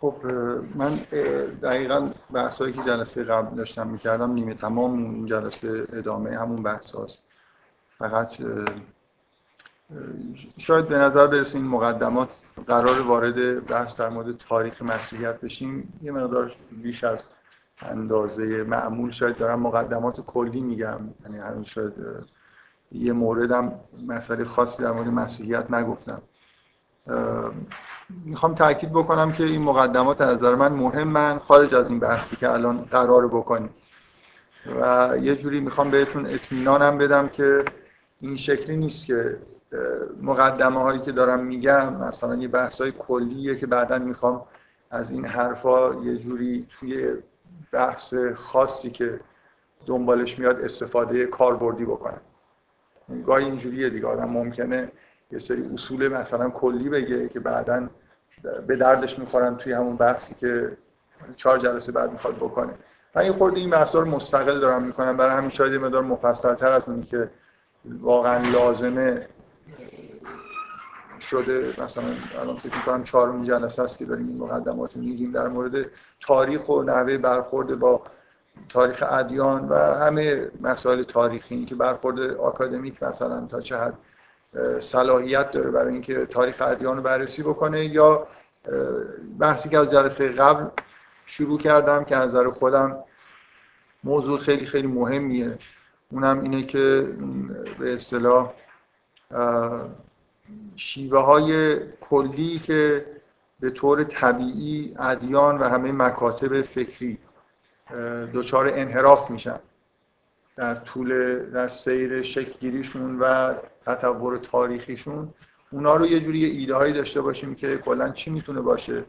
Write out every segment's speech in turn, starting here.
خب من دقیقا بحثایی که جلسه قبل داشتم می‌کردم نیمه تمام اون جلسه ادامه همون بحث هست. فقط شاید به نظر برسه این مقدمات قرار وارد بحث در مورد تاریخ مسیحیت بشیم. یه مقدار بیش از اندازه معمول شاید دارم مقدمات کلی میگم. یعنی شاید یه موردم مسئله خاصی در مورد مسیحیت نگفتم. می‌خوام تاکید بکنم که این مقدمات از نظر من مهمن خارج از این بحثی که الان قرار بکنیم. و یه جوری می‌خوام بهتون اطمینانم بدم که این شکلی نیست که مقدمه هایی که دارم میگم مثلا یه بحث های کلیه که بعدا می‌خوام از این حرفا یه جوری توی بحث خاصی که دنبالش میاد استفاده کاربردی بکنم. گاهی اینجوریه دیگه آدم ممکنه یه سری اصول مثلا کلی بگه که بعدا به دردش می‌خورن توی همون بحثی که چهار جلسه بعد می‌خواد بکنه. من این خورده این بحثا رو مستقل دارم می‌کنم برای همین شاید مقدار مفصلتر از اونی که واقعا لازمه شده. مثلا الان فکر می‌کنم چهارمین جلسه است که داریم این مقدمات میگیم. در مورد تاریخ و نحوه برخورد با تاریخ ادیان و همه مسائل تاریخی که برخورد آکادمیک مثلا تا چه حد صلاحیت داره برای اینکه تاریخ ادیان رو بررسی بکنه یا بحثی که از جلسه قبل شروع کردم که از نظر خودم موضوع خیلی خیلی مهمیه. اونم اینه که به اصطلاح شیوه های کلی که به طور طبیعی ادیان و همه مکاتب فکری دچار انحراف میشن. در طول در سیر شکلگیریشون و تطور تاریخیشون اونا رو یه جوری ایده هایی داشته باشیم که کلا چی می‌تونه باشه.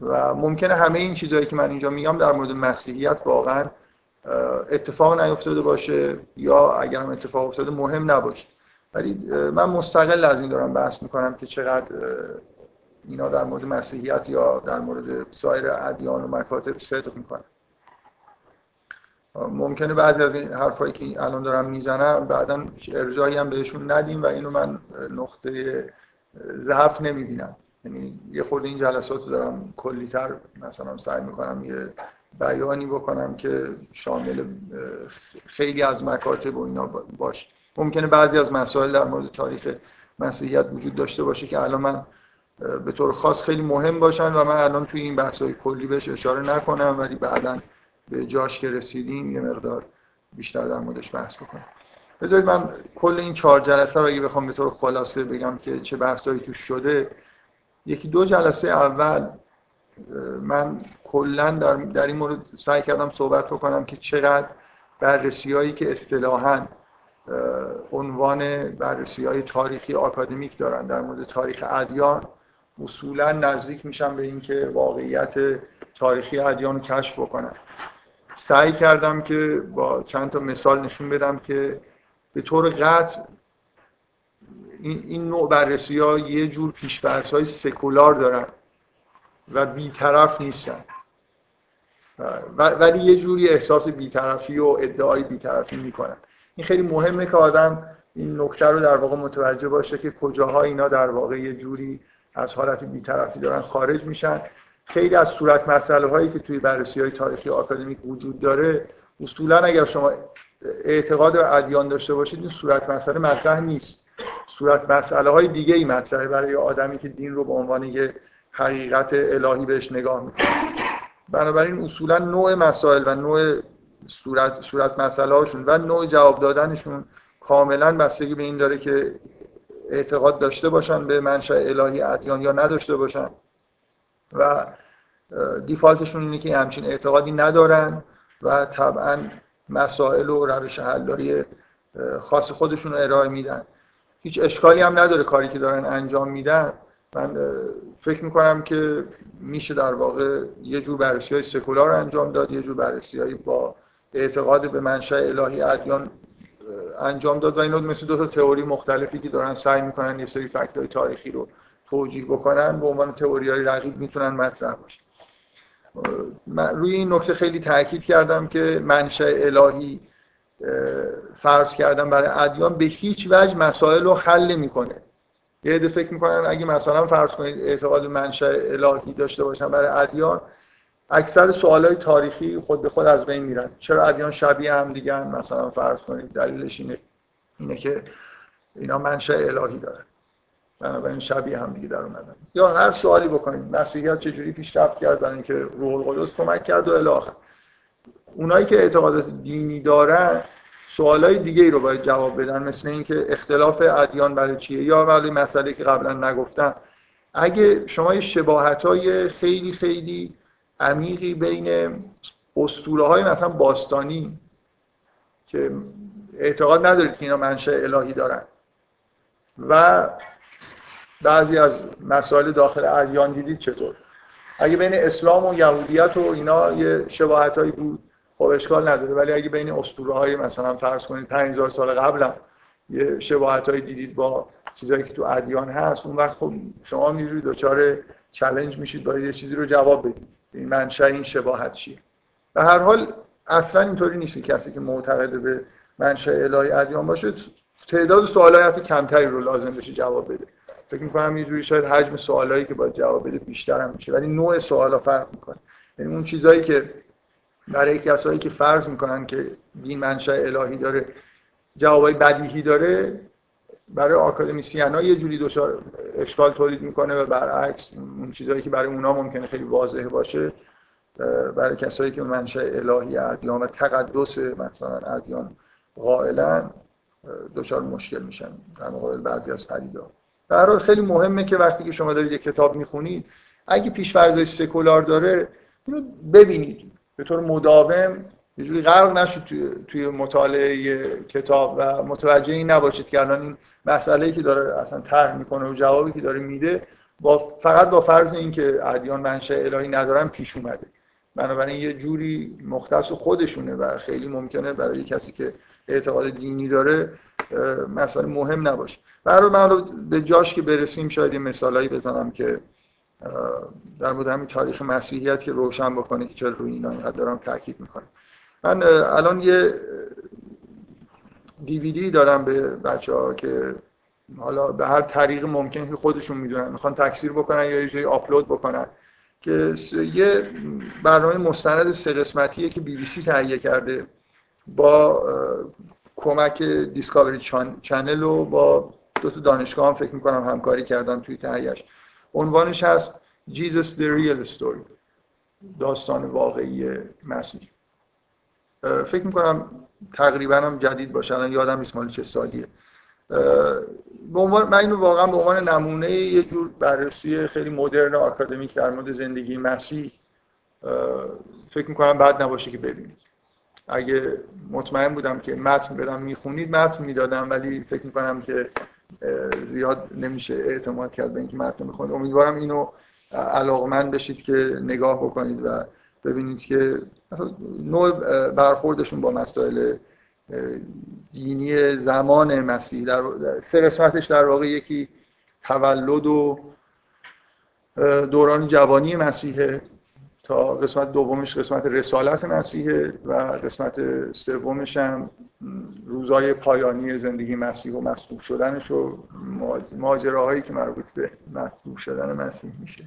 و ممکنه همه این چیزهایی که من اینجا میگم در مورد مسیحیت واقعا اتفاق نیفتاده باشه یا اگر هم اتفاق افتاده مهم نباشه. ولی من مستقل از این دارم بحث می‌کنم که چقدر اینا در مورد مسیحیت یا در مورد سایر ادیان و مکاتب صدق می‌کنن. ممکنه بعضی از این حرفایی که الان دارم می‌زنم بعدا ارجایی هم بهشون ندیم و اینو من نقطه ضعف نمی‌بینم. یعنی یه خورده این جلسات رو دارم کلیتر مثلا سعی می‌کنم یه بیانی بکنم که شامل خیلی از مکاتب و اینا باشه ممکنه بعضی از مسائل در مورد تاریخ مسیحیت وجود داشته باشه که الان من به طور خاص خیلی مهم باشن و من الان توی این بحث های کلی بهش اشاره نکنم ولی بعدا به جاش که رسیدیم یه مقدار بیشتر در موردش بحث بکنم بذارید من کل این چهار جلسه رو اگه بخوام به طور خلاصه بگم که چه بحثایی توش شده یکی دو جلسه اول من کلا در, در این مورد سعی کردم صحبت بکنم که چقدر بررسی هایی که اصطلاحاً عنوان بررسی های تاریخی آکادمیک دارن در مورد تاریخ ادیان اصولا نزدیک میشن به اینکه واقعیت تاریخی ادیان رو کشف بکنن. سعی کردم که با چند تا مثال نشون بدم که به طور قطع این, این نوع بررسی ها یه جور پیشبرس های سکولار دارن و بیطرف نیستن. ولی یه جوری احساس بیطرفی و ادعای بیطرفی می‌کنن. این خیلی مهمه که آدم این نکته رو در واقع متوجه باشه که کجاها اینا در واقع یه جوری از حالت بیطرفی دارن خارج میشن. خیلی از صورت مسئله هایی که توی بررسی های تاریخی آکادمیک وجود داره اصولا اگر شما اعتقاد به ادیان داشته باشید این صورت مسئله مطرح نیست. صورت مسئله های دیگه ای مطرحه برای آدمی که دین رو به عنوان یه حقیقت الهی بهش نگاه می‌کنه. بنابراین اصولا نوع مسائل و نوع صورت, صورت مسئله هاشون و نوع جواب دادنشون کاملا بستگی به این داره که اعتقاد داشته باشن به منشأ الهی ادیان یا نداشته باشن. و دیفالتشون اینه که همچین اعتقادی ندارن و طبعا مسائل و روش حلایی خاص خودشون رو ارائه میدن. هیچ اشکالی هم نداره کاری که دارن انجام میدن. من فکر می‌کنم که میشه در واقع یه جور بررسی های سکولار انجام داد یه جور بررسی با اعتقاد به منشأ الهی ادیان انجام داد. و اینا مثل دو تا تئوری مختلفی که دارن سعی می‌کنن یه سری فکت‌های تاریخی رو توجیه بکنن به عنوان تئوری های رقیب می‌تونن مطرح باشن. روی این نکته خیلی تاکید کردم که منشأ الهی فرض کردم برای ادیان به هیچ وجه مسائل رو حل نمی‌کنه. یه عده فکر می‌کنن اگه مثلا فرض کنید اعتقاد منشأ الهی داشته باشن برای ادیان اکثر سوالای تاریخی خود به خود از بین میرن. چرا ادیان شبیه هم دیگه؟ مثلا فرض کنید دلیلش اینه اینه که اینا منشأ الهی دارن. بنابراین شبیه هم دیگه در اومدن. یا هر سوالی بکنید. مسیحیت چجوری پیشرفت کرد؟ برای اینکه روح القدس کمک کرد و الی اونایی که اعتقادات دینی دارن سوالای دیگه ای رو باید جواب بدن. مثل اینکه اختلاف ادیان برای چیه؟ یا ولی مسئله که قبلا نگفتم. اگه شما یه شباهت های خیلی خیلی عمیقی بین اسطوره های مثلا باستانی که اعتقاد ندارید که اینا منشأ الهی دارن و بعضی از مسائل داخل ادیان دیدید چطور؟ اگه بین اسلام و یهودیت و اینا یه شباهت هایی بود خب اشکال نداره. ولی اگه بین اسطوره های مثلا فرض کنید 5000 سال قبل یه شباهت های دیدید با چیزایی که تو ادیان هست اون وقت خب شما میجوری دچار چالش میشید باید یه چیزی رو جواب بدید. این منشأ این شباهت چیه؟ به هر حال اصلا اینطوری نیست کسی که معتقد به منشأ الهی ادیان باشه تعداد سوالات کمتری رو لازم بشه جواب بده. فکر می‌کنم یه جوری شاید حجم سوالایی که باید جواب بده بیشتر هم میشه. ولی نوع سوالا فرق می‌کنه. یعنی اون چیزایی که برای کسایی که فرض می‌کنن که دین منشأ الهی داره جوابای بدیهی داره برای آکادمیسیان ها یه جوری دچار اشکال تولید می‌کنه و برعکس اون چیزهایی که برای اونا ممکنه خیلی واضح باشه برای کسایی که منشأ الهی ادیان و تقدس مثلا ادیان قائلا دچار مشکل میشن. در مقابل بعضی از پدیدار در خیلی مهمه که وقتی که شما دارید یک کتاب می‌خونید اگه پیش‌فرضش سکولار داره اینو ببینید. به طور مداوم یه جوری غرق نشید توی, توی مطالعه کتاب و متوجه این نباشید که الان این مسئله که داره اصلا طرح می‌کنه و جوابی که داره میده با فقط با فرض اینکه ادیان منشأ الهی ندارن پیش اومده. بنابراین یه جوری مختص خودشونه و خیلی ممکنه برای کسی که اعتقاد دینی داره مسئله مهم نباشه. برای من به جاش که برسیم شاید یه مثالایی بزنم که در مورد همین تاریخ مسیحیت که روشن بکنه که چرا روی اینا اینقدر دارم تاکید می‌کنم. من الان یه دی‌وی‌دی دادم به بچه ها که حالا به هر طریق ممکن که خودشون می‌دونن. می‌خوان تکثیر بکنن یا یه جایی آپلود بکنن. که یه برنامه مستند سه قسمتیه که بی بی سی تهیه کرده با کمک Discovery Channel و با دو تا دانشگاه هم فکر می‌کنم همکاری کردن توی تهیهش عنوانش هست Jesus the Real Story داستان واقعی مسیح. فکر می‌کنم تقریبا هم جدید باشه الان یادم نیست مال چه سالیه. به من اینو واقعا به عنوان نمونه یه جور بررسی خیلی مدرن و آکادمیک در مورد زندگی مسیح فکر می‌کنم بعد نباشه که ببینید. اگه مطمئن بودم که متن بدم می‌خونید متن می‌دادم ولی فکر می‌کنم که زیاد نمیشه اعتماد کرد به اینکه متن می‌خونید امیدوارم اینو علاقمند بشید که نگاه بکنید و ببینید که نوع برخوردشون با مسائل دینی زمان مسیح در سه قسمتش در واقع یکی تولد و دوران جوانی مسیحه. تا قسمت دومش قسمت رسالت مسیحه و قسمت سومش هم روزای پایانی زندگی مسیح و مصلوب شدنش و ماجراهایی که مربوط به مصلوب شدن مسیح میشه.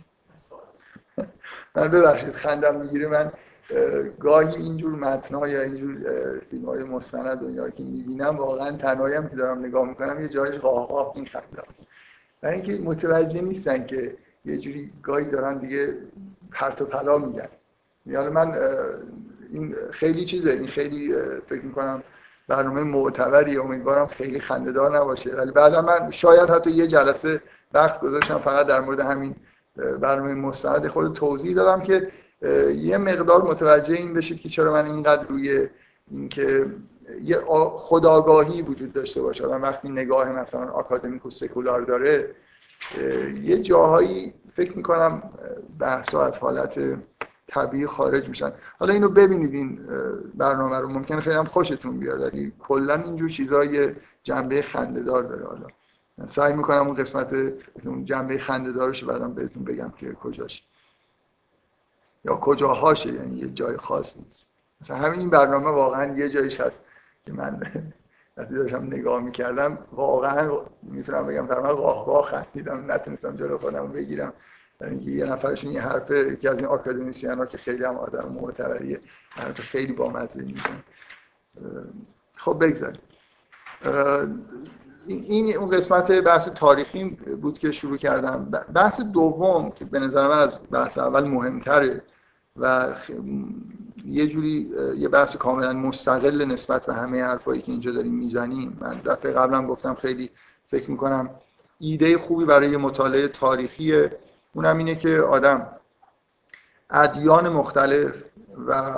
من ببخشید خندم می‌گیره. من گاهی اینجور متنها یا اینجور فیلم های مستند و که می‌بینم واقعا تنهایم که دارم نگاه می‌کنم یه جایش قاه این خندم برای اینکه متوجه نیستن که یه جوری گاهی دارن دیگه پرت و پلا میگن. یعنی من این خیلی چیزه. این خیلی فکر می‌کنم برنامه معتبری. امیدوارم خیلی خندهدار نباشه. ولی بعدا من شاید حتی یه جلسه وقت گذاشتم فقط در مورد همین برنامه مستند. خود توضیح دادم که یه مقدار متوجه این بشید که چرا من اینقدر روی اینکه یه خداگاهی وجود داشته باشه. و وقتی نگاه مثلا آکادمیک و سکولار داره یه جاهایی فکر می‌کنم بحثا از حالت طبیعی خارج میشن. حالا اینو ببینید این برنامه رو. ممکنه خیلی هم خوشتون بیاد ولی کلا اینجور چیزای جنبه خندهدار داره حالا. سعی می‌کنم اون قسمت اون جنبه خندهدارش بعدم بهتون بگم که کجاش. یا کجاهاشه یعنی یه جای خاص نیست. مثلا همین این برنامه واقعا یه جایش هست که من وقتی داشتم نگاه می‌کردم واقعا می‌تونم بگم در من قاه خندیدم نتونستم جلو خودم بگیرم. در اینکه یه نفرشون یه حرف یکی از این آکادمیسیان ها که خیلی هم آدم معتبریه حرف خیلی بامزه میزن خب بگذاریم. این اون قسمت بحث تاریخی بود که شروع کردم. بحث دوم که به نظر من از بحث اول مهمتره و یه جوری یه بحث کاملا مستقل نسبت به همه حرفایی که اینجا داریم می‌زنیم. من دفعه قبلم گفتم خیلی فکر می‌کنم ایده خوبی برای مطالعه تاریخی اونم اینه که آدم ادیان مختلف و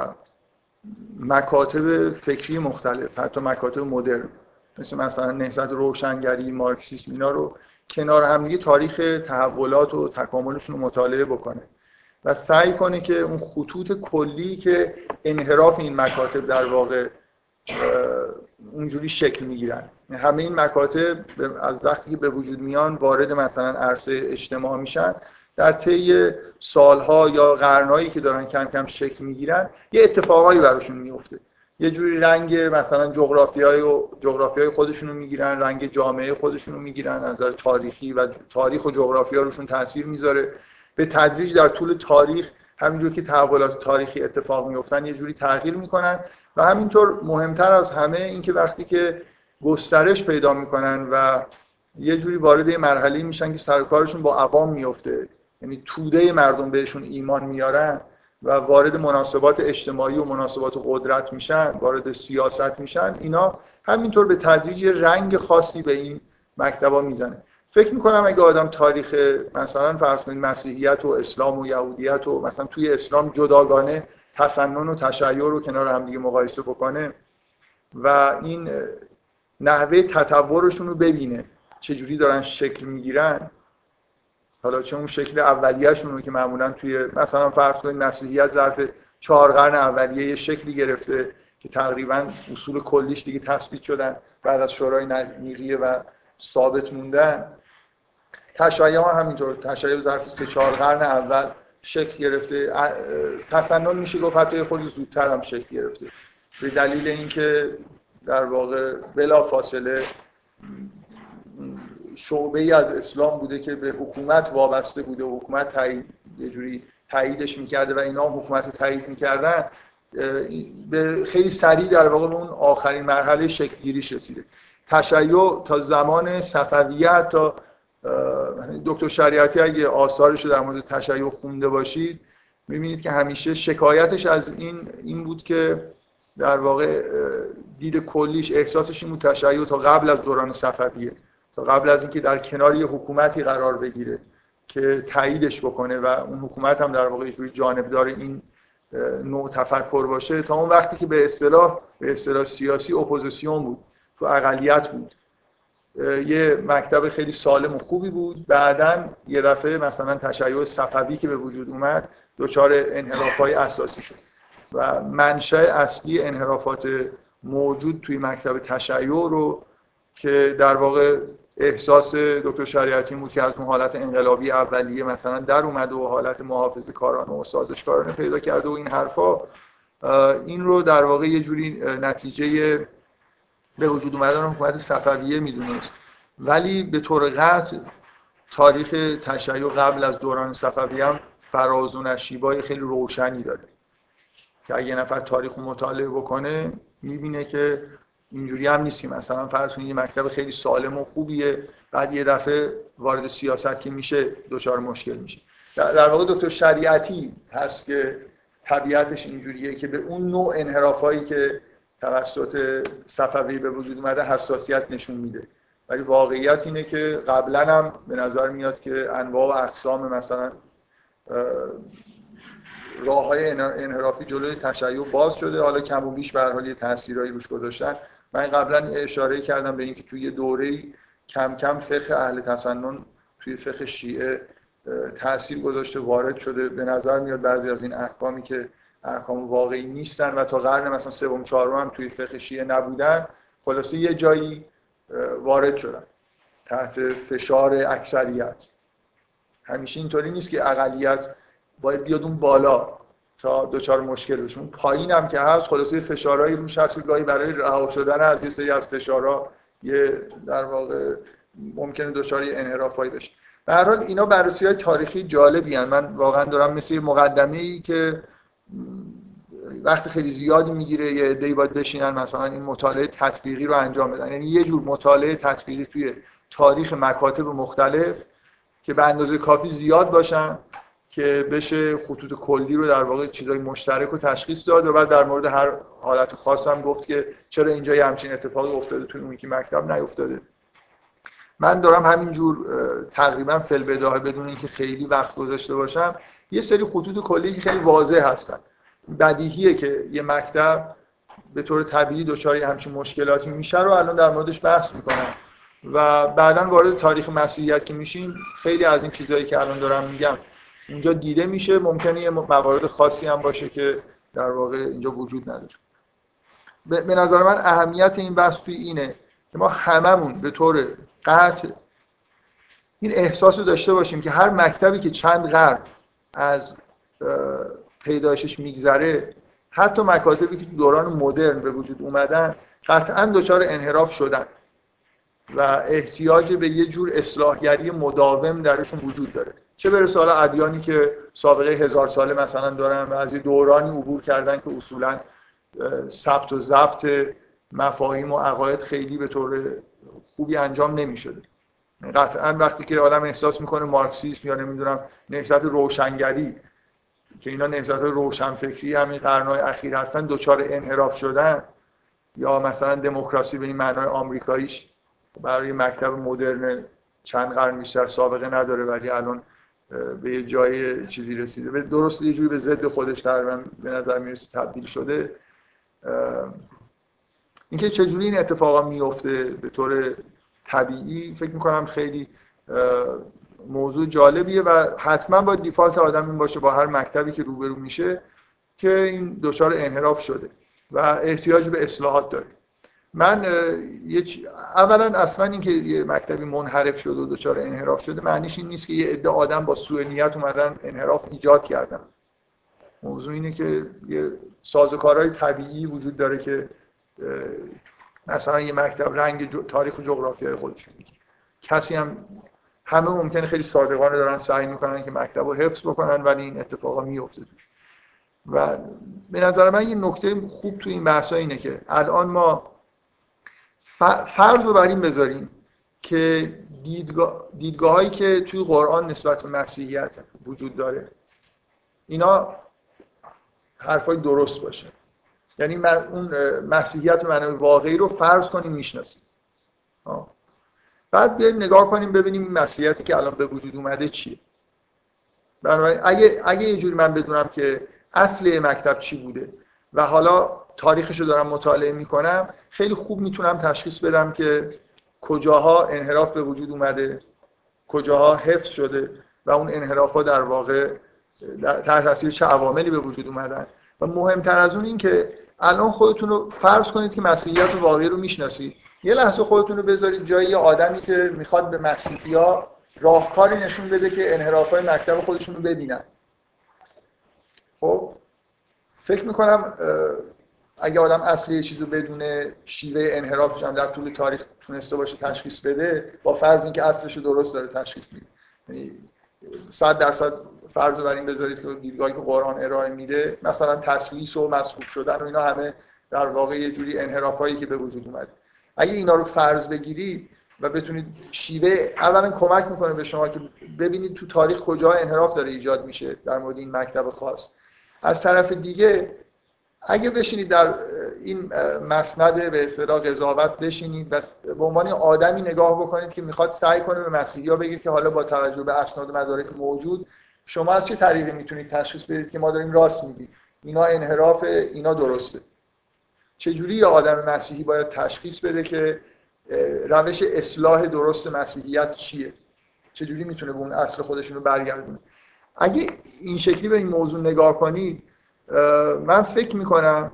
مکاتب فکری مختلف حتی مکاتب مدرن مثل مثلا نهضت روشنگری مارکسیسم اینا رو کنار همدیگه تاریخ تحولات و تکاملشون رو مطالعه بکنه. و سعی کنه که اون خطوط کلی که انحراف این مکاتب در واقع اونجوری شکل می‌گیرن. همه این مکاتب از وقتی که به وجود میان وارد مثلا عرصه اجتماع میشن. در طی سالها یا قرنهایی که دارن کم کم شکل می‌گیرن یه اتفاقایی براشون میفته یه جوری رنگ مثلا جغرافیای و جغرافیای خودشون رو می‌گیرن رنگ جامعه خودشون رو می‌گیرن از نظر تاریخی و تاریخ و جغرافیا روشون تاثیر می‌ذاره. به تدریج در طول تاریخ همینجور که تحولات تاریخی اتفاق میفتن یه جوری تغییر می‌کنن و همینطور مهمتر از همه اینکه وقتی که گسترش پیدا می‌کنن و یه جوری وارد یه مرحله میشن که سرکارشون با عوام میفته یعنی توده مردم بهشون ایمان میارن و وارد مناسبات اجتماعی و مناسبات قدرت میشن وارد سیاست میشن اینا همینطور به تدریج رنگ خاصی به این مکتبا می‌زنه. فکر می‌کنم اگه آدم تاریخ مثلا فرض مسیحیت و اسلام و یهودیت و مثلا توی اسلام جداگانه تسنن و تشیع رو کنار هم دیگه مقایسه بکنه و این نحوه تطورشون رو ببینه چجوری دارن شکل می‌گیرن حالا چه اون شکل اولیه‌شون رو که معمولا توی مثلا فرض کنید مسیحیت ظرف چهار قرن اولیه یه شکلی گرفته که تقریبا اصول کلیش دیگه تثبیت شدن بعد از شورای نیقیه و ثابت موندن. تشیع هم همینطور تشیع ظرف سه چهار قرن اول شکل گرفته. تسنن میشه گفت حتی خود زودتر هم شکل گرفته. به دلیل اینکه در واقع بلا فاصله شعبه ای از اسلام بوده که به حکومت وابسته بوده و حکومت تایید یه جوری تاییدش می‌کرده و اینا حکومت رو تایید می‌کردن به خیلی سریع در واقع به اون آخرین مرحله شکلگیریش رسیده. تشیع تا زمان صفویه تا دکتر شریعتی اگه آثارش رو در مورد تشیع خونده باشید می‌بینید که همیشه شکایتش از این این بود که در واقع دید کلیش احساسش این تشیع تا قبل از دوران صفویه تا قبل از اینکه در کنار یه حکومتی قرار بگیره که تاییدش بکنه و اون حکومت هم در واقع یه جانبدار این نوع تفکر باشه. تا اون وقتی که به اصطلاح به اصطلاح سیاسی اپوزیسیون بود تو اقلیت بود. یه مکتب خیلی سالم و خوبی بود. بعدا یه دفعه مثلا تشیع صفوی که به وجود اومد دچار انحراف های اساسی شد و منشأ اصلی انحرافات موجود توی مکتب تشیع رو که در واقع احساس دکتر شریعتی بود که از اون حالت انقلابی اولیه مثلا در اومده و حالت محافظ کارانه و سازشکارانه پیدا کرده و این حرفا این رو در واقع یه جوری نتیجه به وجود اومدن حکومت صفویه می‌دونست. ولی به طور قطع تاریخ تشیع قبل از دوران صفویه هم فراز و نشیبای خیلی روشنی داره. که اگه نفر تاریخ رو مطالعه بکنه می‌بینه که اینجوری هم نیست که مثلا فرض کنید یه مکتب خیلی سالم و خوبیه بعد یه دفعه وارد سیاست که میشه دچار مشکل میشه. در واقع دکتر شریعتی هست که طبیعتش اینجوریه که به اون نوع انحرافایی که توسط صفوی به وجود اومده حساسیت نشون میده. ولی واقعیت اینه که قبلا هم به نظر میاد که انواع و اقسام مثلا راه های انحرافی جلوی تشیع باز شده. حالا کم و بیش به حال تاثیرایی روش گذاشتن. من قبلا اشاره کردم به اینکه توی دوره کم کم فقه اهل تسنن توی فقه شیعه تاثیر گذاشته وارد شده. به نظر میاد بعضی از این احکامی که احکام واقعی نیستن و تا قرن مثلا سوم چهارم هم توی فقه شیعه نبودن. خلاصه یه جایی وارد شدن تحت فشار اکثریت. همیشه اینطوری نیست که اقلیت باید بیاد اون بالا تا دچار مشکل بشون پایین هم که هست خلاصه فشارهایی روش هست که گاهی برای رها شدن از یه سری از فشارها یه در واقع ممکنه دچار انحرافایی بشه. به هر حال اینا بررسی های تاریخی جالبی هن. من واقعا دارم مثل مقدمه ای که وقت خیلی زیادی می‌گیره یه عده‌ای باید بشینن مثلا این مطالعه تطبیقی رو انجام بدن. یعنی یه جور مطالعه تطبیقی توی تاریخ مکاتب مختلف که به اندازه کافی زیاد باشن که بشه خطوط کلی رو در واقع چیزای مشترک رو تشخیص داد و بعد در مورد هر حالت خاص هم گفت که چرا اینجا یه همچین اتفاقی افتاده توی اون که مکتب نیفتاده. من دارم همینجور تقریبا فل بدون اینکه خیلی وقت گذاشته باشم یه سری خطوط کلی خیلی واضح هستن. بدیهیه که یه مکتب به طور طبیعی دچار همچین مشکلاتی میشه رو الان در موردش بحث می‌کنم و بعدا وارد تاریخ مسیحیت که میشین خیلی از این چیزهایی که الان دارم میگم اونجا دیده میشه. ممکنه یه موارد خاصی هم باشه که در واقع اینجا وجود نداره. به نظر من اهمیت این بحث توی اینه که ما هممون به طور قطع این احساس رو داشته باشیم که هر مکتبی که چند قرن از پیدایشش میگذره. حتی مکاتبی که دوران مدرن به وجود اومدن قطعا دچار انحراف شدن و احتیاج به یه جور اصلاحگری مداوم درشون وجود داره. چه برسه حالا ادیانی که سابقه هزار ساله مثلا دارن و از دورانی عبور کردن که اصولا ثبت و ضبط مفاهیم و عقاید خیلی به طور خوبی انجام نمی شده قطعا وقتی که آدم احساس می‌کنه مارکسیسم یا نمی‌دونم نهضت روشنگری که اینا نهضت روشنفکری همین قرنهای اخیر هستن دوچار انحراف شدن یا مثلا دموکراسی به این معنای آمریکاییش برای مکتب مدرن چند قرن بیشتر سابقه نداره ولی الان به یه جای چیزی رسیده. به درست یه جوری به ضد خودش تقریبا به نظر می‌رسه تبدیل شده. اینکه چجوری این اتفاقا میفته به طور طبیعی فکر می‌کنم خیلی موضوع جالبیه و حتما با دیفالت آدم این باشه با هر مکتبی که روبرو میشه که این دچار انحراف شده و احتیاج به اصلاحات داره. من اولا اصلا اینکه یه مکتبی منحرف شده و دچار انحراف شده معنیش این نیست که یه عده آدم با سوء نیت اومدن انحراف ایجاد کردن. موضوع اینه که یه سازوکارهای طبیعی وجود داره که مثلا یه مکتب رنگ تاریخ و جغرافیای خودش میگه. کسی هم همه ممکنه خیلی صادقانه دارن سعی می‌کنن که مکتب رو حفظ بکنن ولی این اتفاقا میفته توش. و به نظر من یه نکته خوب تو این بحثا اینه که الان ما فرض رو بر این بذاریم که دیدگاه, دیدگاه هایی که توی قرآن نسبت به مسیحیت وجود داره اینا حرفای درست باشه. یعنی اون مسیحیت معنی واقعی رو فرض کنیم می‌شناسیم. بعد بیایم نگاه کنیم ببینیم این مسیحیتی که الان به وجود اومده چیه. بنابراین اگه, اگه یه جوری من بدونم که اصل مکتب چی بوده و حالا تاریخش رو دارم مطالعه می‌کنم خیلی خوب می‌تونم تشخیص بدم که کجاها انحراف به وجود اومده کجاها حفظ شده و اون انحراف ها در واقع در تاثیر چه عواملی به وجود اومدن. و مهمتر از اون این که الان خودتون رو فرض کنید که مسیحیت واقعی رو می‌شناسید. یه لحظه خودتون رو بذارید جای یه آدمی که می‌خواد به مسیحی راهکاری نشون بده که انحراف های مکتب خودشون رو ببینن. خب؟ فکر می‌کنم اگه آدم اصلی یه چیزو بدون شیوه انحرافش هم در طول تاریخ تونسته باشه تشخیص بده با فرض اینکه اصلش رو درست داره تشخیص میده. یعنی صد درصد فرض رو بر این بذارید که دیدگاهی که قرآن ارائه میده مثلا تسلیس و مسخوب شدن و اینا همه در واقع یه جوری انحرافایی که به وجود اومده. اگه اینا رو فرض بگیرید و بتونید شیوه اولا کمک می‌کنه به شما که ببینید تو تاریخ کجا انحراف داره ایجاد میشه در مورد این مکتب خاص. از طرف دیگه اگه بشینید در این مسند به اصطلاح قضاوت بشینید و به عنوان آدمی نگاه بکنید که می‌خواد سعی کنه به مسیحی ها بگید که حالا با توجه به اسناد مدارک موجود شما از چه طریقی می‌تونید تشخیص بدید که ما داریم راست میگیم؟ اینا انحراف اینا درسته. چجوری یه آدم مسیحی باید تشخیص بده که روش اصلاح درست مسیحیت چیه؟ چجوری می‌تونه به اون اصل خودشون رو برگردونه؟ اگه این شکلی به این موضوع نگاه کنید من فکر می‌کنم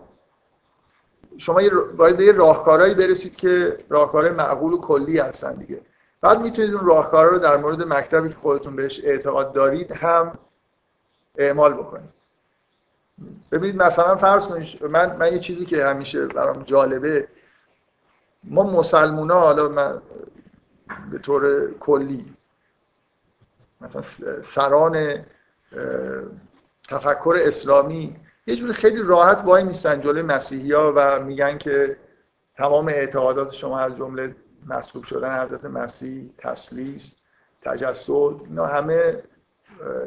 شما باید به یه راهکارهایی برسید که راهکارهای معقول و کلی هستن دیگه. بعد می‌تونید اون راهکارها رو در مورد مکتبی که خودتون بهش اعتقاد دارید هم اعمال بکنید. ببینید مثلا فرض کنید من من یه چیزی که همیشه برام جالبه ما مسلمونا حالا من به طور کلی مثلا سران تفکر اسلامی یه جوری خیلی راحت وای میستن جلوی مسیحی ها و میگن که تمام اعتقادات شما از جمله مسلوب شدن حضرت مسیح تسلیس تجسد اینا همه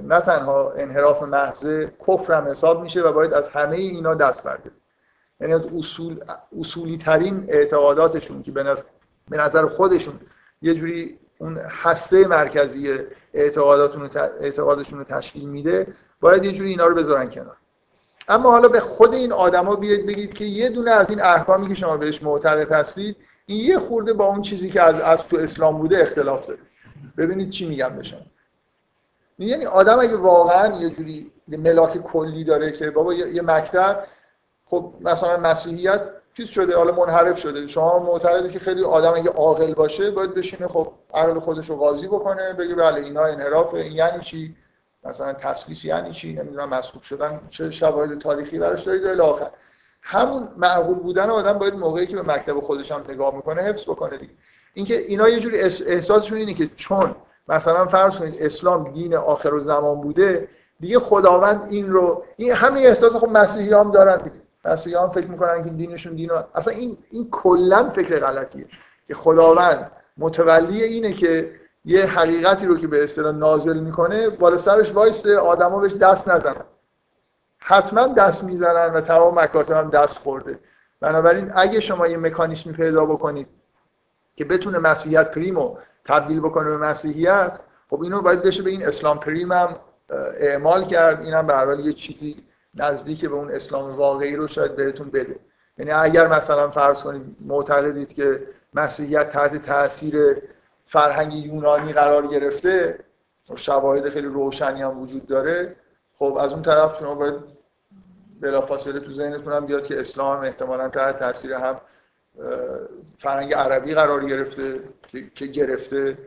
نه تنها انحراف محض کفر هم حساب میشه و باید از همه اینا دست برده یعنی از اصول اصولی ترین اعتقاداتشون که به نظر خودشون یه جوری اون هسته مرکزی اعتقادشون رو تشکیل میده باید یه جوری اینا رو بذارن کنار. اما حالا به خود این آدما بیاید بگید که یه دونه از این احکامی که شما بهش معتقد هستید این یه خورده با اون چیزی که از از تو اسلام بوده اختلاف داره. ببینید چی میگم بشن یعنی آدم اگه واقعا یه جوری ملاک کلی داره که بابا یه مکتب خب مثلا مسیحیت چیز شده حالا منحرف شده. شما معتقدی که خیلی آدم اگه عاقل باشه باید بشینه خب عقل خودش رو قاضی بکنه بگه بله اینا انحراف این یعنی چی؟ مثلا تسلیس یعنی چی؟ نمی‌دونم مسخوب شدن چه شواهد تاریخی براش دارید الی آخر. همون معقول بودن آدم باید موقعی که به مکتب خودش هم نگاه می‌کنه حفظ بکنه دیگه. اینکه اینا یه جوری احساسشون اینه که چون مثلا فرض کنید اسلام دین آخر و زمان بوده دیگه خداوند این رو این همین احساس خب مسیحی هم دارن دیگه. مسیحی هم فکر می‌کنن که دینشون دین اصلا این این کلا فکر غلطیه. که خداوند متولی اینه که یه حقیقتی رو که به اصطلاح نازل می‌کنه بالا سرش وایسه آدما بهش دست نزنن حتما دست می‌زنن و تمام مکاتب هم دست خورده. بنابراین اگه شما یه مکانیسمی پیدا بکنید که بتونه مسیحیت پریمو تبدیل بکنه به مسیحیت خب اینو باید بشه به این اسلام پریم هم اعمال کرد. اینم به هر یه چیزی نزدیک به اون اسلام واقعی رو شاید بهتون بده. یعنی اگر مثلا فرض کنید معتقدید که مسیحیت تحت تاثیر فرهنگ یونانی قرار گرفته و شواهد خیلی روشنی هم وجود داره خب از اون طرف شما باید بلافاصله تو ذهنتون هم بیاد که اسلام هم احتمالا تحت تاثیر هم فرهنگ عربی قرار گرفته که گرفته.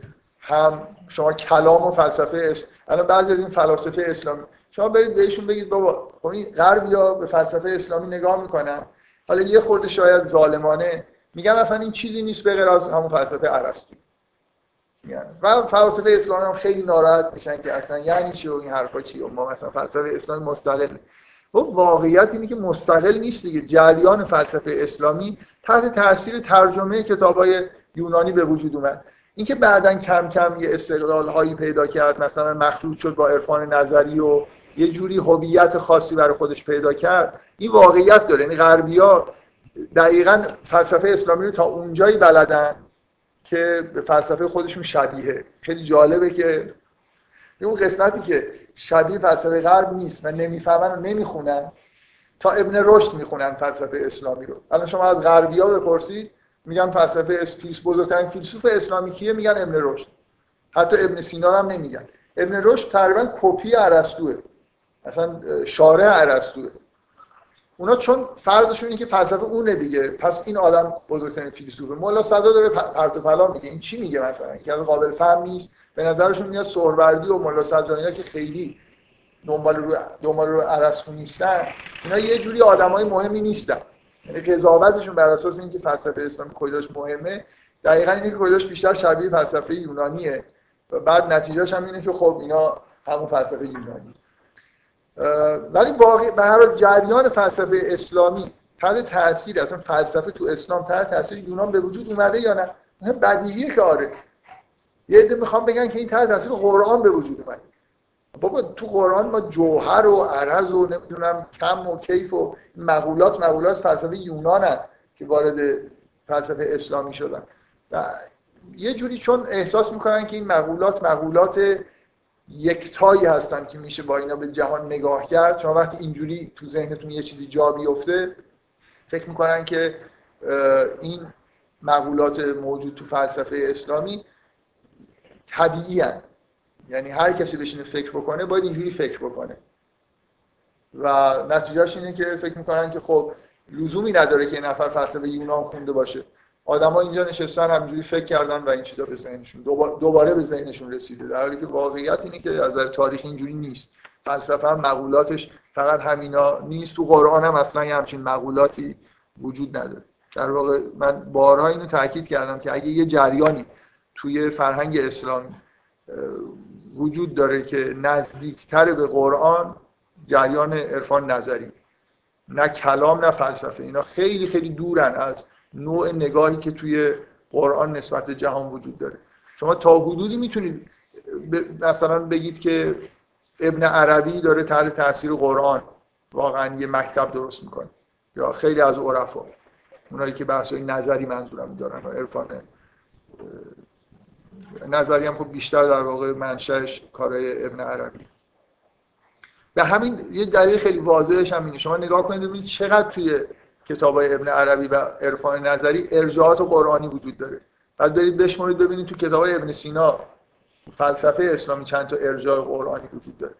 هم شما کلام و فلسفه اسلام الان بعضی از این فلاسفه اسلامی شما برید بهشون بگید بابا خب این غربیا به فلسفه اسلامی نگاه می‌کنن. حالا یه خورده شاید ظالمانه میگن اصلا این چیزی نیست به غیر از همون فلسفه ارسطو و فلسفه اسلامی هم خیلی ناراحت میشن که اصلا یعنی چی و این حرفا چی و ما مثلا فلسفه اسلامی مستقل واقعیت اینه که مستقل نیست دیگه. جریان فلسفه اسلامی تحت تاثیر ترجمه کتابای یونانی به وجود اومد. اینکه بعدا کم کم یه استقلال هایی پیدا کرد مثلا مخلوط شد با عرفان نظری و یه جوری هویت خاصی برای خودش پیدا کرد این واقعیت داره. یعنی غربیا دقیقا فلسفه اسلامی رو تا اونجایی بلدن که به فلسفه خودشون شبیه. خیلی جالبه که اون قسمتی که شبیه فلسفه غرب نیست و نمی‌فهمن و نمی‌خونن تا ابن رشد می‌خونن فلسفه اسلامی رو. الان شما از غربی ها بپرسید میگن فلسفه اسفیس بزرگترین فیلسوف اسلامی کیه؟ میگن ابن رشد. حتی ابن سینا هم نمیگن. ابن رشد تقریبا کپی ارسطوئه اصلا شارع ارسطوئه اونا چون فرضشون اینه که فلسفه اونه دیگه. پس این آدم بزرگترین فیلسوفه. مولا صدرا داره پرت پلا میگه. این چی میگه مثلا؟ که قابل فهم نیست. به نظرشون میاد سهروردی و مولا صدرا اینا که خیلی دنبال رو دنبال رو ارسطو نیستن اینا یه جوری آدمای مهمی نیستن. یعنی قضاوتشون بر اساس اینکه فلسفه اسلامی کجاش مهمه دقیقا اینه که کجاش بیشتر شبیه فلسفه یونانیه و بعد نتیجهش هم اینه که خب اینا همون فلسفه یونانی. ولی واقع به هر جریان فلسفه اسلامی تحت تاثیر اصلا فلسفه تو اسلام تحت تاثیر یونان به وجود اومده یا نه؟ بدیهیه که آره. یه عده می‌خوام بگن که این تحت تاثیر قرآن به وجود اومده. بابا تو قرآن ما جوهر و عرض و نمی‌دونم کم و کیف و مقولات مقولات فلسفه یونان که وارد فلسفه اسلامی شدن. و یه جوری چون احساس می‌کنن که این مقولات مقولات یکتایی هستن که میشه با اینا به جهان نگاه کرد. چون وقتی اینجوری تو ذهنتون یه چیزی جا بیفته فکر می‌کنن که این مقولات موجود تو فلسفه اسلامی طبیعی هن. یعنی هر کسی بشینه فکر بکنه باید اینجوری فکر بکنه. و نتیجهش اینه که فکر می‌کنن که خب لزومی نداره که این نفر فلسفه یونان خونده باشه. آدما اینجا نشستن همینجوری فکر کردن و این چیزا به ذهنشون دوباره به ذهنشون رسیده. در حالی که واقعیت اینه که از نظر تاریخ اینجوری نیست. فلسفه هم مقولاتش فقط همینا نیست. تو قرآن هم اصلا یه همچین مقولاتی وجود نداره. در واقع من بارها اینو تاکید کردم که اگه یه جریانی توی فرهنگ اسلامی وجود داره که نزدیکتر به قرآن جریان عرفان نظری. نه کلام نه فلسفه. اینا خیلی خیلی دورن از نوع نگاهی که توی قرآن نسبت جهان وجود داره. شما تا حدودی می‌تونید مثلا بگید که ابن عربی داره تحت تاثیر قرآن واقعا یه مکتب درست می‌کنه یا خیلی از عرفا اونایی که بحث نظری منظورم دارن و عرفان نظری هم خب بیشتر در واقع منشأش کارهای ابن عربی. به همین یه دلیل خیلی واضحش هم اینه. شما نگاه کنید ببینید چقدر توی کتاب های ابن عربی و عرفان نظری ارجاعات قرآنی وجود داره. بعد برید بشمارید ببینید تو کتاب های ابن سینا فلسفه اسلامی چند تا ارجاع قرآنی وجود داره.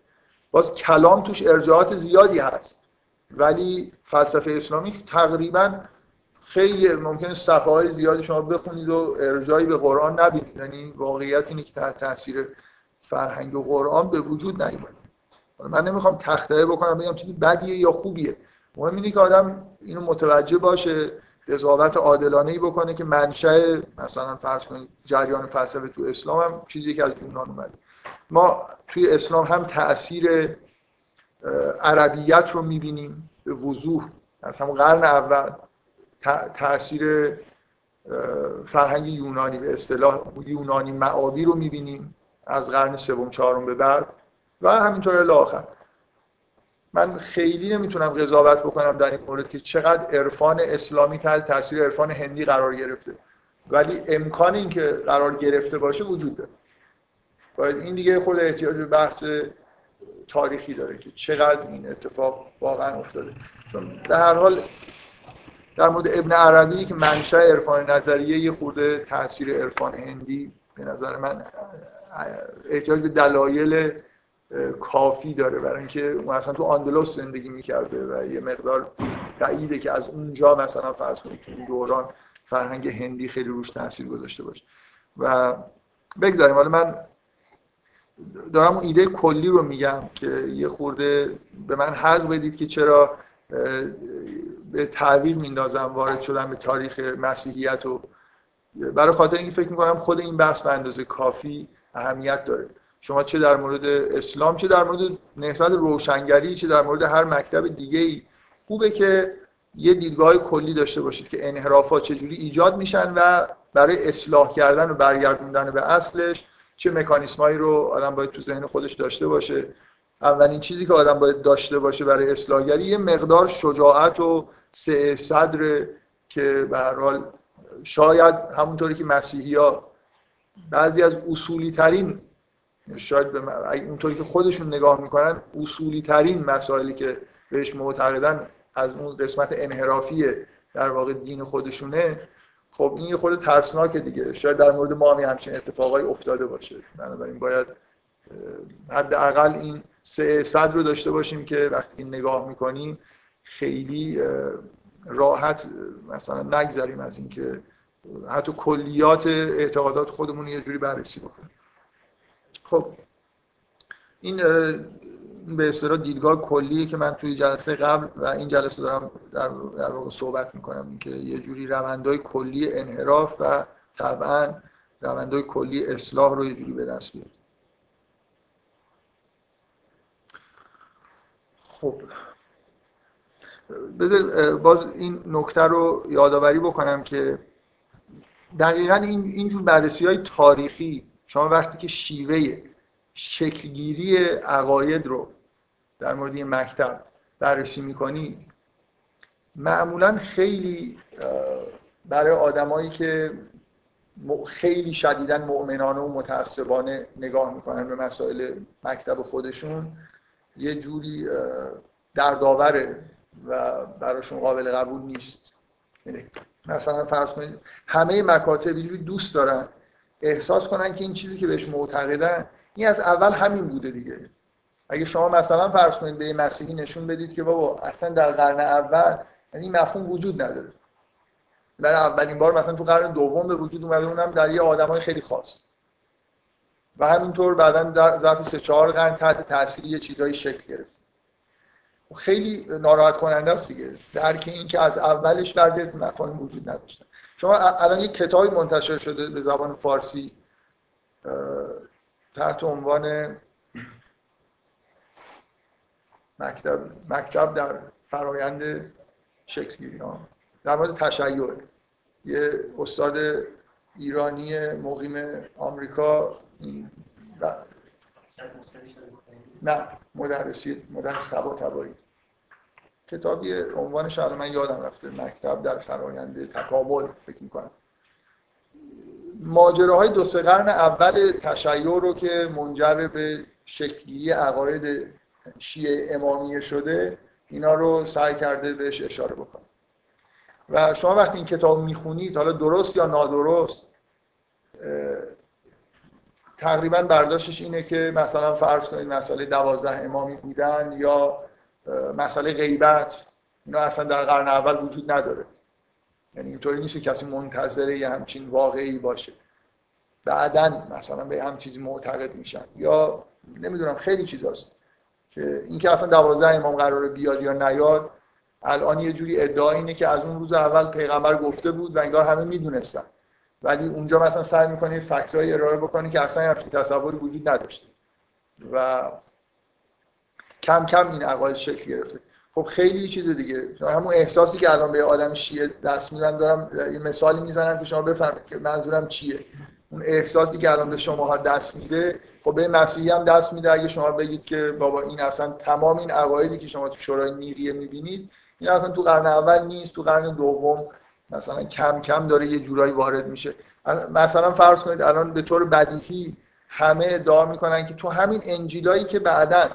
باز کلام توش ارجاعات زیادی هست. ولی فلسفه اسلامی تقریبا خیلی ممکنه صفحه های زیادی شما بخونید و ارجایی به قرآن نبینید. یعنی واقعیت اینه که تحت تاثیر فرهنگ و قرآن به وجود نیومده. من نمی‌خوام تخته بکنم بگم چیزی بدیه یا خوبیه. مهم اینه که آدم اینو متوجه باشه قضاوت عادلانه ای بکنه که منشأ مثلا فرض کنید جریان فلسفه تو اسلام هم چیزی که از یونان اومده. ما توی اسلام هم تاثیر عربیت رو می‌بینیم به وضوح. از همون قرن اول تاثیر فرهنگ یونانی. به اصطلاح یونانی معابی رو می‌بینیم از قرن سوم چهارم به بعد و همینطور الی من خیلی نمی‌تونم قضاوت بکنم در این مورد که چقدر عرفان اسلامی تحت تاثیر عرفان هندی قرار گرفته. ولی امکان اینکه قرار گرفته باشه وجود داره. باید این دیگه خود احتیاج به بحث تاریخی داره که چقدر این اتفاق واقعا افتاده. چون در هر حال در مورد ابن عربی که منشأ عرفان نظریه یه خورده تاثیر عرفان هندی به نظر من احتیاج به دلایل کافی داره برای اینکه مثلا تو آندلوس زندگی می‌کرده و یه مقدار بعیده که از اونجا مثلا فرض کنید که دوران فرهنگ هندی خیلی روش تاثیر گذاشته باشه. و بگذاریم حالا من دارم اون ایده کلی رو میگم که یه خورده به من حق بدید که چرا به تعویل میندازم وارد شدم به تاریخ مسیحیت و برای خاطر اینکه فکر می‌کنم خود این بحث به اندازه کافی اهمیت داره. شما چه در مورد اسلام چه در مورد نهضت روشنگری چه در مورد هر مکتب دیگه ای خوبه که یه دیدگاه کلی داشته باشید که انحرافات چجوری ایجاد میشن و برای اصلاح کردن و برگردوندن به اصلش چه مکانیسمایی رو آدم باید تو ذهن خودش داشته باشه. اولین چیزی که آدم باید داشته باشه برای اصلاحگری یه مقدار شجاعت و صدر که به هر حال شاید همونطوری که مسیحی ها بعضی از اصولی ترین شاید به اونطوری که خودشون نگاه می‌کنن اصولی ترین مسائلی که بهش معتقدن از اون قسمت انحرافی در واقع دین خودشونه خب این یه خود ترسناکه دیگه. شاید در مورد ما هم همچین اتفاقای افتاده باشه. بنابراین باید حداقل این سه صد رو داشته باشیم که وقتی نگاه می‌کنیم خیلی راحت مثلا نگذریم از اینکه حتی کلیات اعتقادات خودمون یه جوری بررسی بکنیم. خب این به اصطلاح دیدگاه کلیه که من توی جلسه قبل و این جلسه دارم در, در واقع صحبت می‌کنم اینکه یه جوری روندهای کلی انحراف و طبعا روندهای کلی اصلاح رو یه جوری به دست بیاریم. خب. بذار باز این نکته رو یادآوری بکنم که دقیقا این اینجور بررسی های تاریخی شما وقتی که شیوه شکلگیری عقاید رو در مورد این مکتب بررسی می‌کنید معمولا خیلی برای آدمایی که خیلی شدیدن مؤمنانه و متعصبانه نگاه می‌کنن به مسائل مکتب خودشون یه جوری دردآوره و براشون قابل قبول نیست. یعنی مثلا فرض کنید همه مکاتب جوری دوست دارن احساس کنن که این چیزی که بهش معتقدن این از اول همین بوده دیگه. اگه شما مثلا فرض کنید به مسیحی نشون بدید که بابا اصلا در قرن اول یعنی این مفهوم وجود نداره. در اولین بار مثلا تو قرن دوم به وجود اومده اونم در یه آدمای خیلی خاص. و همینطور بعدا در ظرف سه چهار قرن تحت تاثیر یه چیزایی شکل گرفت. خیلی ناراحت کننده است دیگه. درک این که از اولش بعضی از مفاهیم وجود نداشتن. شما الان یک کتابی منتشر شده به زبان فارسی تحت عنوان مکتب مکتب در فرایند شکلگیری. ها در مورد تشیع. یه استاد ایرانی مقیم آمریکا نه مدرسی مدرس تبا تبایی. کتابی عنوانش الان من یادم رفته مکتب در فرایند تکامل فکر می‌کنم. ماجراهای دو سه قرن اول تشیع رو که منجر به شکلگیری عقاید شیعه امامیه شده اینا رو سعی کرده بهش اشاره بکنه. و شما وقتی این کتاب می‌خونید حالا درست یا نادرست تقریبا برداشتش اینه که مثلا فرض کنید مسئله دوازده امامی بودن یا مسئله غیبت اینا اصلا در قرن اول وجود نداره. یعنی اینطوری نیست کسی منتظره یه همچین واقعی باشه. بعدا مثلا به هم چیزی معتقد میشن. یا نمی‌دونم خیلی چیزاست که اینکه اصلا دوازده امام قراره بیاد یا نیاد الان یه جوری ادعا اینه که از اون روز اول پیغمبر گفته بود و انگار همه می‌دونستن. ولی اونجا مثلا سعی می‌کنه فکرای ارائه بکنه که اصلا همچین تصوری وجود نداشته. و کم کم این عقاید شکل گرفته. خب خیلی چیز دیگه. همون احساسی که الان به آدم شیعه دست میدن دارم یه مثالی می‌زنم که شما بفهمید که منظورم چیه. اون احساسی که الان به شما دست میده خب به مسیحی هم دست میده. اگه شما بگید که بابا این اصلا تمام این عقایدی که شما تو شورای نیریه می‌بینید این اصلا تو قرن اول نیست تو قرن دوم مثلا کم کم داره یه جورایی وارد میشه. مثلا فرض کنید الان به طور بدیهی همه ادعا می‌کنن که تو همین انجیلایی که بعدا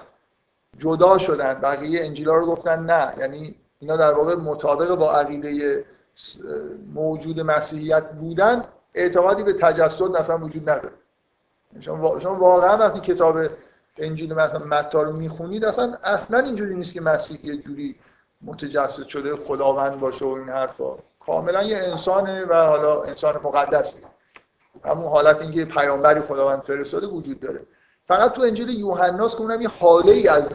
جدا شدن بقیه انجیلا رو گفتن نه. یعنی اینا در واقع مطابق با عقیده موجود مسیحیت بودن اعتقادی به تجسد مثلا وجود نداره. شما واقعا وقتی کتاب انجیل مثلا متا رو می‌خونید اصلا اصلا اینجوری نیست که مسیح یه جوری متجسد شده خداوند باشه و این حرفا. کاملا یه انسانه و حالا انسان مقدسه همون حالت اینکه پیامبری خداوند فرستاده وجود داره. فقط تو انجیل یوحناست که اونم یه حاله ای از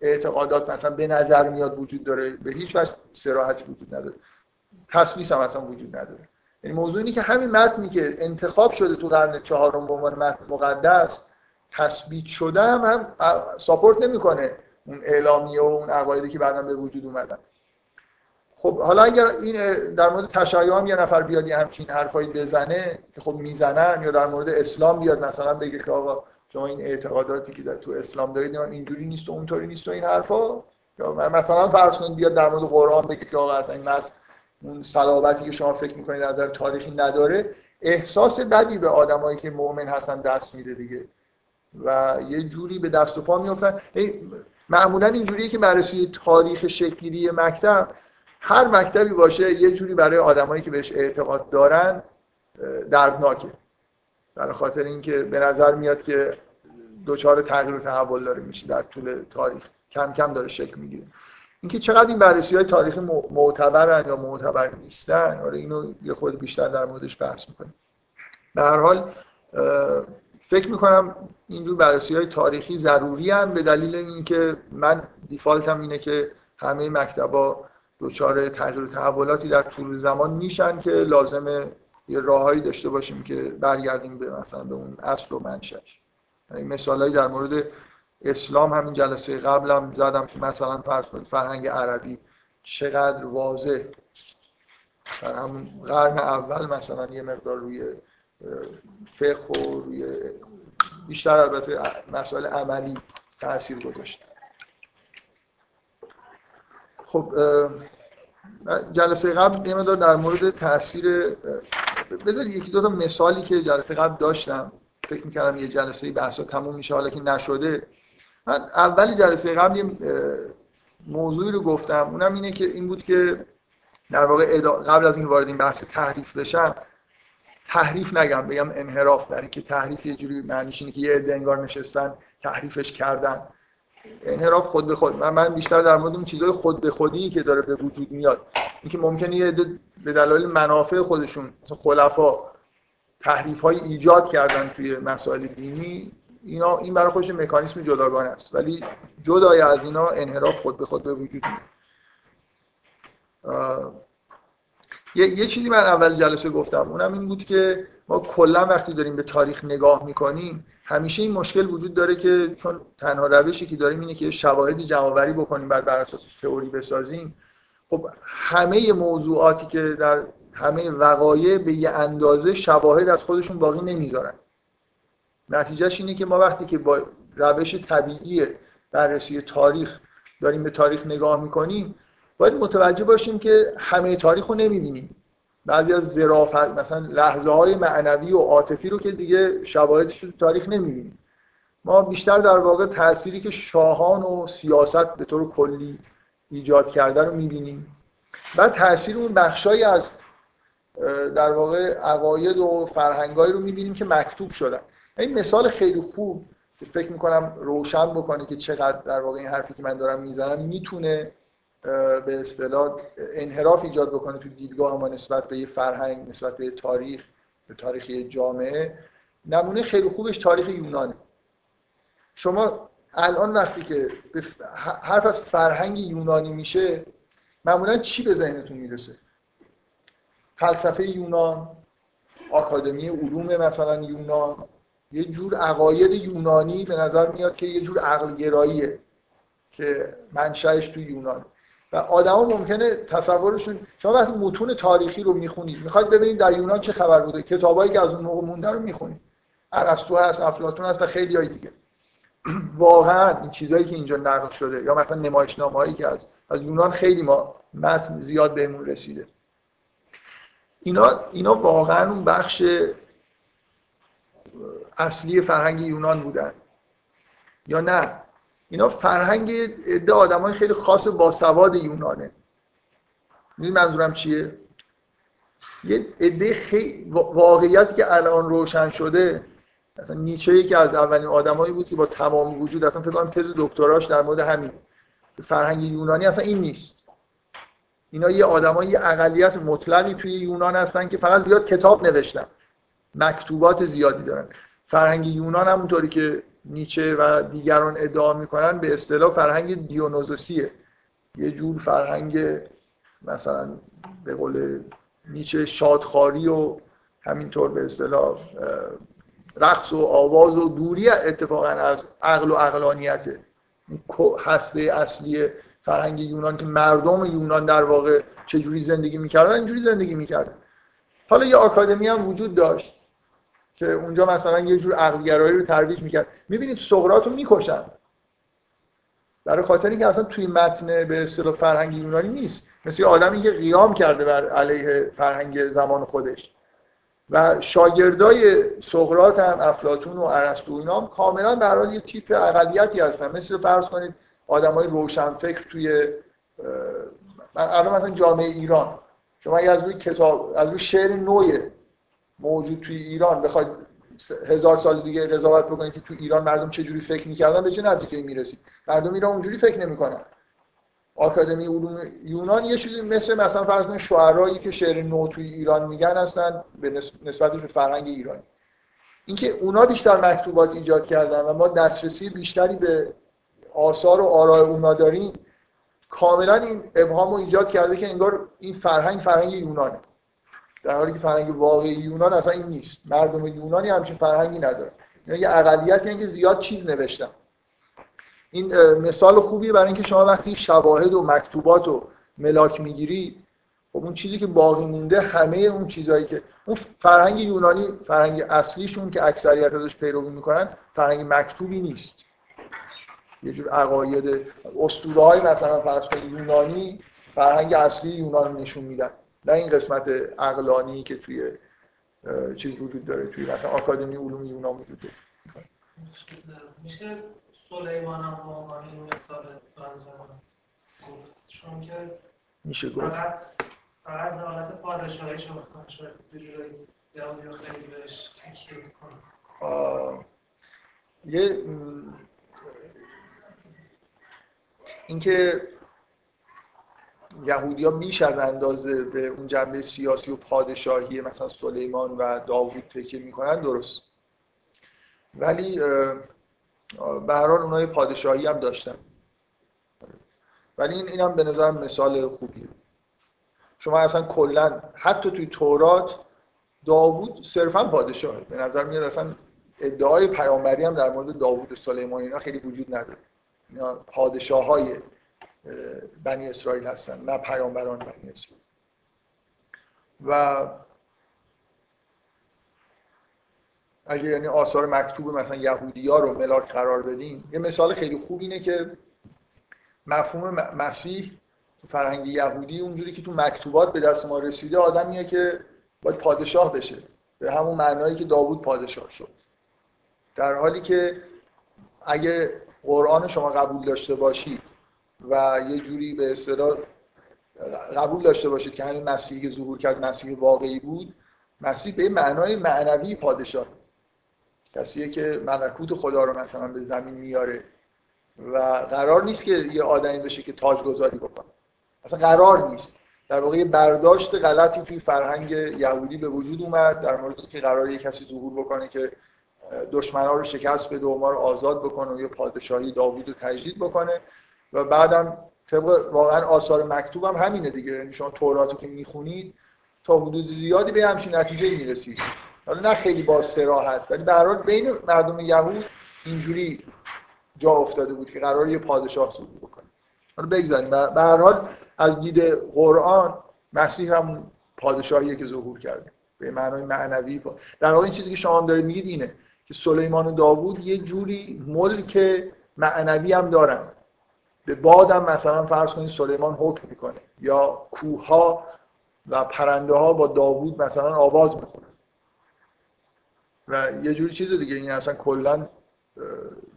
اعتقادات مثلا به نظر میاد وجود داره به هیچ وجه سراحتی وجود نداره. تصویس هم اصلا وجود نداره. یعنی موضوع اینه که همین متنی که انتخاب شده تو قرن چهارم به عنوان متن مقدس تثبیت شده هم, هم ساپورت نمی‌کنه اون اعلامیه و اون عقایدی که بعدا به وجود اومدن. خب حالا اگر این در مورد تشیع هم یه نفر بیاد یه همچین حرفایی بزنه که خب می‌زنن یا در مورد اسلام بیاد مثلا بگه که آقا شما این اعتقاداتی که در تو اسلام دارید اینجوری نیست و اونطوری نیست و این حرفا. یا مثلا فرض کنید بیاد در مورد قرآن بگه که آقا اصلا این اون صلابتی که شما فکر می‌کنید از نظر تاریخی نداره احساس بدی به آدمایی که مؤمن هستن دست میده دیگه. و یه جوری به دست و پا میافتن. معمولا اینجوریه که بررسی تاریخ شکلی مکتب هر مکتبی باشه یه جوری برای آدمایی که بهش اعتقاد دارن دردناکه. برای خاطر اینکه به نظر میاد که دوچار تغییر و تحول داره میشه در طول تاریخ. کم کم داره شکل می‌گیره. اینکه چقدر این بررسی های تاریخی معتبرن یا معتبر نیستن آره اینو یه خود بیشتر در موردش بحث می‌کنیم. به هر حال فکر می‌کنم اینجور بررسی های تاریخی ضروری هم به دلیل اینکه من دیفالتم اینه که همه مکتبا دچار تغییر و تحولاتی در طول زمان میشن که لازمه یه راههایی داشته باشیم که برگردیم به مثلا به اون اصل و منشأش. یعنی مثالایی در مورد اسلام همین جلسه قبلم زدم که مثلا فرض کنید فرهنگ عربی چقدر واضح. در همون قرن اول مثلا یه مقدار روی فقه و روی بیشتر البته مسائل عملی تاثیر گذاشت خب جلسه قبل یه مقدار در مورد تاثیر بذارید یکی دو تا مثالی که جلسه قبل داشتم. فکر می‌کردم یه جلسه بحثا تموم میشه حالا که نشده. من اولی جلسه قبل یه موضوعی رو گفتم. اونم اینه که این بود که در واقع قبل از اینکه وارد این بحث تحریف بشم تحریف نگم بگم انحراف در که تحریف یه جوری معنیش اینه که یه عده انگار نشستن تحریفش کردن. انحراف خود به خود. من بیشتر در مورد اون چیزای خود به خودی که داره به وجود میاد. اینکه ممکنه یه به دلایل منافع خودشون مثلا خلفا تحریف های ایجاد کردن توی مسائل دینی اینا این برای خودش مکانیسم جداگانه است. ولی جدای از اینا انحراف خود به خود به وجود میاد. یه،, یه چیزی من اول جلسه گفتم. اونم این بود که ما کلا وقتی داریم به تاریخ نگاه می‌کنیم همیشه این مشکل وجود داره که چون تنها روشی که داریم اینه که شواهدی جمعآوری بکنیم بعد بر اساسش تئوری بسازیم. خب همه موضوعاتی که در همه وقایع به یه اندازه شواهد از خودشون باقی نمی‌ذارن. نتیجهش اینه که ما وقتی که با روش طبیعی بررسی تاریخ داریم به تاریخ نگاه می‌کنیم باید متوجه باشیم که همه تاریخ رو نمی‌بینیم. بعضی از ظرافت مثلا لحظه های معنوی و عاطفی رو که دیگه شواهدش تو تاریخ نمی‌بینیم. ما بیشتر در واقع تأثیری که شاهان و سیاست به طور کلی ایجاد کرده رو می‌بینیم بعد تاثیر اون بخشایی از در واقع عقاید و فرهنگایی رو می‌بینیم که مکتوب شدن. این مثال خیلی خوب که فکر می‌کنم روشن بکنه که چقدر در واقع این حرفی که من دارم می‌زنم می‌تونه به اصطلاح انحراف ایجاد بکنه تو دیدگاه ما نسبت به یه فرهنگ نسبت به تاریخ به تاریخ جامعه. نمونه خیلی خوبش تاریخ یونانه. شما الان وقتی که حرف از فرهنگ یونانی میشه معمولا چی به ذهنتون می‌رسه؟ فلسفه یونان آکادمی علوم مثلا یونان یه جور عقاید یونانی به نظر میاد که یه جور عقل گراییه که منشأش تو یونان. و آدما ممکنه تصورشون شما وقتی متون تاریخی رو می‌خونید می‌خواید ببینید در یونان چه خبر بوده. کتابایی که از اون موقع مونده رو می‌خونید. ارسطو هست افلاطون هست و خیلی های دیگه. واقعا این چیزایی که اینجا نقل شده یا مثلا نمایشنامه‌هایی که از از یونان خیلی ما متن زیاد بهمون رسیده. اینا اینا واقعا اون بخش اصلی فرهنگ یونان بودن. یا نه؟ اینا فرهنگ عده آدمای خیلی خاص باسواد یونانه. می‌دونی منظورم چیه؟ یه عده خیلی واقعیتی که الان روشن شده مثلا نیچه که از اولین آدمایی بود که با تمام وجود اصلا فکر کنم تز دکتراش در مورد همین فرهنگ یونانی اصلا این نیست. اینا یه آدمایی یه اقلیت مطلقی توی یونان هستن که فقط زیاد کتاب نوشتن. مکتوبات زیادی دارن. فرهنگ یونان همونطوری که نیچه و دیگران ادعا می‌کنن به اصطلاح فرهنگ دیونوزوسیه. یه جور فرهنگ مثلا به قول نیچه شادخاری و همینطور به اصطلاح رقص و آواز و دوری اتفاقا از عقل و عقلانیت هسته اصلی فرهنگ یونان که مردم یونان در واقع چجوری زندگی می‌کردن اینجوری زندگی می‌کردن. حالا یه آکادمی هم وجود داشت. که اونجا مثلا یه جور عقلگرایی رو ترویج می‌کرد. می‌بینید سقراط رو می‌کشن. برای خاطر اینکه اصلا توی متن به اصطلاح فرهنگ یونانی نیست. مثل آدمی که قیام کرده بر علیه فرهنگ زمان خودش. و شاگردای سقراط هم افلاطون و ارسطو اینا هم کاملا در حال یه تیپ اقلیتی هستن. مثل فرض کنید آدمای روشنفکر توی الان مثلا جامعه ایران. شما اگه از روی کتاب از روی شعر نوع موجود توی ایران بخواید هزار سال دیگه قضاوت بکنید که تو ایران مردم چه جوری فکر می‌کردن به چه نتیجه می‌رسید؟ مردم ایران اونجوری فکر نمی‌کنن. آکادمی علوم یونان یه چیزی مثل مثلا فرض کنید شعرایی که شعر نو توی ایران میگن هستن به نسبت به فرهنگ ایرانی. اینکه اونا بیشتر مکتوبات ایجاد کردن و ما دسترسی بیشتری به آثار و آراء اونا داریم کاملا این ابهام رو ایجاد کرده که انگار این فرهنگ فرهنگ یونانه. در حالی که فرهنگ واقعی یونان اصلا این نیست. مردم یونانی همچین فرهنگی ندارن. یعنی یه اقلیتی که زیاد چیز نوشتن. این مثال خوبیه برای اینکه شما وقتی شواهد و مکتوبات و ملاک می‌گیری خب اون چیزی که باقی مونده همه اون چیزهایی که اون فرهنگ یونانی فرهنگ اصلیشون که اکثریت ازش پیروی می‌کنن فرهنگ مکتوبی نیست. یه جور عقاید اسطوره های مثلا فرض یونانی فرهنگ اصلی یونان نشون میدن. نه این قسمت عقلانی که توی چیز وجود داره توی مثلا آکادمی علوم یونان وجود داره. میشه سلیمان هم عنوان مثال گفت. چون که میشه گفت. فقط فقط حالت پادشاهیش مثلا شاید جورایی یا خیلی بهش تکیه یه اینکه یهودی ها بیش از اندازه به اون جنبه سیاسی و پادشاهی مثلا سلیمان و داوود تکیه می‌کنن درست. ولی به هر حال اونها پادشاهی هم داشتن. ولی این اینم به نظرم مثال خوبیه. شما اصلا کلا حتی توی تورات داوود صرفا پادشاهه. به نظر میاد اصلا ادعای پیامبری هم در مورد داوود و سلیمان اینا خیلی وجود نداره. اینا پادشاه های بنی اسرائیل هستن نه پیامبران بنی اسرائیل. و اگه یعنی آثار مکتوب مثلا یهودی ها رو ملاک قرار بدیم یه مثال خیلی خوب اینه که مفهوم مسیح فرهنگ یهودی اونجوری که تو مکتوبات به دست ما رسیده آدمیه که باید پادشاه بشه. به همون معنایی که داوود پادشاه شد. در حالی که اگه قرآن شما قبول داشته باشید و یه جوری به اصطلاح قبول داشته باشید که همین مسیحی که ظهور کرد مسیح واقعی بود مسیح به معنای معنوی پادشاه کسیه که ملکوت خدا رو مثلا به زمین میاره و قرار نیست که یه آدمی بشه که تاج گذاری بکنه. اصلا قرار نیست. در واقع برداشت غلطی توی فرهنگ یهودی به وجود اومد در مورد که قرار یه کسی ظهور بکنه که دشمنا رو شکست بده و ما رو آزاد بکنه و یه پادشاهی داوود رو تجدید بکنه. و بعدم طبق واقعا آثار مکتوب هم همینه دیگه. یعنی شما توراتو که می‌خونید تا حدود زیادی به همچین نتیجه می‌رسید. حالا نه خیلی با سراحت ولی به هر بین مردم یهود اینجوری جا افتاده بود که قرار یه پادشاه ظهور بکنه. حالا بگذاریم. به هر حال از دید قرآن مسیح هم پادشاهیه که ظهور کرده. به معنای معنوی در واقع این چیزی که شما هم دارید میگید اینه که سلیمان و داوود یه جوری ملک معنوی هم دارن. به بادم مثلا فرض کنید سلیمان حکم می‌کنه. یا کوه و پرنده ها با داوود مثلا آواز می‌خونن. و یه جوری چیز دیگه این اصلا کلا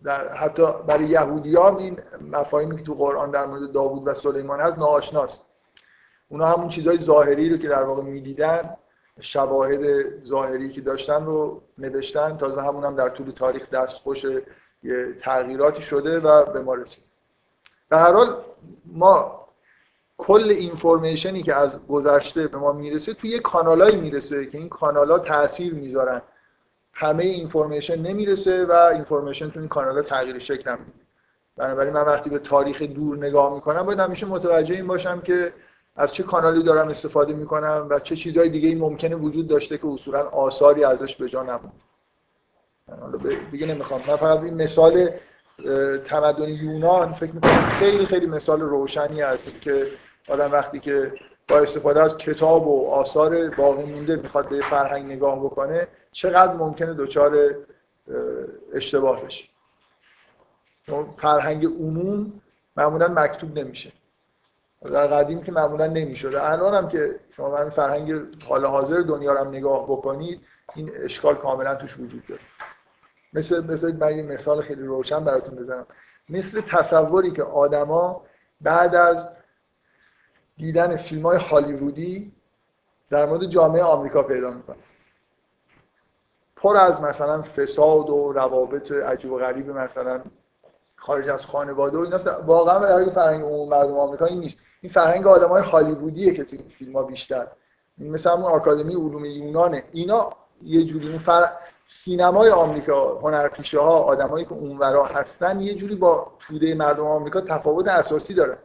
در حتی برای یهودی هم این مفاهیمی که تو قرآن در مورد داوود و سلیمان هست ناآشناست. اونا همون چیزهای ظاهری رو که در واقع می‌دیدن شواهد ظاهری که داشتن رو نوشتن تازه همون هم در طول تاریخ دست خوش یه تغییراتی شده و به ما رسید. به هر حال ما کل اینفورمیشنی که از گذشته به ما می‌رسه توی یه کانالایی می‌رسه که این کانالا تاثیر می‌ذارن. همه اینفورمیشن نمی‌رسه و اینفورمیشن تو این کانال تغییر شکل هم بنابراین من وقتی به تاریخ دور نگاه می‌کنم باید همیشه متوجه این باشم که از چه کانالی دارم استفاده می‌کنم و چه چیزهای دیگه این ممکنه وجود داشته که اصولا آثاری ازش به جا نموند حالا دیگه نمی‌خوام. من فقط این مثال تمدن یونان فکر می‌کنم خیلی خیلی مثال روشنی است که آدم وقتی که با استفاده از کتاب و آثار باقی مونده می‌خواد به فرهنگ نگاه بکنه چقدر ممکنه دچار اشتباه بشه. فرهنگ عموم معمولا مکتوب نمیشه. در قدیم که معمولا نمی‌شده. الان هم که شما همین فرهنگ حال حاضر دنیا رو هم نگاه بکنید این اشکال کاملا توش وجود داره. مثل مثل من یه مثال خیلی روشن براتون بزنم. مثل تصوری که آدما بعد از دیدن فیلم های هالیوودی در مورد جامعه آمریکا پیدا می‌کنن. پر از مثلا فساد و روابط عجیب و غریب مثلا خارج از خانواده و اینا. واقعا در فرهنگ عموم مردم آمریکا این نیست. این فرهنگ آدم های هالیوودیه که تو فیلم ها بیشتر. این مثل همون آکادمی علوم یونانه. اینا یه جوری فر... سینمای آمریکا هنرپیشه ها آدمایی که اونورا هستن یه جوری با توده مردم آمریکا تفاوت اساسی داره.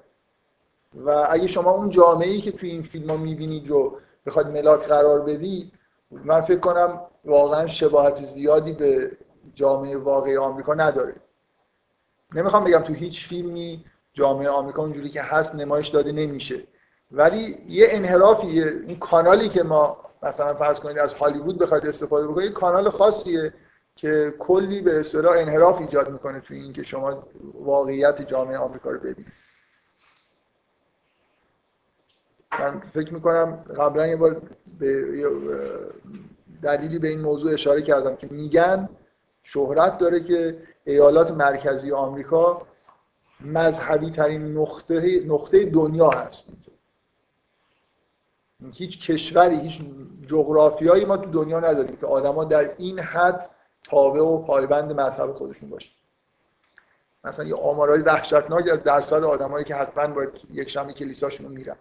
و اگه شما اون جامعه ای که توی این فیلم ها می‌بینید رو بخواد ملاک قرار بدید من فکر کنم واقعا شباهت زیادی به جامعه واقعی آمریکا نداره. نمی‌خوام بگم تو هیچ فیلمی جامعه آمریکا اونجوری که هست نمایش داده نمیشه. ولی یه انحرافی این کانالی که ما مثلا فرض کنید از هالیوود بخواید استفاده بکنید کانال خاصیه که کلی به اصطلاح انحراف ایجاد می‌کنه توی این که شما واقعیت جامعه آمریکا رو ببینید. من فکر می‌کنم قبلا یه بار به دلیلی به این موضوع اشاره کردم که میگن شهرت داره که ایالات مرکزی آمریکا مذهبی ترین نقطه, نقطه دنیا هست. هیچ کشوری هیچ جغرافیایی ما تو دنیا نداریم که آدما در این حد تابع و پایبند مذهب خودشون باشه مثلا یه آمارهای وحشتناک از درصد آدمایی که حتما باید یک شنبه کلیساشون میرن.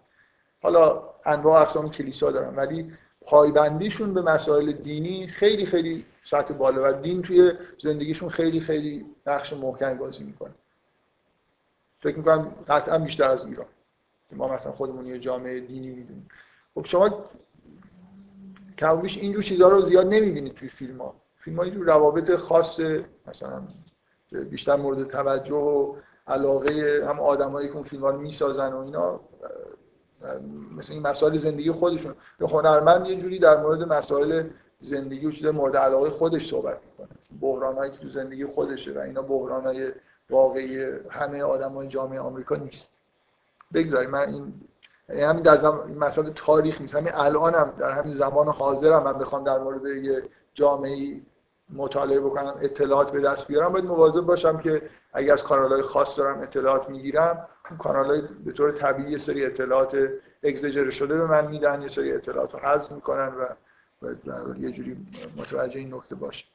حالا انواع اقسام کلیسا دارن ولی پایبندیشون به مسائل دینی خیلی خیلی سطح بالا و دین توی زندگیشون خیلی خیلی نقش محکمی بازی می‌کنه. فکر می‌کنم قطعا بیشتر از ایران. ما مثلا خودمون یه جامعه دینی می‌دونیم. خب شما کمابیش اینجور چیزها رو زیاد نمی‌بینید توی فیلم ها فیلم ها اینجور روابط خاص مثلا بیشتر مورد توجه و علاقه هم آدمایی که اون فیلم ها رو می‌سازن و اینا مثل این مسائل زندگی خودشون. یه هنرمند یه جوری در مورد مسائل زندگی و چیز مورد علاقه خودش صحبت می‌کنه. بحرانایی که تو زندگی خودشه و اینا بحرانای واقعی همه آدمای جامعه آمریکا نیست. بگذاریم من این همین در این مسئله تاریخ نیست. همین الانم در همین زمان حاضرم من بخوام در مورد یه جامعه مطالعه بکنم اطلاعات به دست بیارم. باید مواظب باشم که اگر از کانال‌های خاص دارم اطلاعات می‌گیرم اون کانال‌های به طور طبیعی یه سری اطلاعات اگزاجره شده به من میدن یه سری اطلاعات رو حذف می‌کنن و باید یه جوری متوجه این نکته باشه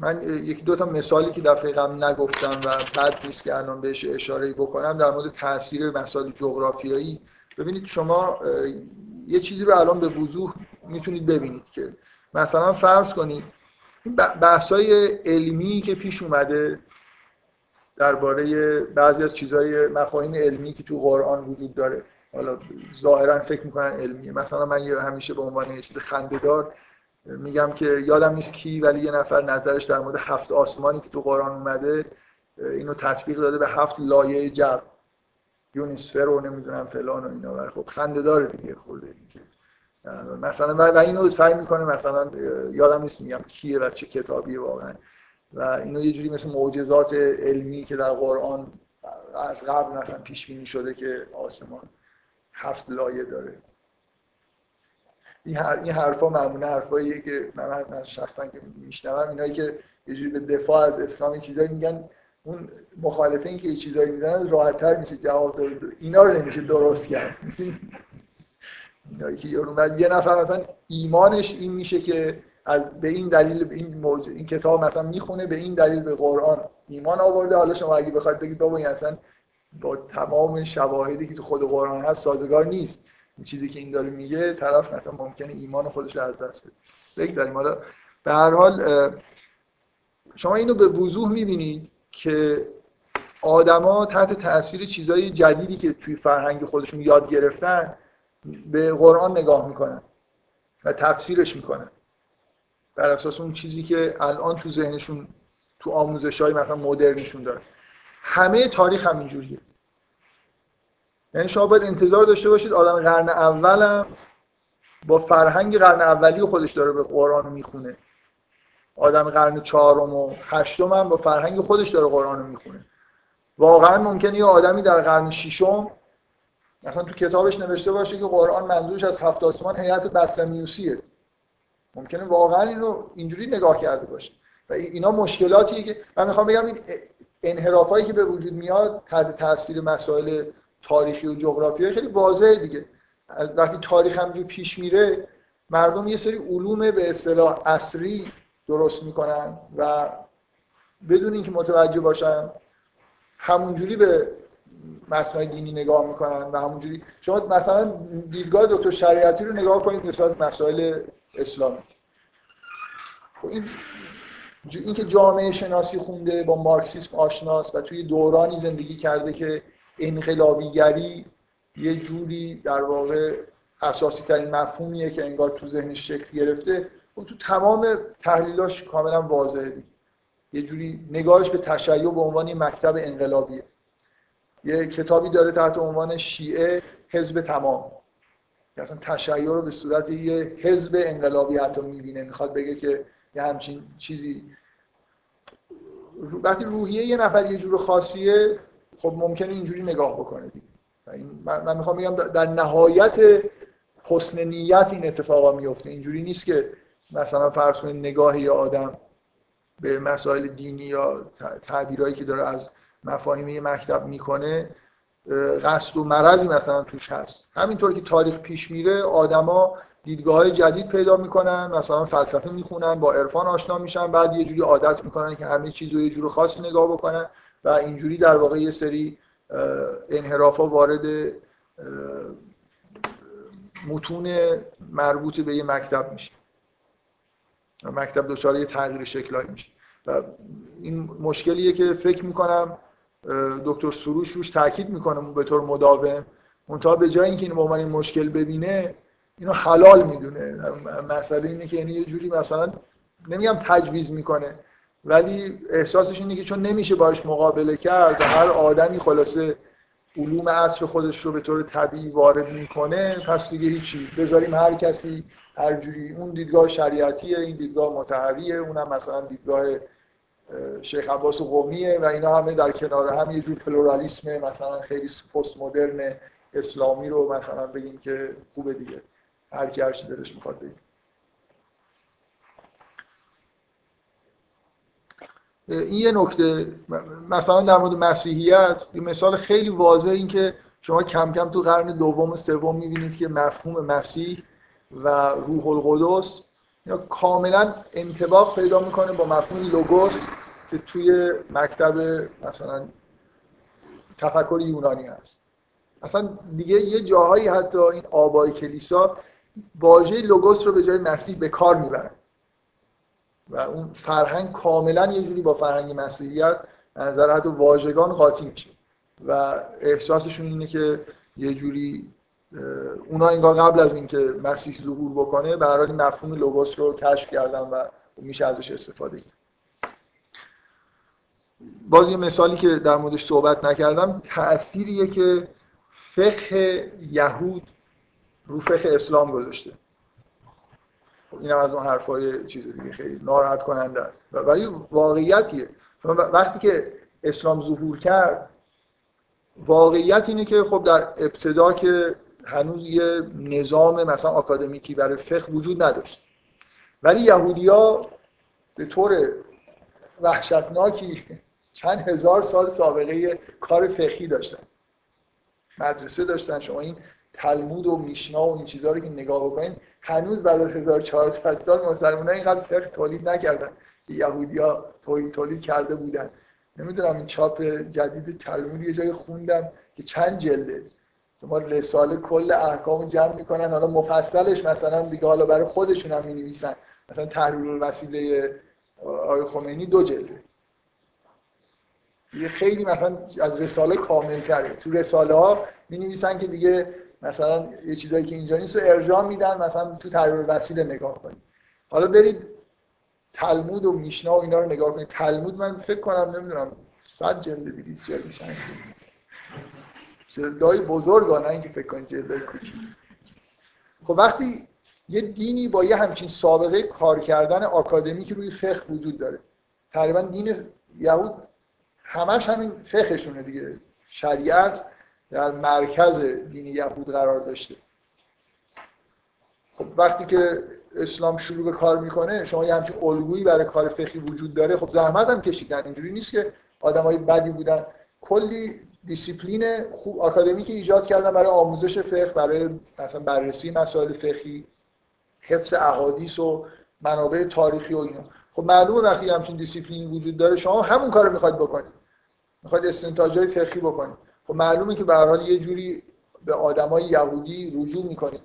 من یکی دو تا مثالی که دفعه قبل نگفتم و بعد نیست که الان بهش اشاره بکنم در مورد تاثیر مسائل جغرافیایی. ببینید شما یه چیزی رو الان به وضوح می‌تونید ببینید که مثلا فرض کنید این بحثای علمی که پیش اومده درباره بعضی از چیزهای مفاهیم علمی که تو قرآن وجود داره. حالا ظاهرا فکر می‌کنن علمیه. مثلا من یه همیشه به عنوان یه چیز خندهدار میگم که یادم نیست کی ولی یه نفر نظرش در مورد هفت آسمانی که تو قرآن اومده اینو تطبیق داده به هفت لایه جو یونیسفر رو نمی‌دونم فلان و اینا. ولی خب خنده داره دیگه خورده مثلا و اینو سعی می‌کنه مثلا یادم نیست میگم کیه و چه کتابیه واقعا. و اینو یه جوری مثل معجزات علمی که در قرآن از قبل مثلا پیش بینی شده که آسمان هفت لایه داره. این, هر، این حرفا معمولا حرفاییه که من, من شخصا که میشنوم اینایی که یه جوری به دفاع از اسلام چیزایی میگن اون مخالفین که یه چیزایی می‌زنن راحتتر میشه جواب داد. اینا رو نمیشه درست کرد. اینایی که یه نفر مثلا ایمانش این میشه که از به این دلیل به این موج... این کتاب مثلا می‌خونه به این دلیل به قرآن ایمان آورده. حالا شما اگه بخواید بگید بابا این اصلا با تمام شواهدی که تو خود قرآن هست سازگار نیست. این چیزی که این داره میگه طرف مثلا ممکنه ایمان خودش رو از دست بده. بگذاریم. حالا به هر حال شما اینو به وضوح می‌بینید که آدما تحت تاثیر چیزای جدیدی که توی فرهنگ خودشون یاد گرفتن به قرآن نگاه می‌کنن و تفسیرش می‌کنن. بر اساس اون چیزی که الان تو ذهنشون تو آموزش های مثلا مدرنشون داره. همه تاریخ همینجوریه یعنی شما باید انتظار داشته باشید آدم قرن اولم با فرهنگ قرن اولی خودش داره به قرآن می‌خونه. آدم قرن چهارم و هشتم هم با فرهنگ خودش داره قرآن رو می‌خونه. واقعا ممکنه یه آدمی در قرن ششم مثلا تو کتابش نوشته باشه که قرآن منظورش از هفت آسمان هیئت بطلمیوسیه. ممکنه واقعا اینو اینجوری نگاه کرده باشه. و اینا مشکلاتیه که من می‌خوام بگم این انحرافایی که به وجود میاد تحت تاثیر مسائل تاریخی و جغرافیایی خیلی واضحه دیگه. وقتی تاریخ همجور پیش میره مردم یه سری علوم به اصطلاح اصری درست می‌کنن و بدون اینکه متوجه باشن همونجوری به مسائل دینی نگاه می‌کنن و همونجوری شما مثلا دیدگاه دکتر شریعتی رو نگاه کنید نسبت مسائل اسلامی. خب این اینکه جامعه شناسی خونده با مارکسیسم آشناست و توی دورانی زندگی کرده که انقلابیگری یه جوری در واقع اساسی ترین مفهومیه که انگار تو ذهنش شکل گرفته. خب تو تمام تحلیلاش کاملا واضحه یه جوری نگاهش به تشیع به عنوان مکتب انقلابیه. یه کتابی داره تحت عنوان شیعه حزب تمام. که اصلا تشیع رو به صورت یه حزب انقلابی حتی می‌بینه. می‌خواد بگه که یه همچین چیزی وقتی روحیه یه نفر یه جور خاصیه خب ممکنه اینجوری نگاه بکنه دیگه. من می‌خوام بگم در نهایت حسن نیت این اتفاقا میفته اینجوری نیست که مثلا فرض کنید نگاه یه آدم به مسائل دینی یا تعبیرهایی که داره از مفاهیم یه مکتب می‌کنه قصد و مرضی مثلا توش هست. همینطور که تاریخ پیش میره آدما دیدگاه های جدید پیدا می‌کنن مثلا فلسفه می‌خونن با عرفان آشنا میشن بعد یه جوری عادت می‌کنن که همه چیز رو یه جور خاصی نگاه بکنن. و اینجوری در واقع یه سری انحراف ها وارد متون مربوط به یه مکتب میشه. مکتب دچار یه تغییر شکلایی میشه. و این مشکلیه که فکر می‌کنم دکتر سروش روش تاکید می‌کنه به طور مداوم. منتها به جای اینکه اینو به این مشکل ببینه اینو حلال می‌دونه. مسئله اینه که یعنی یه جوری مثلا نمیگم تجویز می‌کنه ولی احساسش اینه که چون نمیشه باش مقابله کرد و هر آدمی خلاصه علوم عصر خودش رو به طور طبیعی وارد می‌کنه پس دیگه هیچی. بذاریم هر کسی هر جوری. اون دیدگاه شریعتیه این دیدگاه متحریه اونم مثلا دیدگاه شیخ عباس و قومیه و اینا همه در کنار هم یه جور پلورالیسم مثلا خیلی پست مدرن اسلامی رو مثلا بگیم که خوبه دیگه. هر کی هر دلش می‌خواد بگیم این یه نکته مثلا در مورد مسیحیت یه مثال خیلی واضح این که شما کم کم تو قرن دوم و سوم می‌بینید که مفهوم مسیح و روح القدس اینا کاملا انتباق پیدا می‌کنه با مفهوم لوگوس که توی مکتب مثلا تفکر یونانی هست. اصلا دیگه یه جاهایی حتی این آبای کلیسا واژه لوگوس رو به جای مسیح به کار می‌برن. و اون فرهنگ کاملا یه جوری با فرهنگ مسیحیت نظر حتی واژگان قاطی میشه. و احساسشون اینه که یه جوری اونا انگار قبل از اینکه مسیح ظهور بکنه هر مفهوم لوگوس رو کشف کردن و میشه ازش استفاده کرد. باز یه مثالی که در موردش صحبت نکردم تأثیریه که فقه یهود رو فقه اسلام گذاشته. این از اون حرفای چیز دیگه خیلی ناراحت کننده است. ولی واقعیتیه. وقتی که اسلام ظهور کرد واقعیت اینه که خب در ابتدا که هنوز یه نظام مثلا آکادمیکی برای فقه وجود نداشت. ولی یهودیا به طور وحشتناکی چند هزار سال سابقه کار فقهی داشتن. مدرسه داشتن. شما این تلمود و میشنا و این چیزها رو که نگاه بکنید هنوز بعد از 1400 سال مسلمان اینقدر فقه تولید نکردن. یهودیا تولید کرده بودن. نمی‌دونم این چاپ جدید تلمود یه جای خوندم که چند جلده. شما رساله کل احکام جمع می‌کنن حالا مفصلش مثلا دیگه حالا برای خودشون هم می‌نویسن. مثلا تحریر الوسیله آقای خمینی دو جلده. یه خیلی مثلا از رساله کامل کرده تو رساله ها می نویسن که دیگه مثلا یه چیزایی که اینجا نیست رو ارجاع میدن مثلا تو تحریر وسیله نگاه کنید حالا برید تلمود و میشنا و اینا رو نگاه کنید. تلمود من فکر کنم نمی‌دونم صد جلد 200 جلد میشن جلدای بزرگ نه اینکه فکر کنید جلدای کوچیک. خب وقتی یه دینی با یه همچین سابقه کار کردن آکادمیک روی فقه وجود داره. تقریبا دین یهود همش همین فقهشونه دیگه. شریعت در مرکز دین یهود قرار داشته. خب وقتی که اسلام شروع به کار می‌کنه شما یه همچین الگویی برای کار فقهی وجود داره خب زحمت هم کشیدن اینجوری نیست که آدمای بدی بودن. کلی دیسیپلین خوب آکادمیک ایجاد کردن برای آموزش فقه برای مثلا بررسی مسائل فقهی حفظ احادیث و منابع تاریخی و اینا خب معلومه وقتی همچین دیسیپلینی وجود داره شما همون کار رو می‌خواید بکنید. می‌خواید استنتاج های فقهی بکنید. خب معلومه که به یه جوری به آدمای یهودی رجوع می‌کنید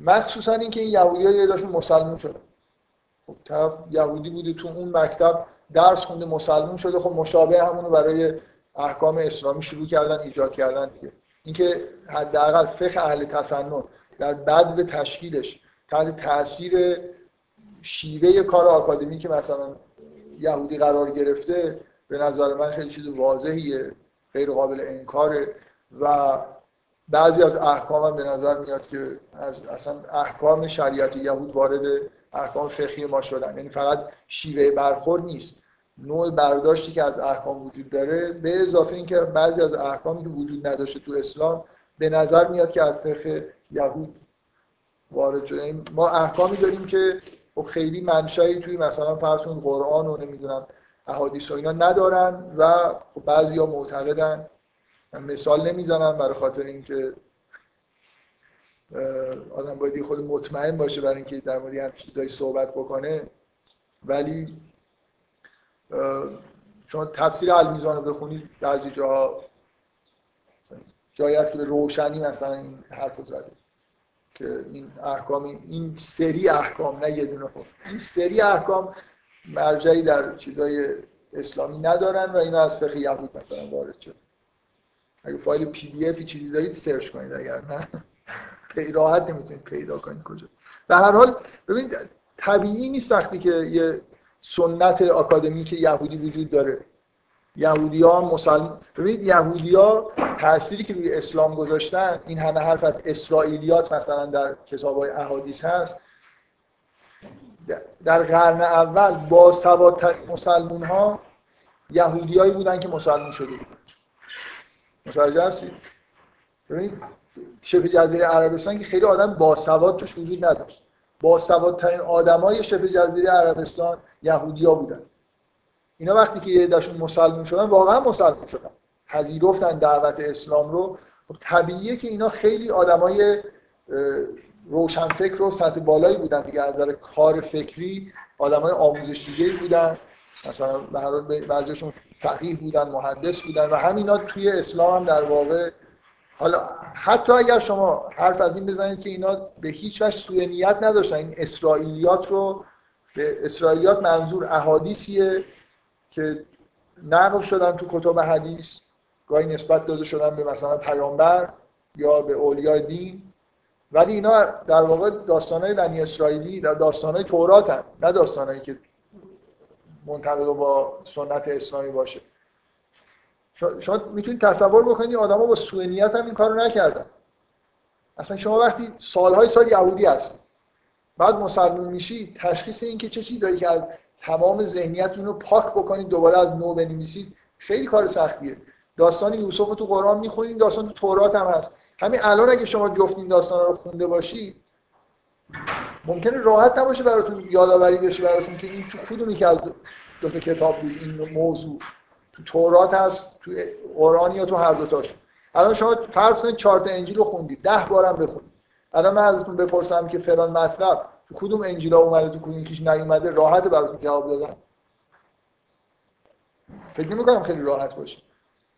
مخصوصا اینکه این یهودی ها یه داشون مسلمون شده. خب طرف یهودی بوده تو اون مکتب درس خونده مسلمون شده. خب مشابه همونو برای احکام اسلامی شروع کردن ایجاد کردن دیگه. اینکه حداقل فقه اهل تسنن در بد به تشکیلش تحت تاثیر شیوه کار آکادمی که مثلا یهودی قرار گرفته به نظر من خیلی چیز واضحیه. غیر قابل انکاره و بعضی از احکام هم به نظر میاد که از اصلا احکام شریعت یهود وارد احکام فقهی ما شدن. یعنی فقط شیوه برخورد نیست. نوع برداشتی که از احکام وجود داره به اضافه اینکه بعضی از احکامی که وجود نداشته تو اسلام به نظر میاد که از فقه یهود وارد شده. یعنی ما احکامی داریم که خب خیلی منشأی توی مثلا فرض قرآن و نمی‌دونم احادیث و اینا ندارن و خب بعضی ها معتقدن مثال نمی‌زنم برای خاطر اینکه آدم باید خود مطمئن باشه برای اینکه در مورد هم چیزایی صحبت بکنه. ولی شما تفسیر المیزان رو بخونید بعضی جاها جایی هست که به روشنی مثلا این حرف زده که این احکام این سری احکام نه یه دونه این سری احکام مرجعی در چیزای اسلامی ندارن و اینا از فقه یهود مثلا وارد شد اگه فایل PDF ی چیزی دارید search کنید اگر نه. راحت نمی‌تونید پیدا کنید کجا. به هر حال ببینید طبیعی نیست وقتی که یه سنت آکادمیک یهودی وجود داره. یهودی ها مسلم ببینید یهودی ها تأثیری که روی اسلام گذاشتن این همه حرف از اسرائیلیات مثلا در کتاب های احادیث هست در قرن اول با سواد مسلمون ها یهودیایی بودن که مسلمون شده بودن. متوجه هستید شبه جزیره عربستان که خیلی آدم با سواد توش وجود نداشت. با سوادترین آدمای شبه جزیره عربستان یهودیا بودن. اینا وقتی که یه دشون مسلمون شدن واقعا مسلمون شدن. پذیرفتن دعوت اسلام رو. خب طبیعیه که اینا خیلی آدمای روشنفکر و سطح بالایی بودن دیگه. از نظر کار فکری آدمای آموزش دیگه بودن. مثلا بعضیشون فقیه بودن محدث بودن و همینا توی اسلام هم در واقع حالا حتی اگر شما حرف از این بزنید که اینا به هیچ وجه سوء نیت نداشتن. این اسرائیلیات رو به اسرائیلیات منظور احادیثیه که نقل شدن تو کتب حدیث گاهی نسبت داده شدن به مثلا پیامبر یا به اولیای دین. ولی اینا در واقع داستانهای بنی اسرائیلی داستانهای تورات هم نه داستانهایی که منطبق با سنت اسلامی باشه. شما می‌تونید تصور بکنید آدما با سوء نیت هم این کارو نکردن. اصلا شما وقتی سالهای سال یهودی هست بعد مسلمان میشی تشخیص این که چه چیزایی که از تمام ذهنیتتون رو پاک بکنید دوباره از نو بنویسید خیلی کار سختیه. داستان یوسف رو تو قرآن می‌خونید داستان تو تورات هم هست. همین الان اگه شما جفت این داستان رو خونده باشید ممکنه راحت نباشه براتون یادآوری بشه براتون که این تو کدومی که از دو تا کتاب بود این موضوع. تو تورات هست تو قرآن یا تو هر دو تاشون الان شما فرض کنید چهار تا انجیل رو خوندید ده بارم بخونید. الان من ازتون بپرسم که فلان مطلب تو کدوم انجیلا اومده تو کدوم کیش نیومده راحت براتون جواب دادن فکر نمی‌کنم خیلی راحت باشه.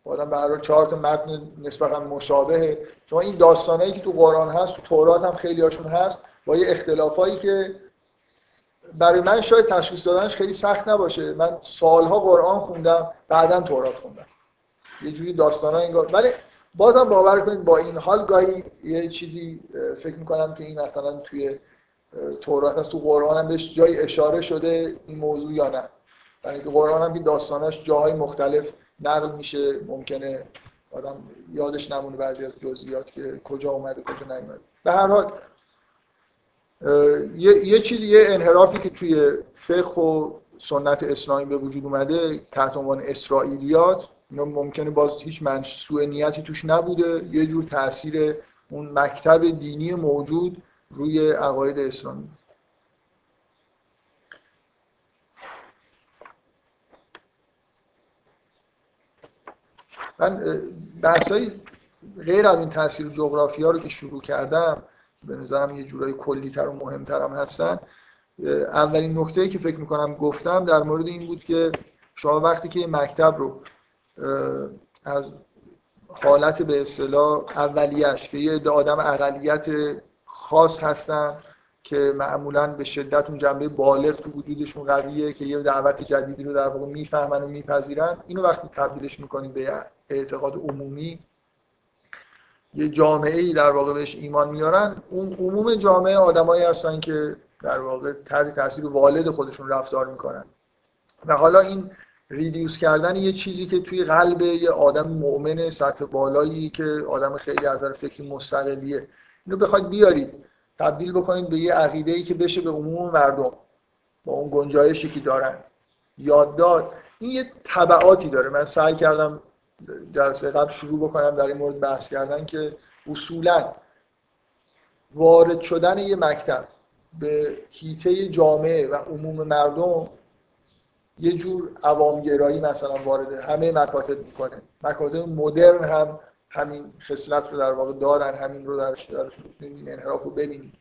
آدم به هر چهار تا متن نسبتا مشابهه شما این داستانایی که تو قرآن هست تو تورات هم خیلی هاشون هست با یه اختلافایی که برای من شاید تشخیص دادنش خیلی سخت نباشه. من سالها قرآن خوندم بعدا تورات خوندم. یه جوری داستانا انگار ولی بازم باور کنید با این حال گاهی یه چیزی فکر می‌کنم که این مثلا توی تورات هست تو قرآن هم بهش جای اشاره شده این موضوع یا نه. یعنی قرآن هم داستاناش جاهای مختلف نقل میشه ممکنه آدم یادش نمونه بعضی از جزئیات که کجا اومده کجا نیومده. به هر حال یه, یه چیز یه انحرافی که توی فقه و سنت اسلامی به وجود اومده تحت عنوان اسرائیلیات اینا ممکنه باز هیچ منشوع نیتی توش نبوده. یه جور تاثیر اون مکتب دینی موجود روی عقاید اسلامی. من بحثای غیر از این تاثیر جغرافی ها رو که شروع کردم به نظرم یه جورایی کلیتر و مهمتر هم هستن اولین نکته که فکر می‌کنم گفتم در مورد این بود که شما وقتی که یه مکتب رو از حالت به اصطلاح اولیش که یه آدم اقلیت خاص هستن که معمولا به شدت اون جنبه بالغ تو وجودشون قویه که یه دعوت جدیدی رو در واقع می‌فهمن و میپذیرن اینو وقتی تبدیلش می‌کنید به اعتقاد عمومی. یه جامعه ای در واقع بهش ایمان میارن. اون عموم جامعه آدمایی هستن که در واقع تحت تاثیر والد خودشون رفتار می‌کنن. و حالا این ریدیوس کردن یه چیزی که توی قلب یه آدم مؤمن سطح بالایی که آدم خیلی از نظر فکری مستقلیه. اینو بخواید بیارید تبدیل بکنید به یه عقیده ای که بشه به عموم مردم با اون گنجایشی که دارن. یاد داد این یه طبعاتی داره. من سعی کردم جلسه قبل شروع بکنم در این مورد بحث کردن که اصولا وارد شدن یه مکتب به هیته جامعه و عموم مردم یه جور عوامگرایی مثلا وارد همه مکاتب می‌کنه. مکاتب مدرن هم همین خصلت رو در واقع دارن همین رو درش دارن این انحراف رو ببینید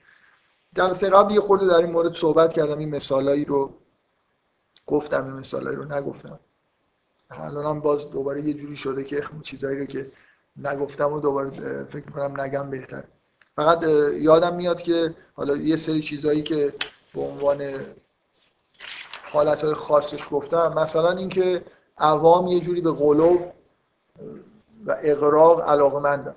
جلسه قبل یه خورده در این مورد صحبت کردم این مثالایی رو گفتم این مثالایی رو نگفتم. الان هم باز دوباره یه جوری شده که چیزایی رو که نگفتم و دوباره فکر کنم نگم بهتر. فقط یادم میاد که حالا یه سری چیزایی که به عنوان حالتهای خاصش گفتم مثلا اینکه عوام یه جوری به قلوب و اقراق علاقمندن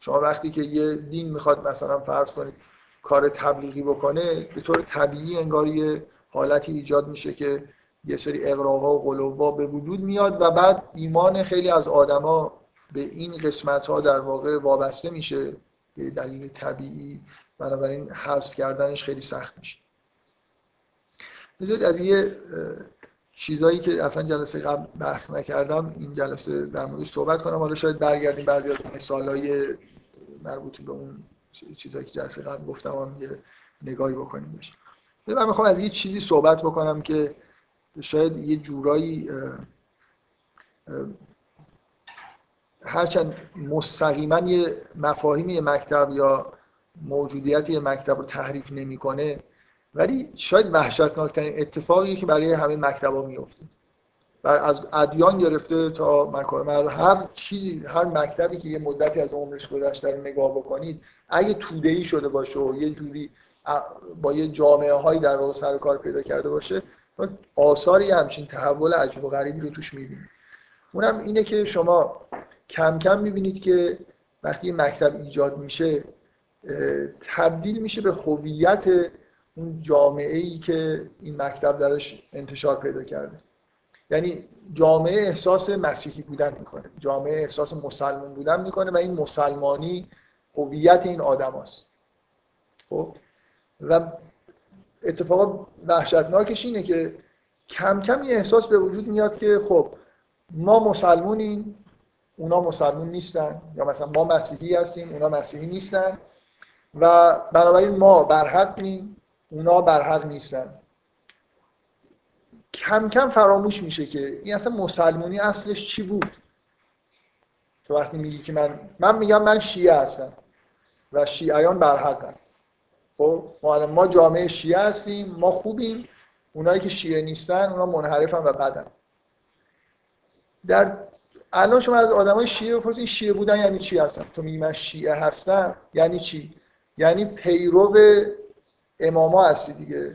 شما وقتی که یه دین می‌خواد مثلا فرض کنید کار تبلیغی بکنه به طور طبیعی انگار یه حالتی ایجاد میشه که یه سری اقراقا و قلوبا به وجود میاد و بعد ایمان خیلی از آدما به این قسمت ها در واقع وابسته میشه. به دلیل طبیعی بنابراین حذف کردنش خیلی سخت میشه. بذارید از یه چیزایی که اصلا جلسه قبل بحث نکردم این جلسه در موردش صحبت کنم. حالا شاید برگردیم بعضی از مثالای مربوط به اون چیزایی که جلسه قبل گفتم هم یه نگاهی بکنیم بشه من می‌خوام از یه چیزی صحبت بکنم که شاید یه جورایی هرچند مستقیما یه مفاهیم یه مکتب یا موجودیت یه مکتب رو تحریف نمی‌کنه ولی شاید وحشتناکترین اتفاقی که برای همه مکتبا میفته بر از ادیان گرفته تا مکارم هر چیزی هر مکتبی که یه مدتی از عمرش گذشته رو نگاه بکنید اگه توده شده باشه و یه جوری با یه جامعه هایی در سر کار پیدا کرده باشه آثاری همچین تحول عجیب و غریبی رو توش می‌بینید اونم اینه که شما کم کم می‌بینید که وقتی مکتب ایجاد میشه تبدیل میشه به هویت اون جامعه ای که این مکتب درش انتشار پیدا کرده. یعنی جامعه احساس مسیحی بودن می‌کنه جامعه احساس مسلمان بودن می‌کنه و این مسلمانی هویت این آدم است خب؟ و اتفاق وحشتناکش اینه که کم کم یه احساس به وجود میاد که خب ما مسلمونیم اونا مسلمون نیستن یا مثلا ما مسیحی هستیم اونا مسیحی نیستن و بنابراین ما برحق نیم اونا برحق نیستن. کم کم فراموش میشه که این اصلا مسلمونی اصلش چی بود؟ تو وقتی میگی که من من میگم من شیعه هستم و شیعیان برحقن. خب ما ما جامعه شیعه هستیم ما خوبیم. اونایی که شیعه نیستن اونا منحرفن و بدن. در الان شما از آدمای شیعه بپرسید شیعه بودن یعنی چی هستن؟ تو میگی من شیعه هستم یعنی چی؟ یعنی پیرو اماما هستی دیگه.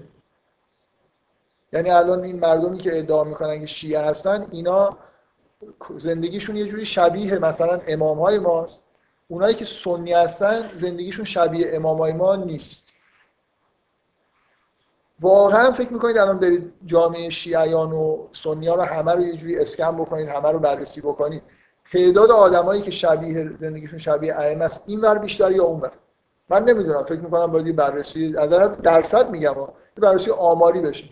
یعنی الان این مردمی که ادعا می‌کنن که شیعه هستن اینا زندگیشون یه جوری شبیه مثلا امام های ماست. اونایی که سنی هستن زندگیشون شبیه امام های ما نیست. واقعا فکر می‌کنید الان برید جامعه شیعیان و سنی ها رو همه رو یه جوری اسکن بکنید همه رو بررسی بکنید تعداد آدمایی که شبیه زندگیشون شبیه ائمه است این ور بیشتر یا اون ور من نمی‌دونم فکر می‌کنم باید بررسی از درصد میگم بررسی آماری بشه.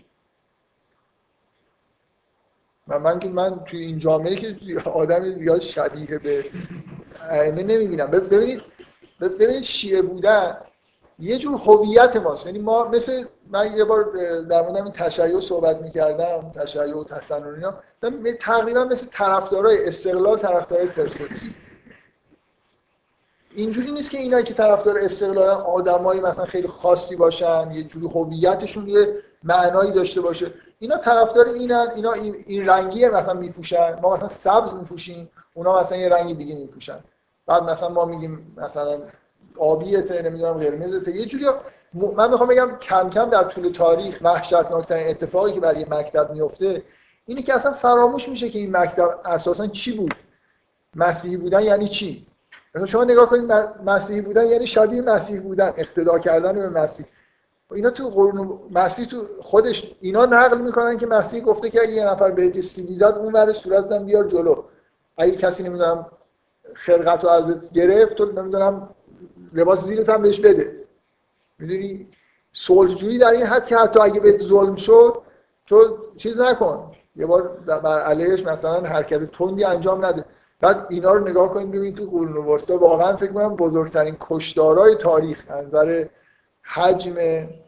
من من که من توی این جامعه که آدم زیاد شبیه به ائمه نمی‌بینم. ببینید ببینید شیعه بودن یه جور هویت ماست. یعنی ما مثل من یه بار در مورد این تشیع صحبت می‌کردم تشیع و تسنن اینا. تقریبا مثل طرفدارای استقلال طرفدارای پرسپولیس. اینجوری نیست که اینا که طرفدار استقلال آدمایی مثلا خیلی خاصی باشن یه جوری هویتشون یه معنایی داشته باشه. اینا طرفدار اینن اینا این رنگیه مثلا میپوشن. ما مثلا سبز میپوشیم اونا مثلا یه رنگ دیگه میپوشن. بعد مثلا ما میگیم مثلا آبیته نمی‌دونم قرمزته یه جوری من می‌خوام بگم کم کم در طول تاریخ وحشتناکترین اتفاقی که برای مکتب میفته اینه که اصلا فراموش میشه که این مکتب اساسا چی بود. مسیحی بودن یعنی چی؟ مثلا شما نگاه کنید مسیحی بودن یعنی شادی مسیح بودن اقتدا کردن به مسیح. اینا تو قرون مسیح تو خودش اینا نقل می‌کنن که مسیح گفته که اگه یه نفر به سیلی زد اون ور صورت بیار جلو. اگه کسی نمی‌دونم خرقت رو ازت گرفت تو نمی‌دونم لباس زیرت هم بهش بده. می‌دونی؟ صلحجویی در این حد که حتی اگه بهت ظلم شد تو چیز نکن. یه بار بر علیهش مثلا حرکت تندی انجام نده. بعد اینا رو نگاه کنید ببینید تو قرون وسطا واقعا فکر کنم بزرگترین کشدارای تاریخ نظر حجم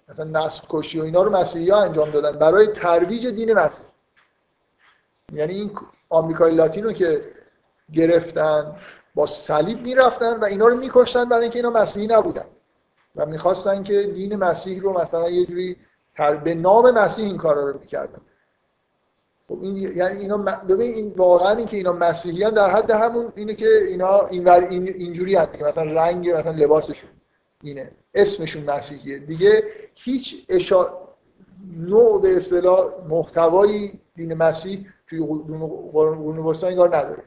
مثلا نسل کشی و اینا رو مسیحی ها انجام دادن برای ترویج دین مسیح. یعنی این آمریکای لاتین رو که گرفتن با صلیب می‌رفتن و اینا رو میکشتن برای اینکه اینا مسیحی نبودن. و می‌خواستن که دین مسیح رو مثلا یه جوری به نام مسیح این کارا رو می‌کردن. خب این یعنی اینا ببین این واقعا این که اینا مسیحیان در حد همون اینه که اینا اینور این اینجوری هست مثلا رنگ مثلا لباسشون اینه اسمشون مسیحیه. دیگه هیچ اشا... نوع به اصطلاح محتوایی دین مسیح توی قرون وسطا انگار نداره.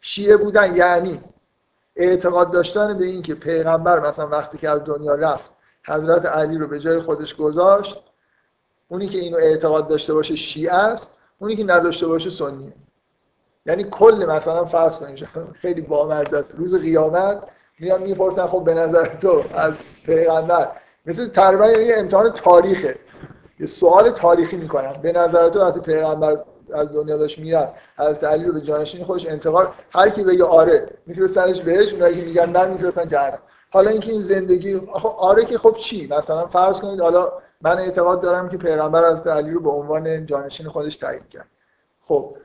شیعه بودن یعنی اعتقاد داشتن به این که پیغمبر مثلا وقتی که از دنیا رفت حضرت علی رو به جای خودش گذاشت اونی که اینو اعتقاد داشته باشه شیعه است اونی که نداشته باشه سنیه. یعنی کل مثلا فرض کنید خیلی بامزه است. روز قیامت میان می‌پرسن خب به نظر تو از پیغمبر مثل تقریبا یعنی امتحان تاریخه. یه سوال تاریخی می‌کنن. به نظر تو از پیغمبر از دنیا داشت می‌رفت از علی رو به جانشین خودش انتقال هر کی بگه آره میفرستنش بهش اونایی که میگن نه میفرستن جهنم. حالا اینکه این زندگی خب آره که خب چی؟ مثلا فرض کنید حالا من اعتقاد دارم که پیغمبر از علی رو به عنوان جانشین خودش تعیین کرد. خب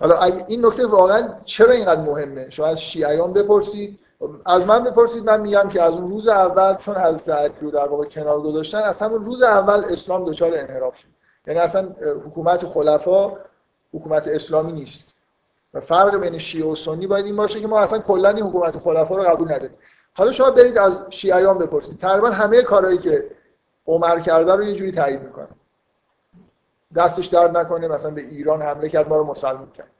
حالا این نکته واقعا چرا اینقدر مهمه؟ شما از شیعیان بپرسید. از من بپرسید من میگم که از اون روز اول چون حضرت علی رو در واقع کنار گذاشتن از همون روز اول اسلام دچار انحراف شد. یعنی اصلا حکومت خلفا حکومت اسلامی نیست. و فرق بین شیعه و سنی باید این باشه که ما اصلا کلا این حکومت خلفا رو قبول نداریم. حالا شما برید از شیعیان بپرسید. تقریبا همه کارهایی که عمر کرده رو یه جوری تایید می‌کنه. دستش درد نکنه مثلا به ایران حمله کرد ما رو مسلمان کرد.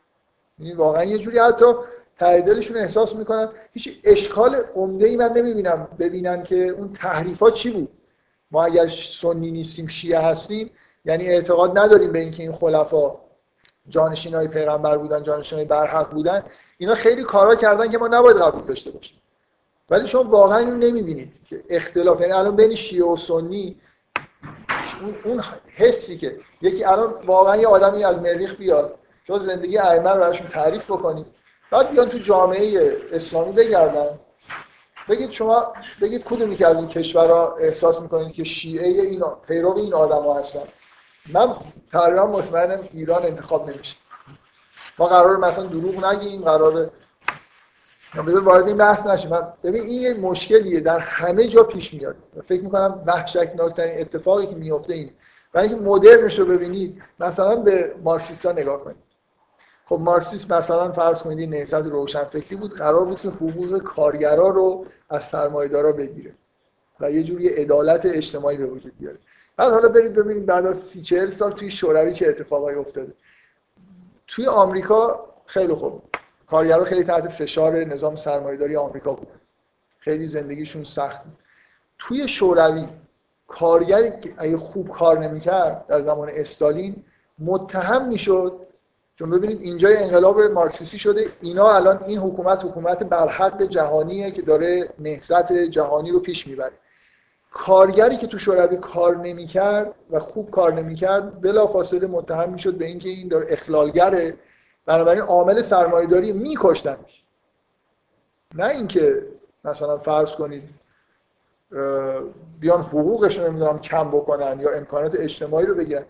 این یعنی واقعا یه جوری حتی تعدیلشون احساس می‌کنن. هیچ اشکال عمده ای من نمی‌بینم ببینن که اون تحریفات چی بود. ما اگر سنی نیستیم شیعه هستیم یعنی اعتقاد نداریم به اینکه این خلفا جانشین های پیغمبر بودن جانشین های برحق بودن. اینا خیلی کارا کردن که ما نباید قبول داشته باشیم. ولی شما واقعا اینو نمی‌بینید که اختلاف. یعنی الان بین شیعه و سنی اون حسی که یکی الان واقعا یه آدمی از مریخ بیاد شما زندگی ائمه رو براشون تعریف بکنید. بعد بیان تو جامعه اسلامی بگردن. بگید شما بگید کدومی که از این کشورها احساس می‌کنید که شیعه این پیرو این آدما هستن؟ من تقریبا مطمئنم ایران انتخاب نمیشه. ما قرار مثلا دروغ نگیم قرار بذار وارد این بحث نشیم. ببین این یه مشکلیه. در همه جا پیش میاد. فکر می‌کنم وحشتناکترین اتفاقی که میفته اینه. برای اینکه مدرنش رو ببینید مثلا به مارکسیستا نگاه کنید. خب مارکسیسم مثلا فرض کنید این روشن فکری بود. قرار بود که حقوق کارگرا رو از سرمایه‌دارا بگیره و یه جوری عدالت اجتماعی به وجود بیاره. بعد حالا برید ببینید بعد از سی چهل سال توی شوروی چه اتفاقایی افتاده. توی آمریکا خیلی خوب. کارگرها خیلی تحت فشار نظام سرمایه‌داری آمریکا بودن خیلی زندگیشون سخت بود. توی شوروی کارگر اگه خوب کار نمی‌کرد در زمان استالین متهم می‌شد. چون ببینید اینجا انقلاب مارکسیستی شده اینا الان این حکومت حکومت برحق جهانیه که داره نهضت جهانی رو پیش می‌بره. کارگری که تو شوروی کار نمی‌کرد و خوب کار نمی‌کرد بلافاصله متهم می‌شد به اینکه این داره اخلالگره. بنابراین عامل سرمایه‌داری میکشتنش. نه اینکه مثلا فرض کنید بیان حقوقش رو نمی‌دونم کم بکنن یا امکانات اجتماعی رو بگیرن.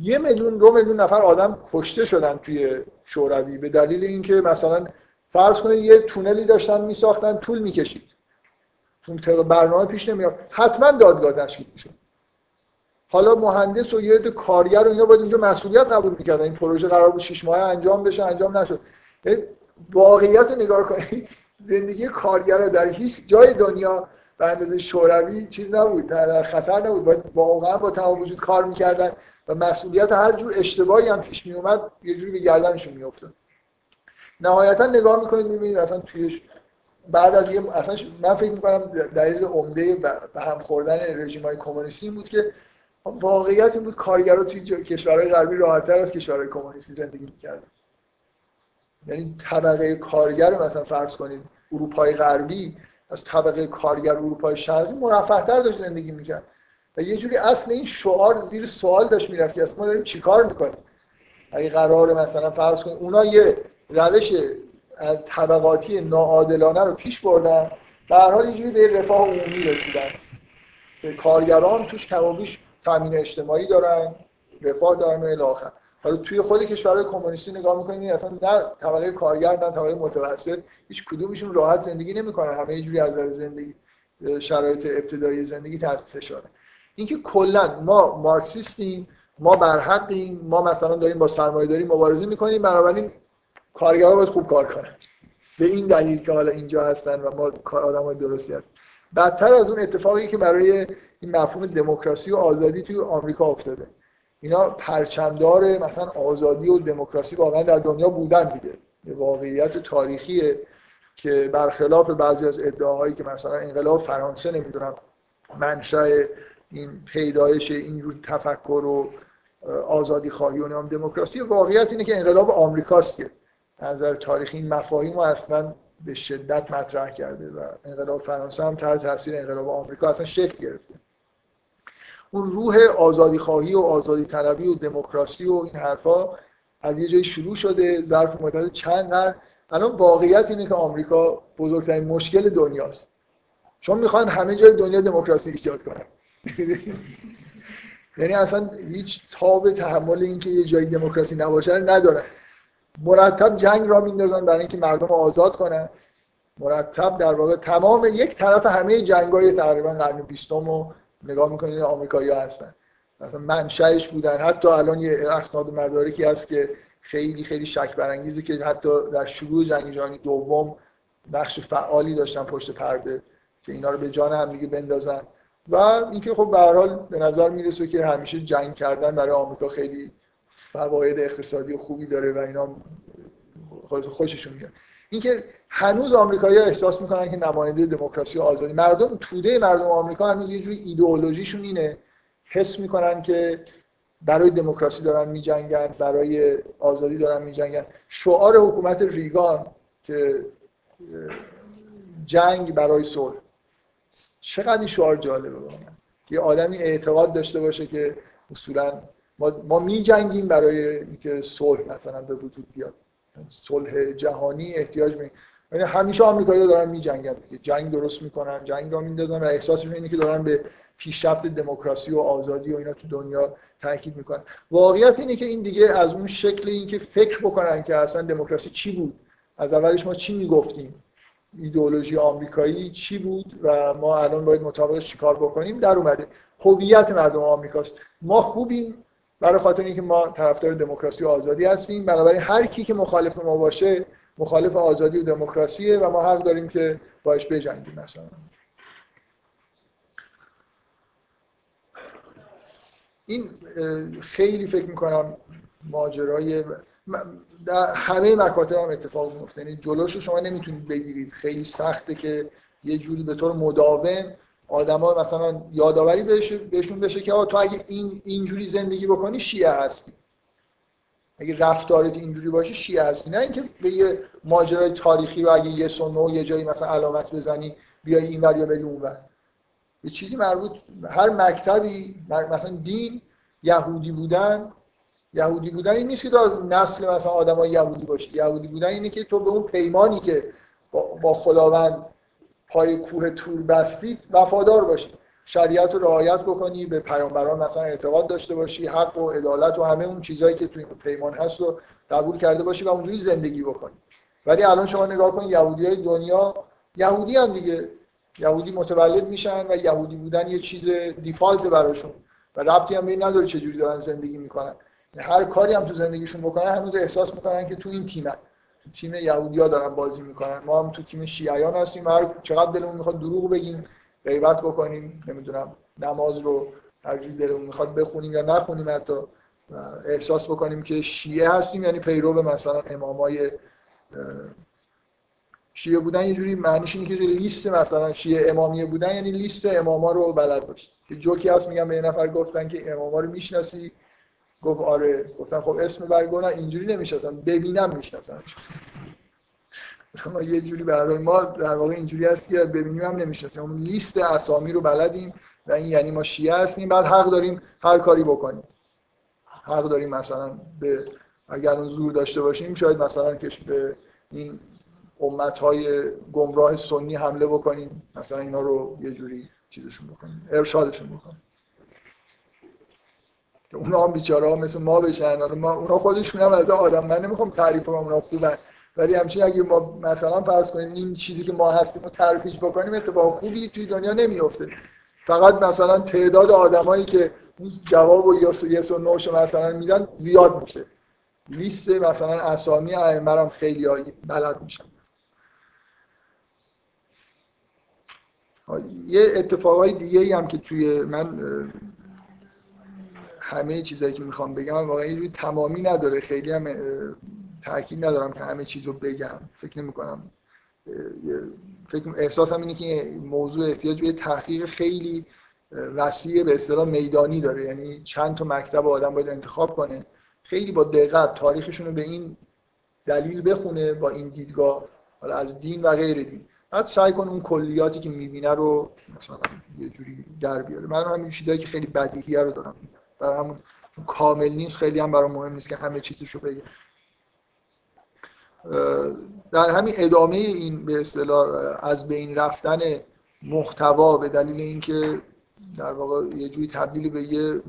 یه میلیون دو میلیون نفر آدم کشته شدن توی شوروی به دلیل اینکه مثلا فرض کنید یه تونلی داشتن میساختن طول می‌کشید. اون برنامه پیش نمیاد. حتما دادگاه تشکیل میشه. حالا مهندس و یه کارگر و اینا باید اینجا مسئولیت قبول می‌کردن. این پروژه قرار بود 6 ماه انجام بشه انجام نشد. واقعیت نگاه کنید زندگی کارگر در هیچ جای دنیا به اندازه شوروی چیز نبود در خطر نبود. باید واقعا با تمام وجود کار می‌کردن و مسئولیت هر جور اشتباهی هم پیش میومد یه جوری به گردنشون میافتاد. نهایتا نگاه می‌کنید می‌بینید اصلا تویش بعد از یه اصلا من فکر می‌کنم دلیل عمده به هم خوردن رژیم های کمونیستی بود که واقعیت این بود کارگرها توی کشورهای غربی راحتتر از کشورهای کمونیستی زندگی می‌کردن. یعنی طبقه کارگر مثلا فرض کنید اروپای غربی از طبقه کارگر اروپای شرقی مرفهتر داشت زندگی می‌کرد. و یه جوری اصل این شعار زیر سوال داشت می‌رفت که ما داریم چیکار می‌کنیم؟ اگه قرار مثلا فرض کنید اونا یه روش طبقاتی ناعادلانه رو پیش بردن. هر حال یه به رفاه عمومی رسیدن. که کارگران توش کم تامین اجتماعی دارن رفاه دارن و الی حالا توی خود کشورهای کمونیستی نگاه می‌کنید اصلا نه طبقه کارگر نه طبقه متوسط هیچ کدومشون راحت زندگی نمی‌کنن. همه یه جوری از نظر زندگی شرایط ابتدایی زندگی تحت فشاره. اینکه کلا ما مارکسیستیم ما بر حقیم ما مثلا داریم با سرمایه داری مبارزه می‌کنیم بنابراین کارگرها باید خوب کار کنن. به این دلیل که حالا اینجا هستن و ما کار آدمای درستی هستن بدتر از اون اتفاقی که برای این مفهوم دموکراسی و آزادی توی آمریکا افتاده. اینا پرچمدار مثلا آزادی و دموکراسی واقعا در دنیا بودن دیگه. واقعیت تاریخیه که برخلاف بعضی از ادعاهایی که مثلا انقلاب فرانسه نمی‌دونم منشأ این پیدایش اینجور تفکر و آزادی خواهی و نام دموکراسی واقعیت اینه که انقلاب آمریکاست که. نظر تاریخی این مفاهیم رو اصلا به شدت مطرح کرده و انقلاب فرانسه هم تحت تاثیر انقلاب آمریکا اصلا شکل گرفته. اون روح آزادی خواهی و آزادی طلبی و دموکراسی و این حرفا از یه جایی شروع شده ظرف مدت چند قرن الان واقعیت اینه که آمریکا بزرگترین مشکل دنیاست. چون می‌خوان همه جای دنیا دموکراسی ایجاد کنن. یعنی اصلا هیچ تاب تحمل اینکه یه جایی دموکراسی نباشه ندارن. مرتب جنگ را میندازن برای اینکه مردم رو آزاد کنن. مرتب در واقع تمام یک طرف همه جنگای تقریبا قرن بیستم رو نگاه می‌کنید آمریکایی هستن. مثلا منشأش بودن. حتی الان یه اسناد مدارکی هست که خیلی خیلی شک برانگیزه که حتی در شروع جنگ جهانی دوم نقش فعالی داشتن پشت پرده که اینا رو به جان هم دیگه بندازن. و اینکه خب به به نظر می‌رسه که همیشه جنگ کردن برای آمریکا خیلی فواید اقتصادی خوبی داره و اینا خوششون میاد. اینکه هنوز آمریکایی‌ها احساس می‌کنن که نماینده دموکراسی و آزادی مردم توده مردم آمریکا هنوز یه جوری ایدئولوژیشون اینه. حس می‌کنن که برای دموکراسی دارن میجنگن برای آزادی دارن میجنگن. شعار حکومت ریگان که جنگ برای صلح. چقدر این شعار جالبه یه آدمی اعتقاد داشته باشه که اصولا ما, ما می جنگیم برای اینکه صلح مثلا به وجود بیاد. صلح جهانی احتیاج می یعنی همیشه آمریکایی‌ها دارن می جنگن جنگ درست می‌کنن جنگ را میندازن و احساسشون اینه که دارن به پیشرفت دموکراسی و آزادی و اینا تو دنیا تاکید می‌کنن. واقعیت اینه که این دیگه از اون شکل اینکه فکر بکنن که اصلا دموکراسی چی بود. از اولش ما چی می‌گفتیم؟ ایدئولوژی آمریکایی چی بود و ما الان باید مطابقش چیکار بکنیم؟ در اومده. هویت مردم آمریکاست. ما خوبیم برای خاطر اینکه ما طرفدار دموکراسی و آزادی هستیم بنابراین هر کی که مخالف ما باشه مخالف آزادی و دموکراسیه و ما حق داریم که باش بجنگیم مثلا. این خیلی فکر می‌کنم ماجرای در همه مکاتب هم اتفاق میفته یعنی جلوش شما نمی‌تونید بگیرید. خیلی سخته که یه جوری به طور مداوم آدما مثلا یادآوری بهشون بشه که تو اگه این اینجوری زندگی بکنی شیعه هستی. اگه رفتارت اینجوری باشه شیعه هستی. نه اینکه به یه ماجرای تاریخی رو اگه یه سنو یه جایی مثلا علامت بزنی بیای این ور یا بری اون یه چیزی مربوط هر مکتبی مثلا دین یهودی بودن یهودی بودن این نیست که از نسل مثلا آدمای یهودی باشی. یهودی بودن اینه که تو به اون پیمانی که با خداوند پای کوه تور بستید وفادار باشی. شریعت رو رعایت بکنی به پیامبران مثلا اعتقاد داشته باشی حق و عدالت و همه اون چیزهایی که توی پیمان هست رو قبول کرده باشی و اونجوری زندگی بکنی. ولی الان شما نگاه کن یهودی های دنیا یهودی هم دیگه. یهودی متولد میشن و یهودی بودن یه چیز دیفالت براشون و ربطی هم به نداره چه جوری دارن زندگی می‌کنن. هر کاری هم تو زندگیشون بکنن هنوز احساس می‌کنن که تو این تیمن. تیم یهودیا دارن بازی می‌کنن. ما هم تو تیم شیعیان هستیم. هر چقدر دلمون می‌خواد دروغ بگیم غیبت بکنیم نمی‌دونم نماز رو هر جوری دلمون می‌خواد بخونیم یا نخونیم حتی احساس بکنیم که شیعه هستیم. یعنی پیرو مثلا امامای شیعه بودن یه جوری معنیش اینه که لیست مثلا شیعه امامیه بودن یعنی لیست اماما رو بلد باشی که جوکی هست میگم به یه نفر گفتن که اماما رو می‌شناسی. گفت آره. گفتن خب اسم برگو نه اینجوری نمی‌شناسم. ببینم می‌شناسم ما یه جوری برای ما در واقع اینجوری هست که ببینیم هم نمی‌شناسیم. اون لیست اسامی رو بلدیم و این یعنی ما شیعه هستیم. بعد حق داریم هر کاری بکنیم. حق داریم مثلا به اگر اون زور داشته باشیم شاید مثلا که به این امت های گمراه سنی حمله بکنیم. مثلا اینا رو یه جوری چیزشون بکنیم. ارشادشون بکنیم. که اونا هم بیچاره ها مثل ما بشن. ما اونا خودشون هم از آدم من نمی‌خوام تعریف کنم اونا خوبن. ولی همچنین اگه ما مثلا فرض کنیم این چیزی که ما هستیم رو تعریفش بکنیم اتفاق خوبی توی دنیا نمیفته فقط مثلا تعداد آدمایی که جواب و یس و نوش مثلا میدن زیاد میشه. لیست مثلا اسامی ائمه هم خیلی بلد میشن. یه اتفاقای دیگه هم که توی من همه چیزایی که می‌خوام بگم واقعا یه تمامی نداره. خیلی هم تاکید ندارم که همه چیز رو بگم. فکر نمی کنم فکر احساسم اینه که موضوع احتیاج به تحقیق خیلی وسیع به اصطلاح میدانی داره. یعنی چند تا مکتب آدم باید انتخاب کنه. خیلی با دقت تاریخشون رو به این دلیل بخونه با این دیدگاه. حالا از دین و غیر دین. بعد سعی کنه اون کلیاتی که می‌بینه رو مثلا یه جوری در بیاره. من همین چیزایی که خیلی بدیهیه رو دارم. برای همون کامل نیست. خیلی هم برای مهم نیست که همه چیزشو بگه. در همین ادامه این به اصطلاح از بین رفتن محتوا به دلیل اینکه در واقع یه جوری تبدیل به یه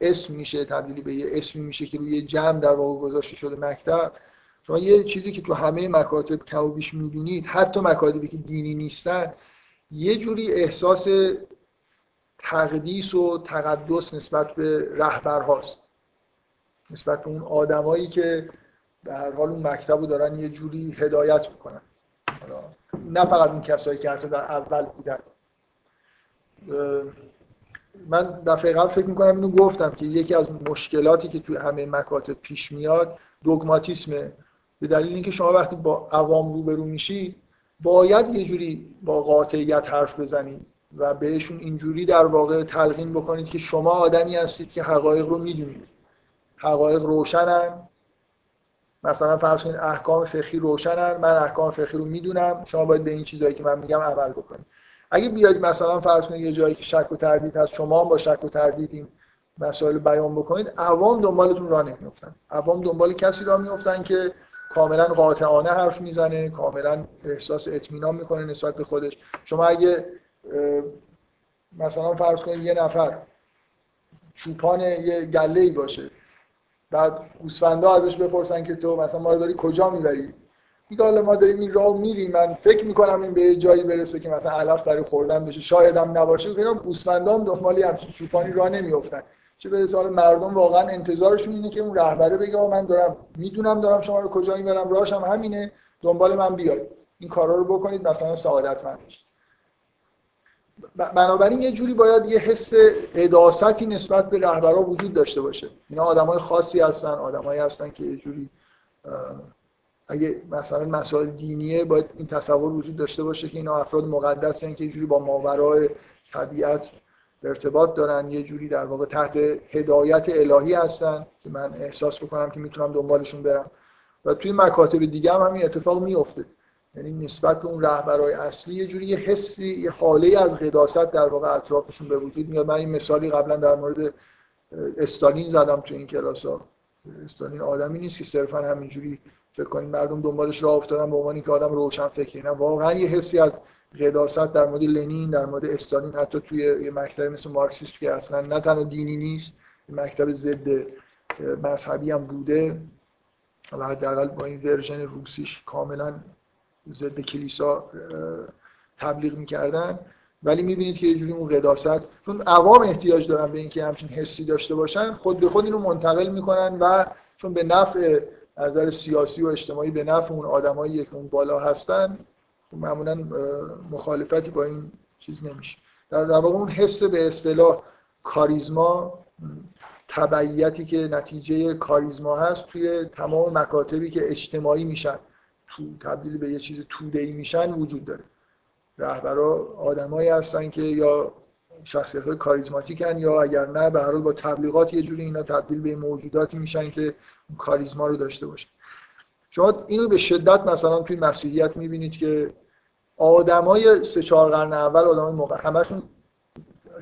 اسم میشه تبدیلی به یه اسمی میشه که روی جمع در واقع گذاشته شده مکتب. شما یه چیزی که تو همه مکاتب کم و حتی مکاتبی که دینی نیستن یه جوری احساس تقدیس و تقدس نسبت به رهبرهاست. نسبت به اون آدمایی که به هر حال اون مکتب رو دارن یه جوری هدایت می‌کنن. نه فقط اون کسایی که حتی در اول بودن. من دفعه قبل فکر می‌کنم اینو گفتم که یکی از مشکلاتی که توی همه مکاتب پیش میاد دوگماتیسمه. به دلیل اینکه شما وقتی با عوام روبرو میشید باید یه جوری با قاطعیت حرف بزنید. و بهشون اینجوری در واقع تلقین بکنید که شما آدمی هستید که حقایق رو می‌دونید. حقایق روشنن. مثلا فرض کنید احکام فقهی روشنن. من احکام فقهی رو می‌دونم. شما باید به این چیزایی که من میگم عمل بکنید. اگه بیاید مثلا فرض کنید یه جایی که شک و تردید هست شما با شک و تردید این مسائل بیان بکنید عوام دنبالتون راه نمیفتن عوام دنبال کسی راه میفتن که کاملا قاطعانه حرف می‌زنه کاملا احساس اطمینان می‌کنه نسبت به خودش. شما اگه مثلا فرض کنید یه نفر چوپان یه گله ای باشه بعد گوسفندا ازش بپرسن که تو مثلا ما داری کجا می‌بری؟ میگه حالا ما داریم این راه میریم من فکر می‌کنم این به جایی برسه که مثلا علف برای خوردن بشه شاید هم نباشه. که گوسفندام دنبال همچین چوپانی راه نمیافتن. چه برسه حالا مردم واقعا انتظارشون اینه که اون رهبره بگه من دارم می‌دونم دارم شما رو کجا می‌برم راهشم همینه دنبال من بیاید. این کارا رو بکنید مثلا سعادت من بنابراین یه جوری باید یه حس قداستی نسبت به رهبرا وجود داشته باشه. اینا آدمای خاصی هستن آدمایی هستن که یه جوری اگه مثلا مسائل دینیه باید این تصور وجود داشته باشه که اینا افراد مقدس هستن که یه جوری با ماورای طبیعت ارتباط دارن یه جوری در واقع تحت هدایت الهی هستن که من احساس بکنم که می‌تونم دنبالشون برم. و توی مکاتب دیگه هم همین اتفاق میفته یعنی نسبت به اون رهبرای اصلی یه جوری یه حسی یه حاله از قداست در واقع اطرافشون به وجود میاد. من این مثالی قبلا در مورد استالین زدم تو این کلاس ها استالین آدمی نیست که صرفا همینجوری فکر کنید مردم دنبالش راه افتادن به عنوان که آدم روشن فکری. نه واقعا یه حسی از قداست در مورد لنین در مورد استالین حتی توی یه مکتب مثل مارکسیست که اصلا نه تنها دینی نیست مکتب ضد مذهبی هم بوده. حالا حداقل با این ورژن روسیش کاملا ضد کلیسا تبلیغ می‌کردن. ولی می‌بینید که یه جوری اون قداست چون عوام احتیاج دارن به اینکه همچین حسی داشته باشن خود به خود اینو منتقل می‌کنن و چون به نفع نظر سیاسی و اجتماعی به نفع اون آدمایی که اون بالا هستن معمولا مخالفتی با این چیز نمیشه. در واقع اون حس به اصطلاح کاریزما تبعیتی که نتیجه کاریزما هست توی تمام مکاتبی که اجتماعی میشن. تبدیل به یه چیز توده ای میشن وجود داره. رهبرا آدمایی هستن که یا شخصیت های کاریزماتیکن یا اگر نه به هر حال با تبلیغات یه جوری اینا تبدیل به موجوداتی میشن که کاریزما رو داشته باشن. شما اینو به شدت مثلا توی مسیحیت می‌بینید که آدمای سه چهار قرن اول آدمای موقع همشون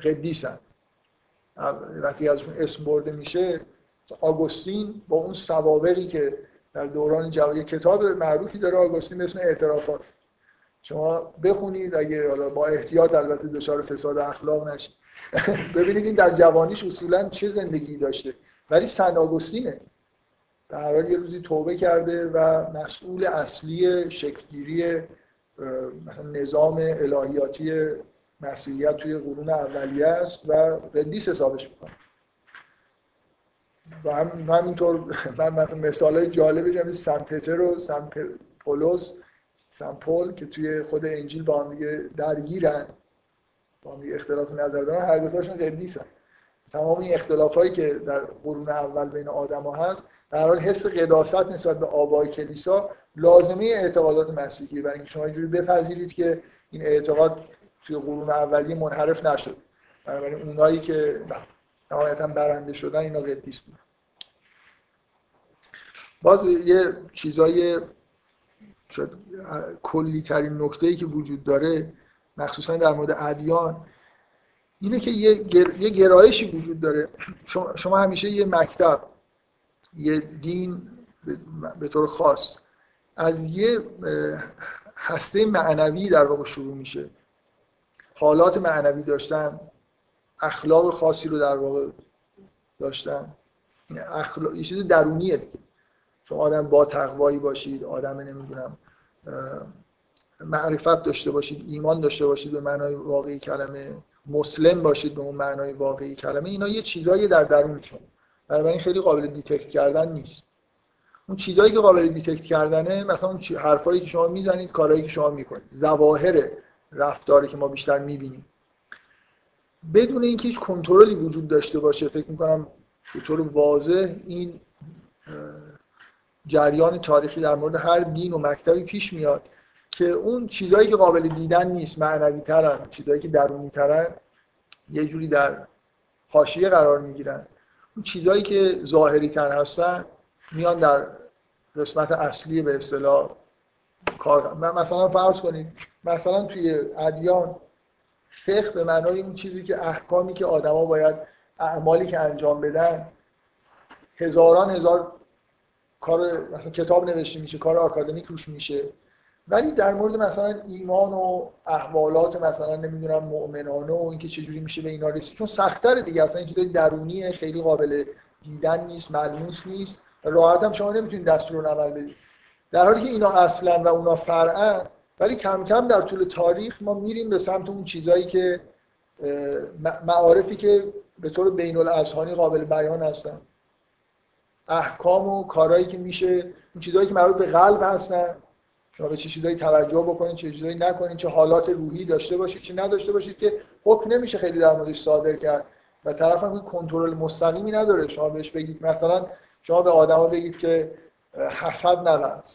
قدیسن. وقتی ازشون اسم برده میشه آگوستین با اون سوابقی که در دوران جوانی کتاب معروفی داره آگوستین اسم اعترافات. شما بخونید اگه حالا با احتیاط البته دچار فساد اخلاق نشید. ببینید این در جوانیش اصولا چه زندگی داشته. ولی سن آگوستینه. در حال یه روزی توبه کرده و مسئول اصلی شکلگیری مثلا نظام الهیاتی مسیحیت توی قرون اولیه است و قدیس حسابش می‌کنه. و هم همینطور من مثلا مثال های جالبی جمعی سن پتر و سن پولوس سن پول که توی خود انجیل با هم دیگه درگیرن با هم دیگه اختلاف نظر دارن هر دوتاشون قدیسن تمام این اختلاف هایی که در قرون اول بین آدم ها هست در حال حس قداست نسبت به آبای کلیسا لازمه اعتقادات مسیحی. برای اینکه شما اینجوری بپذیرید که این اعتقاد توی قرون اولیه منحرف نشد. بنابراین اونایی که نهایتا برنده شدن اینا قدیس بود. باز یه چیزای کلی ترین نکته که وجود داره مخصوصا در مورد ادیان اینه که یه, یه گرایشی وجود داره. شما همیشه یه مکتب یه دین به طور خاص از یه هسته معنوی در واقع شروع میشه. حالات معنوی داشتن اخلاق خاصی رو در واقع داشتن. اخلاق... یه چیز درونیه دیگه. شما آدم با تقوایی باشید آدم نمی‌دونم معرفت داشته باشید ایمان داشته باشید به معنای واقعی کلمه مسلم باشید به اون معنای واقعی کلمه اینا یه چیزایی در درونتون بنابراین خیلی قابل detect کردن نیست. اون چیزایی که قابل detect کردنه مثلا اون حرفایی که شما می‌زنید کارهایی که شما می‌کنید. ظواهر رفتاری که ما بیشتر می‌بینیم. بدون اینکه هیچ کنترلی وجود داشته باشه فکر می‌کنم به طور واضح این جریان تاریخی در مورد هر دین و مکتبی پیش میاد که اون چیزهایی که قابل دیدن نیست معنوی ترن چیزهایی که درونی ترن یه جوری در حاشیه قرار می‌گیرن. اون چیزهایی که ظاهری تر هستن میان در قسمت اصلی به اصطلاح کار مثلا فرض کنید مثلا توی ادیان فقه به معنای اون چیزی که احکامی که آدما باید اعمالی که انجام بدن هزاران هزار کار مثلا کتاب نوشته میشه کار آکادمیک روش میشه. ولی در مورد مثلا ایمان و احوالات مثلا نمی‌دونم مؤمنانه و اینکه چجوری میشه به اینا رسید. چون سختره دیگه اصلا این چیزای درونیه خیلی قابل دیدن نیست ملموس نیست. راحت هم شما نمی‌تونید دستور عمل بدید. در حالی که اینا اصلا و اونا فرعن ولی کم کم در طول تاریخ ما میریم به سمت اون چیزایی که معارفی که به طور بین الاذهانی قابل بیان هستن. احکام و کارهایی که میشه اون چیزهایی که مربوط به قلب هستن شما به چه چیزایی توجه بکنید چه چیزایی نکنید چه حالات روحی داشته باشید چه نداشته باشید که حکم نمیشه خیلی در موردش صادر کرد. و طرف هم کنترل مستقیمی نداره. شما بهش بگید مثلا شما به آدما بگید که حسد نورز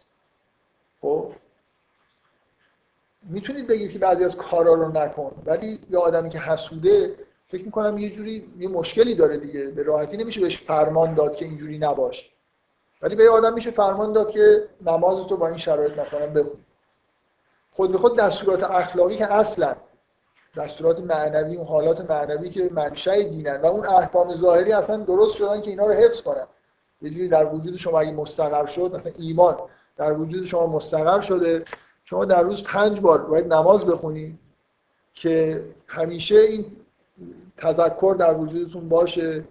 خب؟ می‌تونید بگید که بعضی از کارا رو نکن. ولی یه آدمی که حسوده فکر می‌کنم یه جوری یه مشکلی داره دیگه. به راحتی نمیشه بهش فرمان داد که اینجوری نباش. ولی به یه آدم میشه فرمان داد که نماز تو با این شرایط مثلا بخون. خود به خود دستورات اخلاقی که اصلا دستورات معنوی اون حالات معنوی که منشأ دینن و اون احکام ظاهری اصلا درست شدن که اینا رو حفظ کنن. یه جوری در وجود شما اگه مستقر شد مثلا ایمان در وجود شما مستقر شده شما در روز پنج بار باید نماز بخونید که همیشه این تذکر در وجودتون باشه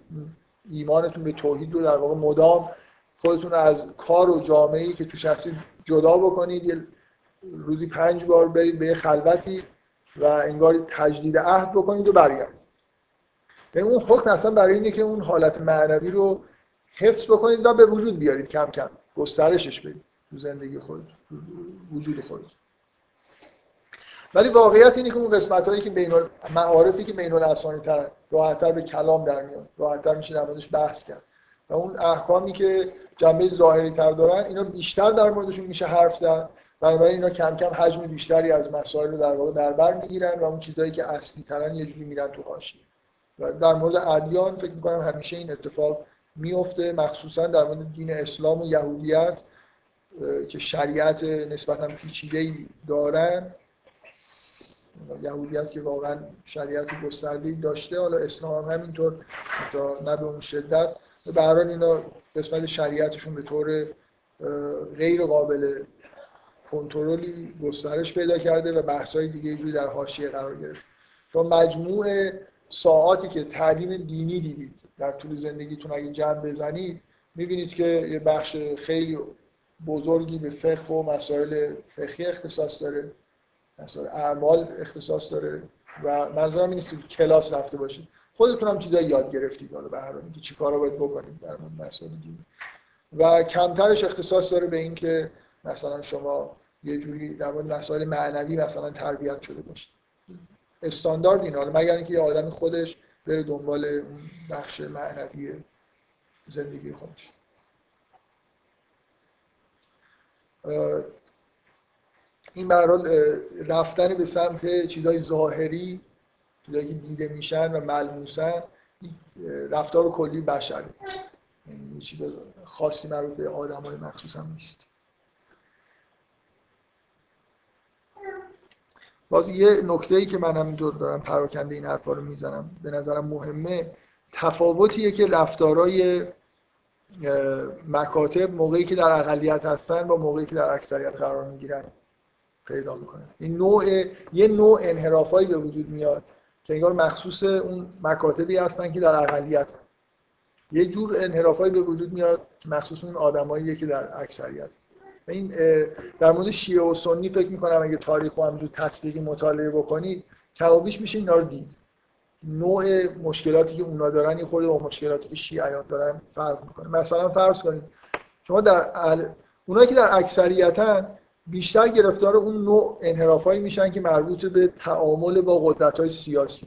ایمانتون به توحید رو در واقع مدام خودتون از کار و جامعه که توش هستید جدا بکنید. یه روزی پنج بار برید به یه خلوتی و انگار تجدید عهد بکنید و برگردید. یعنی اون حکم اصلا برای اینه که اون حالت معنوی رو حفظ بکنید و به وجود بیارید کم کم. گسترشش بدید تو زندگی خود وجود خود ولی واقعیت اینه که اون قسمت هایی که بین معارفی که بین الاسانی تر راحتتر به کلام در میاد راحتتر میشه در موردش بحث کرد. و اون احکامی که جنبه ظاهری تر دارن اینا بیشتر در موردشون میشه حرف زد. بنابراین اینا کم کم حجم بیشتری از مسائل رو در واقع در بر می‌گیرن و اون چیزهایی که اصلی ترن یه جوری میرن تو حاشیه. و در مورد ادیان فکر می‌کنم همیشه این اتفاق میفته مخصوصا در مورد دین اسلام و یهودیت که شریعت نسبتا پیچیده دارن. یهودیت که واقعا شریعت گسترده داشته حالا اسلام هم همینطور تا نه به اون شدت. به اینا قسمت شریعتشون به طور غیر قابل کنترلی گسترش پیدا کرده و بحث‌های دیگه جوری در حاشیه قرار گرفت. شما مجموع ساعاتی که تعلیم دینی دیدید در طول زندگیتون اگه جمع بزنید می‌بینید که یه بخش خیلی بزرگی به فقه و مسائل فقهی اختصاص داره. مسائل اعمال اختصاص داره و منظورم این نیست که کلاس رفته باشید خودتون هم چیزایی یاد گرفتید حالا به هر حال که چیکارا باید بکنید در مورد مسائل دینی و کمترش اختصاص داره به اینکه مثلا شما یه جوری در مورد مسائل معنوی مثلا تربیت شده باشید. استاندارد این حالا مگر اینکه یه آدمی خودش بره دنبال اون بخش معنوی زندگی خودش. این برحال رفتن به سمت چیزهای ظاهری چیزایی که دیده میشن و ملموسن رفتار کلی بشره یعنی چیز خاصی مربوط به آدم های مخصوص هم نیست. باز یه نکته ای که من دور دارم پراکنده این حرفا رو می‌زنم به نظرم مهمه تفاوتیه که رفتارای مکاتب موقعی که در اقلیت هستن با موقعی که در اکثریت قرار می‌گیرن. پیدا می‌کنه. این نوع یه نوع انحرافایی به وجود میاد که انگار مخصوص اون مکاتبی هستن که در اقلیت. یه جور انحرافایی به وجود میاد که مخصوص اون آدماییه که در اکثریت. این در مورد شیعه و سنی فکر می‌کنم اگه تاریخ و همجور تطبیقی مطالعه بکنید کمابیش میشه اینا رو دید. نوع مشکلاتی که اونا دارن یه خورده با مشکلاتی که شیعیان دارن فرق می‌کنه. مثلا فرض کنید شما در اونایی که در اکثریتن بیشتر گرفتار اون نوع انحرافایی میشن که مربوط به تعامل با قدرت های سیاسی.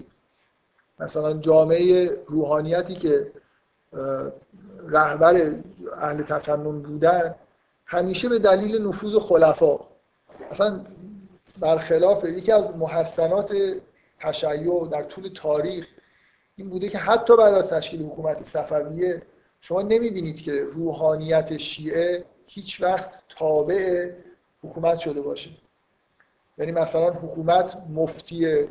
مثلا جامعه روحانیتی که رهبر اهل تسنن بودن همیشه به دلیل نفوذ خلفا. اصلا برخلاف یکی از محسنات تشیع در طول تاریخ این بوده که حتی بعد از تشکیل حکومت صفویه شما نمی‌بینید که روحانیت شیعه هیچ وقت تابع حکومت شده باشه. یعنی مثلا حکومت مفتی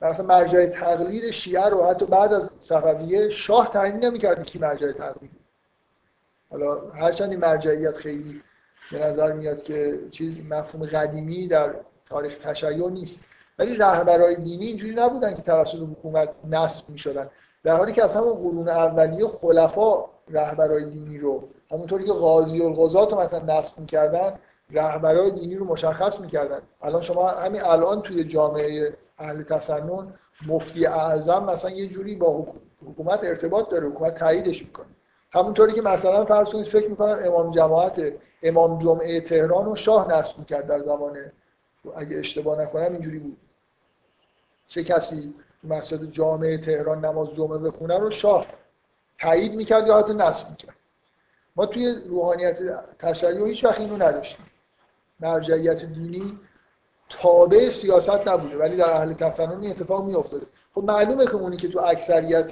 مثلا مرجع تقلید شیعه رو حتی بعد از صفویه شاه تعیین نمی‌کرد کی مرجع تقلید. حالا هرچند این مرجعیت خیلی به نظر میاد که چیز مفهوم قدیمی در تاریخ تشیع نیست. ولی رهبرای دینی اینجوری نبودن که توسط حکومت نصب می‌شدن. در حالی که از همون قرون اولیه خلفا رهبرای دینی رو همونطوری که قاضی القضات رو مثلا نصب می‌کردن رهبرای دینی رو مشخص می‌کردن. الان شما همین الان توی جامعه اهل تسنن مفتی اعظم مثلا یه جوری با حکومت ارتباط داره حکومت تاییدش می‌کنه. همونطوری که مثلا فرض کنید فکر می‌کنم امام جماعت امام جمعه تهران رو شاه نصب می‌کرد در زمان اگه اشتباه نکنم اینجوری بود. چه کسی مسجد جامعه تهران نماز جمعه بخونه رو شاه تایید می‌کرد یا حتی نصب می‌کرد؟ ما توی روحانیت تشریع هیچ وقت اینو نداشتیم. مرجعیت دینی تابع سیاست نبوده ولی در اهل تسنن این اتفاق میافتاده. خب معلومه که اونی که تو اکثریت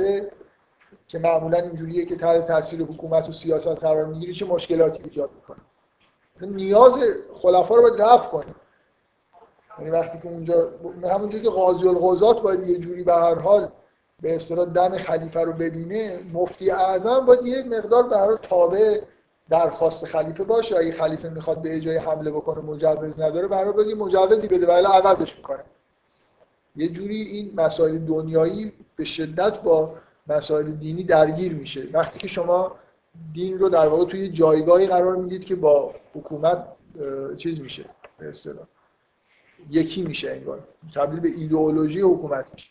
که معمولا اینجوریه که تحت تاثیر حکومت و سیاست قرار می‌گیره چه مشکلاتی ایجاد می‌کنه. نیاز خلفا رو باید رفع کنیم. یعنی وقتی که اونجا همونجوری که قاضی القضات باید یه جوری به هر حال به اصطلاح دم خلیفه رو ببینه مفتی اعظم باید یه مقدار به هر تابع درخواست خلیفه باشه اگه خلیفه می‌خواد به جای حمله بکنه مجوز نداره برای باید مجوزی بده ولی عوضش می‌کنه. یه جوری این مسائل دنیایی به شدت با مسائل دینی درگیر میشه. وقتی که شما دین رو در واقع توی جایگاهی قرار می‌دید که با حکومت چیز میشه به اصطلاح. یکی میشه انگار. تبدیل به ایدئولوژی حکومت میشه.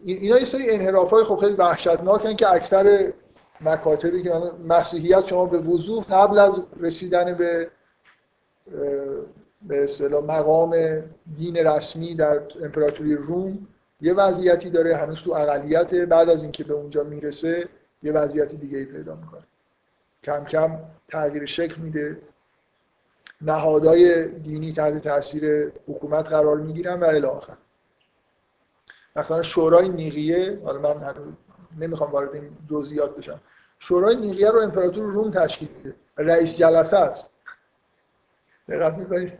اینا یه سری انحراف های خب خیلی وحشتناکن که اکثر مکاتبی که مسیحیت شما به وضوح قبل از رسیدن به به اصطلاح مقام دین رسمی در امپراتوری روم یه وضعیتی داره هنوز تو اقلیت بعد از اینکه به اونجا می‌رسه یه وضعیت دیگه ای پیدا می‌کنه. کم کم تغییر شکل میده. نهادهای دینی تحت تاثیر حکومت قرار می‌گیرن و الی آخر. مثلا شورای نیقیه حالا من نمی‌خوام وارد این جزئیات بشم. شورای نیقیه رو امپراتور روم تشکیل میده. رئیس جلسه است. دقت می‌کنید؟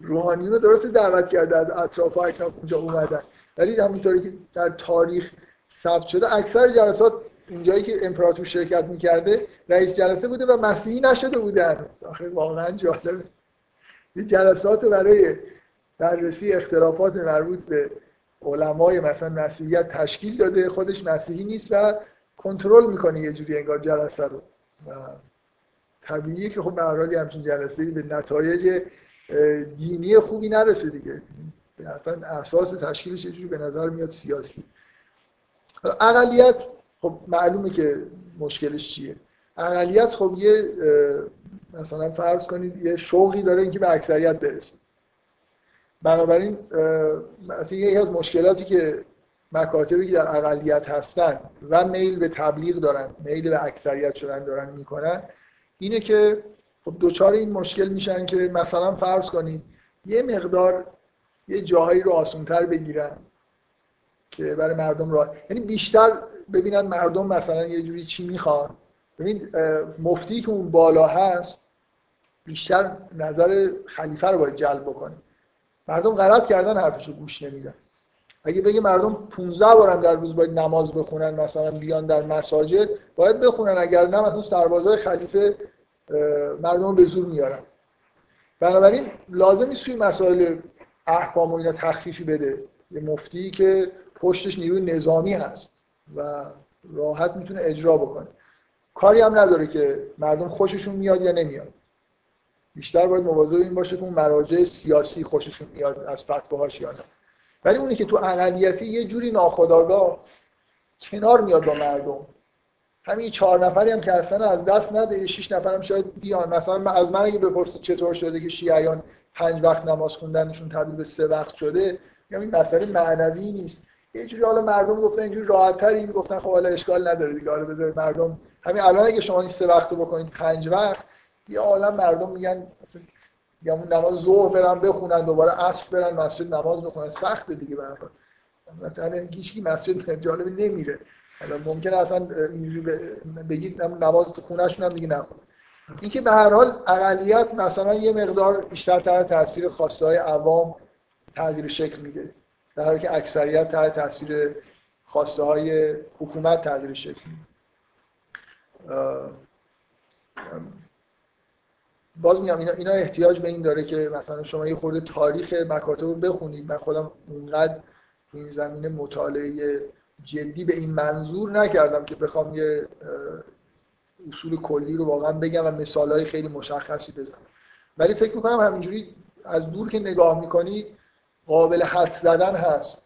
روحانی رو درست دعوت کرده از اطراف اکناف اونجا اومدن. ولی همونطوری که در تاریخ ثبت شده اکثر جلسات اینجایی که امپراتور شرکت می‌کرده رئیس جلسه بوده و مسیحی نشده بودن آخه واقعا جالبه. یه جلسات برای بررسی اختلافات مربوط به علمای مثلا مسیحیت تشکیل داده خودش مسیحی نیست و کنترل می‌کنه یه جوری انگار جلسه رو. و طبیعیه که خب به همچین جلسه به نتایج دینی خوبی نرسه دیگه. اصلا اساس تشکیلش یه به نظر میاد سیاسی. اقلیت خب معلومه که مشکلش چیه. اقلیت خب یه مثلا فرض کنید یه شوقی داره اینکه به اکثریت برسه. بنابراین مثلا یکی از مشکلاتی که مکاتبی که در اقلیت هستن و میل به تبلیغ دارن میل به اکثریت شدن دارن می‌کنن اینه که خب دوچار این مشکل میشن که مثلا فرض کنید یه مقدار یه جاهایی رو آسونتر بگیرن که برای مردم را یعنی بیشتر ببینن مردم مثلا یه جوری چی می‌خوان. ببین مفتی که اون بالا هست بیشتر نظر خلیفه رو باید جلب بکنه. مردم غلط کردن حرفشو گوش نمیدن. اگه بگه مردم 15 بارم در روز باید نماز بخونن مثلا بیان در مساجد باید بخونن. اگر نه مثلا سربازای خلیفه مردم به زور میارن. بنابراین لازم نیست توی مسائل احکام و اینا تخفیفی بده. یه مفتی که پشتش نیروی نظامی هست و راحت می‌تونه اجرا بکنه. کاری هم نداره که مردم خوششون میاد یا نمیاد. بیشتر باید مواظب این باشه که اون مراجع سیاسی خوششون میاد از فتواهاش یا نه. ولی اونی که تو اقلیتی یه جوری ناخداگاه کنار میاد با مردم. همین چهار نفری هم که اصلا از دست نده شش نفرم شاید بیان. مثلا از من اگه بپرسید چطور شده که شیعیان پنج وقت نماز خوندنشون تبدیل به سه وقت شده میگم این مسئله معنوی نیست. یه جوری حالا مردم گفتن اینجوری راحت‌تری گفتن خب حالا اشکال نداره دیگه. حالا بذارید مردم همین الان اگه شما این سه وقت رو بکنید پنج وقت یه عالم مردم میگن یا نماز ظهر برن بخونن دوباره عصر برن مسجد نماز بخونن. سخته دیگه به مثلا هیچ مسجد جالب نمیره. حالا ممکنه اصلا بگید نماز تو خونهشون هم دیگه نخونه. اینکه به هر حال اقلیت مثلا یه مقدار بیشتر تحت تاثیر خواسته های عوام تغییر شکل میده. در حالی که اکثریت تحت تاثیر خواسته های حکومت تغییر شکل میده. باز میگم اینا, اینا احتیاج به این داره که مثلا شما یه خورده تاریخ مکاتب رو بخونید. من خودم اونقدر این زمینه مطالعه جدی به این منظور نکردم که بخوام یه اصول کلی رو واقعا بگم و مثال خیلی مشخصی بزنم. ولی فکر می‌کنم همینجوری از دور که نگاه می‌کنید قابل حد زدن هست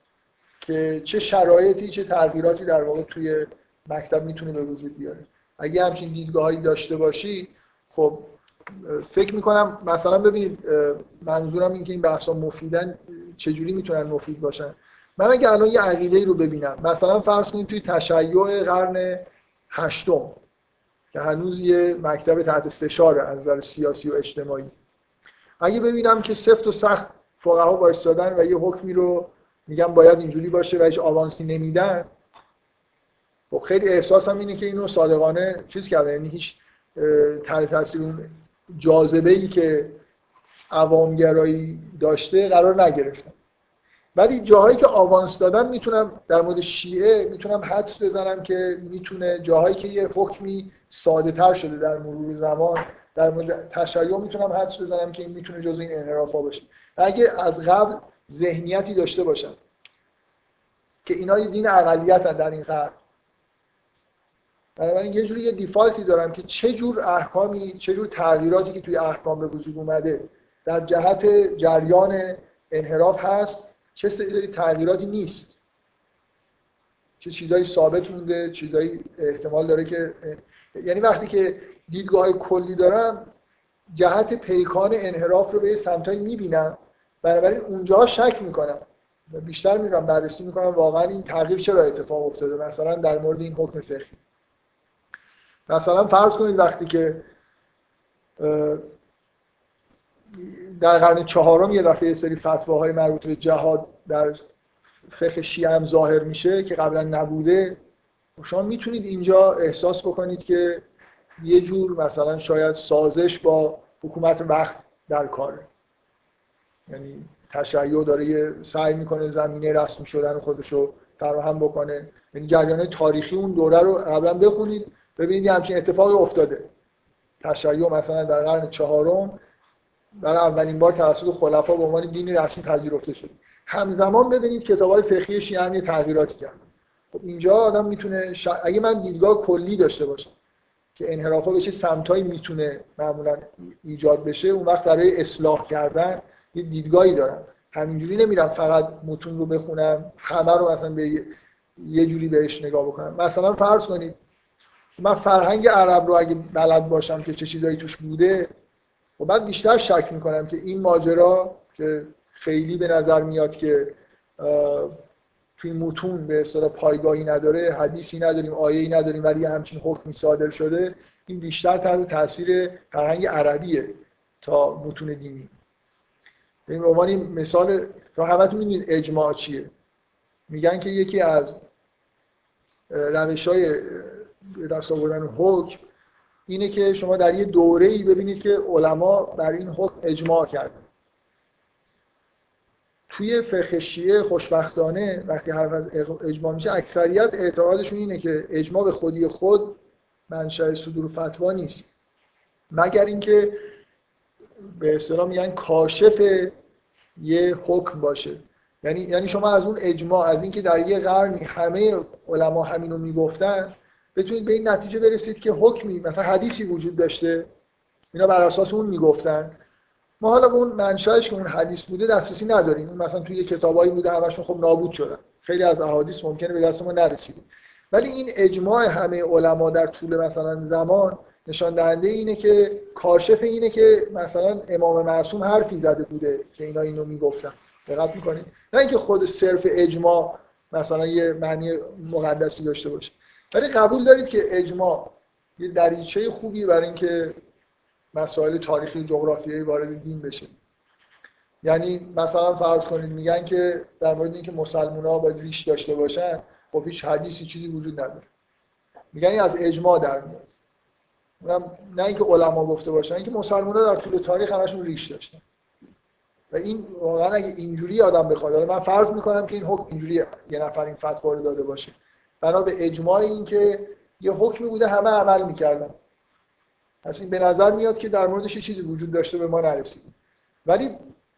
که چه شرایطی چه تغییراتی در واقع توی مکتب می‌تونه به وجود بیاره. اگه همچین دیدگاهی داشته باشی خب فکر می‌کنم مثلا ببینید منظورم این که این بحثا مفیدن چجوری می‌تونن مفید باشن؟ من اگه الان یه عقیده رو ببینم مثلا فرض کنید توی تشیع قرن هشتم که هنوز یه مکتب تحت فشار از نظر سیاسی و اجتماعی. اگه ببینم که سفت و سخت فقها وایستادن و یه حکمی رو میگم باید اینجوری باشه و هیچ آوانسی نمیدن خب خیلی احساسم اینه که اینو صادقانه چیز کرده یعنی هیچ تحت تاثیر جاذبه ای که عوامگرایی داشته قرار نگرفتن ولی جاهایی که آوانس دادن می‌تونم در مورد شیعه می‌تونم حدس بزنم که می‌تونه جاهایی که یه حکمی ساده تر شده در مرور زمان در مورد تشیع می‌تونم حدس بزنم که این می‌تونه جز این انحراف باشه. اگه از قبل ذهنیتی داشته باشم که اینا دین اقلیت در این قرن بنابراین یه جوری یه دیفالتی دارم که چه جور احکامی چه جور تغییراتی که توی احکام به وجود اومده در جهت جریان انحراف هست چه سری تغییراتی نیست. چه چیزایی ثابت مونده چیزایی احتمال داره که یعنی وقتی که دیدگاه کلی دارم جهت پیکان انحراف رو به یه سمتایی می‌بینم بنابراین اونجا شک می‌کنم بیشتر میرم بررسی می‌کنم واقعا این تغییر چرا اتفاق افتاده؟ مثلا در مورد این حکم فقهی. مثلا فرض کنید وقتی که در قرن چهارم یه دفعه یه سری فتواهای مربوط به جهاد در فقه شیعه هم ظاهر میشه که قبلا نبوده شما می‌تونید اینجا احساس بکنید که یه جور مثلا شاید سازش با حکومت وقت در کاره. یعنی تشیع داره یه سعی می‌کنه زمینه رسمی شدن خودش رو فراهم بکنه. یعنی جریان تاریخی اون دوره رو قبلا بخونید ببینید همچین اتفاقی افتاده. تشیع مثلا در قرن چهارم در اولین بار توسط خلفا به عنوان دینی رسمی پذیرفته شد. همزمان ببینید های فقهی شیعه هم یه تغییراتی کرد. خب اینجا آدم می‌تونه اگه من دیدگاه کلی داشته باشم که انحرافا به چه سمتایی می‌تونه معمولا ایجاد بشه اون وقت برای اصلاح کردن یه دیدگاهی دارم. همینجوری نمیرم فقط متون رو بخونم همه رو مثلا به یه جوری بهش نگاه بکنم. مثلا فرض کنید من فرهنگ عرب رو اگه بلد باشم که چه چیزایی توش بوده و خب بعد بیشتر شک می‌کنم که این ماجرا که خیلی به نظر میاد که توی متون به اصطلاح پایگاهی نداره حدیثی نداریم آیه‌ای نداریم ولی همچین حکمی صادر شده این بیشتر تحت تاثیر فرهنگ عربیه تا متون دینی. به عنوان مثال رو همتون می‌دونید اجماع چیه. میگن که یکی از روش های دست آوردن حکم اینه که شما در یه دوره ای ببینید که علما بر این حکم اجماع کردن. توی فقه شیعه خوشبختانه وقتی حرف از اجماع میشه اکثریت اعتقادشون اینه که اجماع به خودی خود منشأ صدور فتوا نیست. مگر اینکه به اصطلاح میگن کاشف یه حکم باشه. یعنی یعنی شما از اون اجماع از اینکه در یه قرنی همه علما همینو می‌گفتن بتونید به این نتیجه برسید که حکمی مثلا حدیثی وجود داشته. اینا بر اساس اون می‌گفتن. ما حالا به اون منشأش که اون حدیث بوده دسترسی نداریم. اون مثلا توی کتابایی بوده همشون خب نابود شدن. خیلی از احادیث ممکنه به دست ما نرسیده. ولی این اجماع همه علما در طول مثلا زمان نشان دهنده اینه که کاشف اینه که مثلا امام معصوم حرفی زده بوده که اینا اینو می‌گفتن. دقت می‌کنید؟ نه اینکه خود صرف اجماع مثلا یه معنی مقدسی داشته باشه. ولی قبول دارید که اجماع یه دریچه خوبی برای اینکه مسائل تاریخی جغرافیایی وارد دین بشه یعنی مثلا فرض کنید میگن که در مورد اینکه مسلمان ها باید ریش داشته باشن خب هیچ حدیثی چیزی وجود نداره. میگن از اجماع در میاد. اونم نه اینکه علما گفته باشن اینکه مسلمان ها در طول تاریخ همشون ریش داشتن. و این واقعا اگه اینجوری آدم بخواد من فرض می‌کنم که این حکم اینجوری یه نفر این فتوا رو داده باشه. بنا به اجماع این که یه حکمی بوده همه عمل می‌کردن. پس این به نظر میاد که در موردش چیزی وجود داشته به ما نرسید. ولی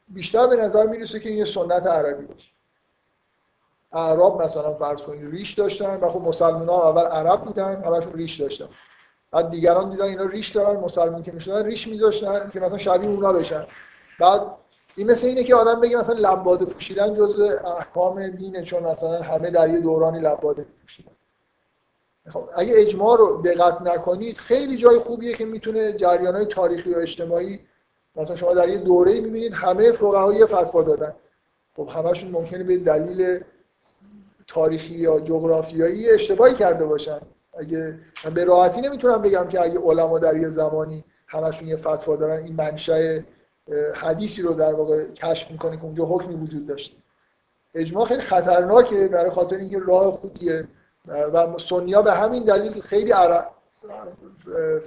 بیشتر به نظر می‌رسه که این یه سنت عربی باشه. اعراب مثلا فرض کنید ریش داشتن و خب مسلمان ها اول عرب بودن همشون ریش داشتن. بعد دیگران دیدن اینا ریش دارن مسلمان که می‌شدن ریش میذاشتن که مثلا شبیه اونا بشن. بعد این مثل اینه که آدم بگه مثلا لباده پوشیدن جزء احکام دینه چون مثلا همه در یه دورانی لباده پوشیدن. خب اگه اجماع رو دقت نکنید خیلی جای خوبیه که می‌تونه جریان های تاریخی و اجتماعی مثلا شما در یه دوره می‌بینید همه فقها یه فتوا دادن. خب همشون ممکنه به دلیل تاریخی یا جغرافیایی اشتباهی کرده باشن. اگه به راحتی نمی‌تونم بگم که اگه علما در یه زمانی همشون یه فتوا دارن این منشأ حدیثی رو در واقع کشف می‌کنه که اونجا حکمی وجود داشته. اجماع خیلی خطرناکه برای خاطر اینکه راه خوبیه. و سنیا به همین دلیل خیلی عرب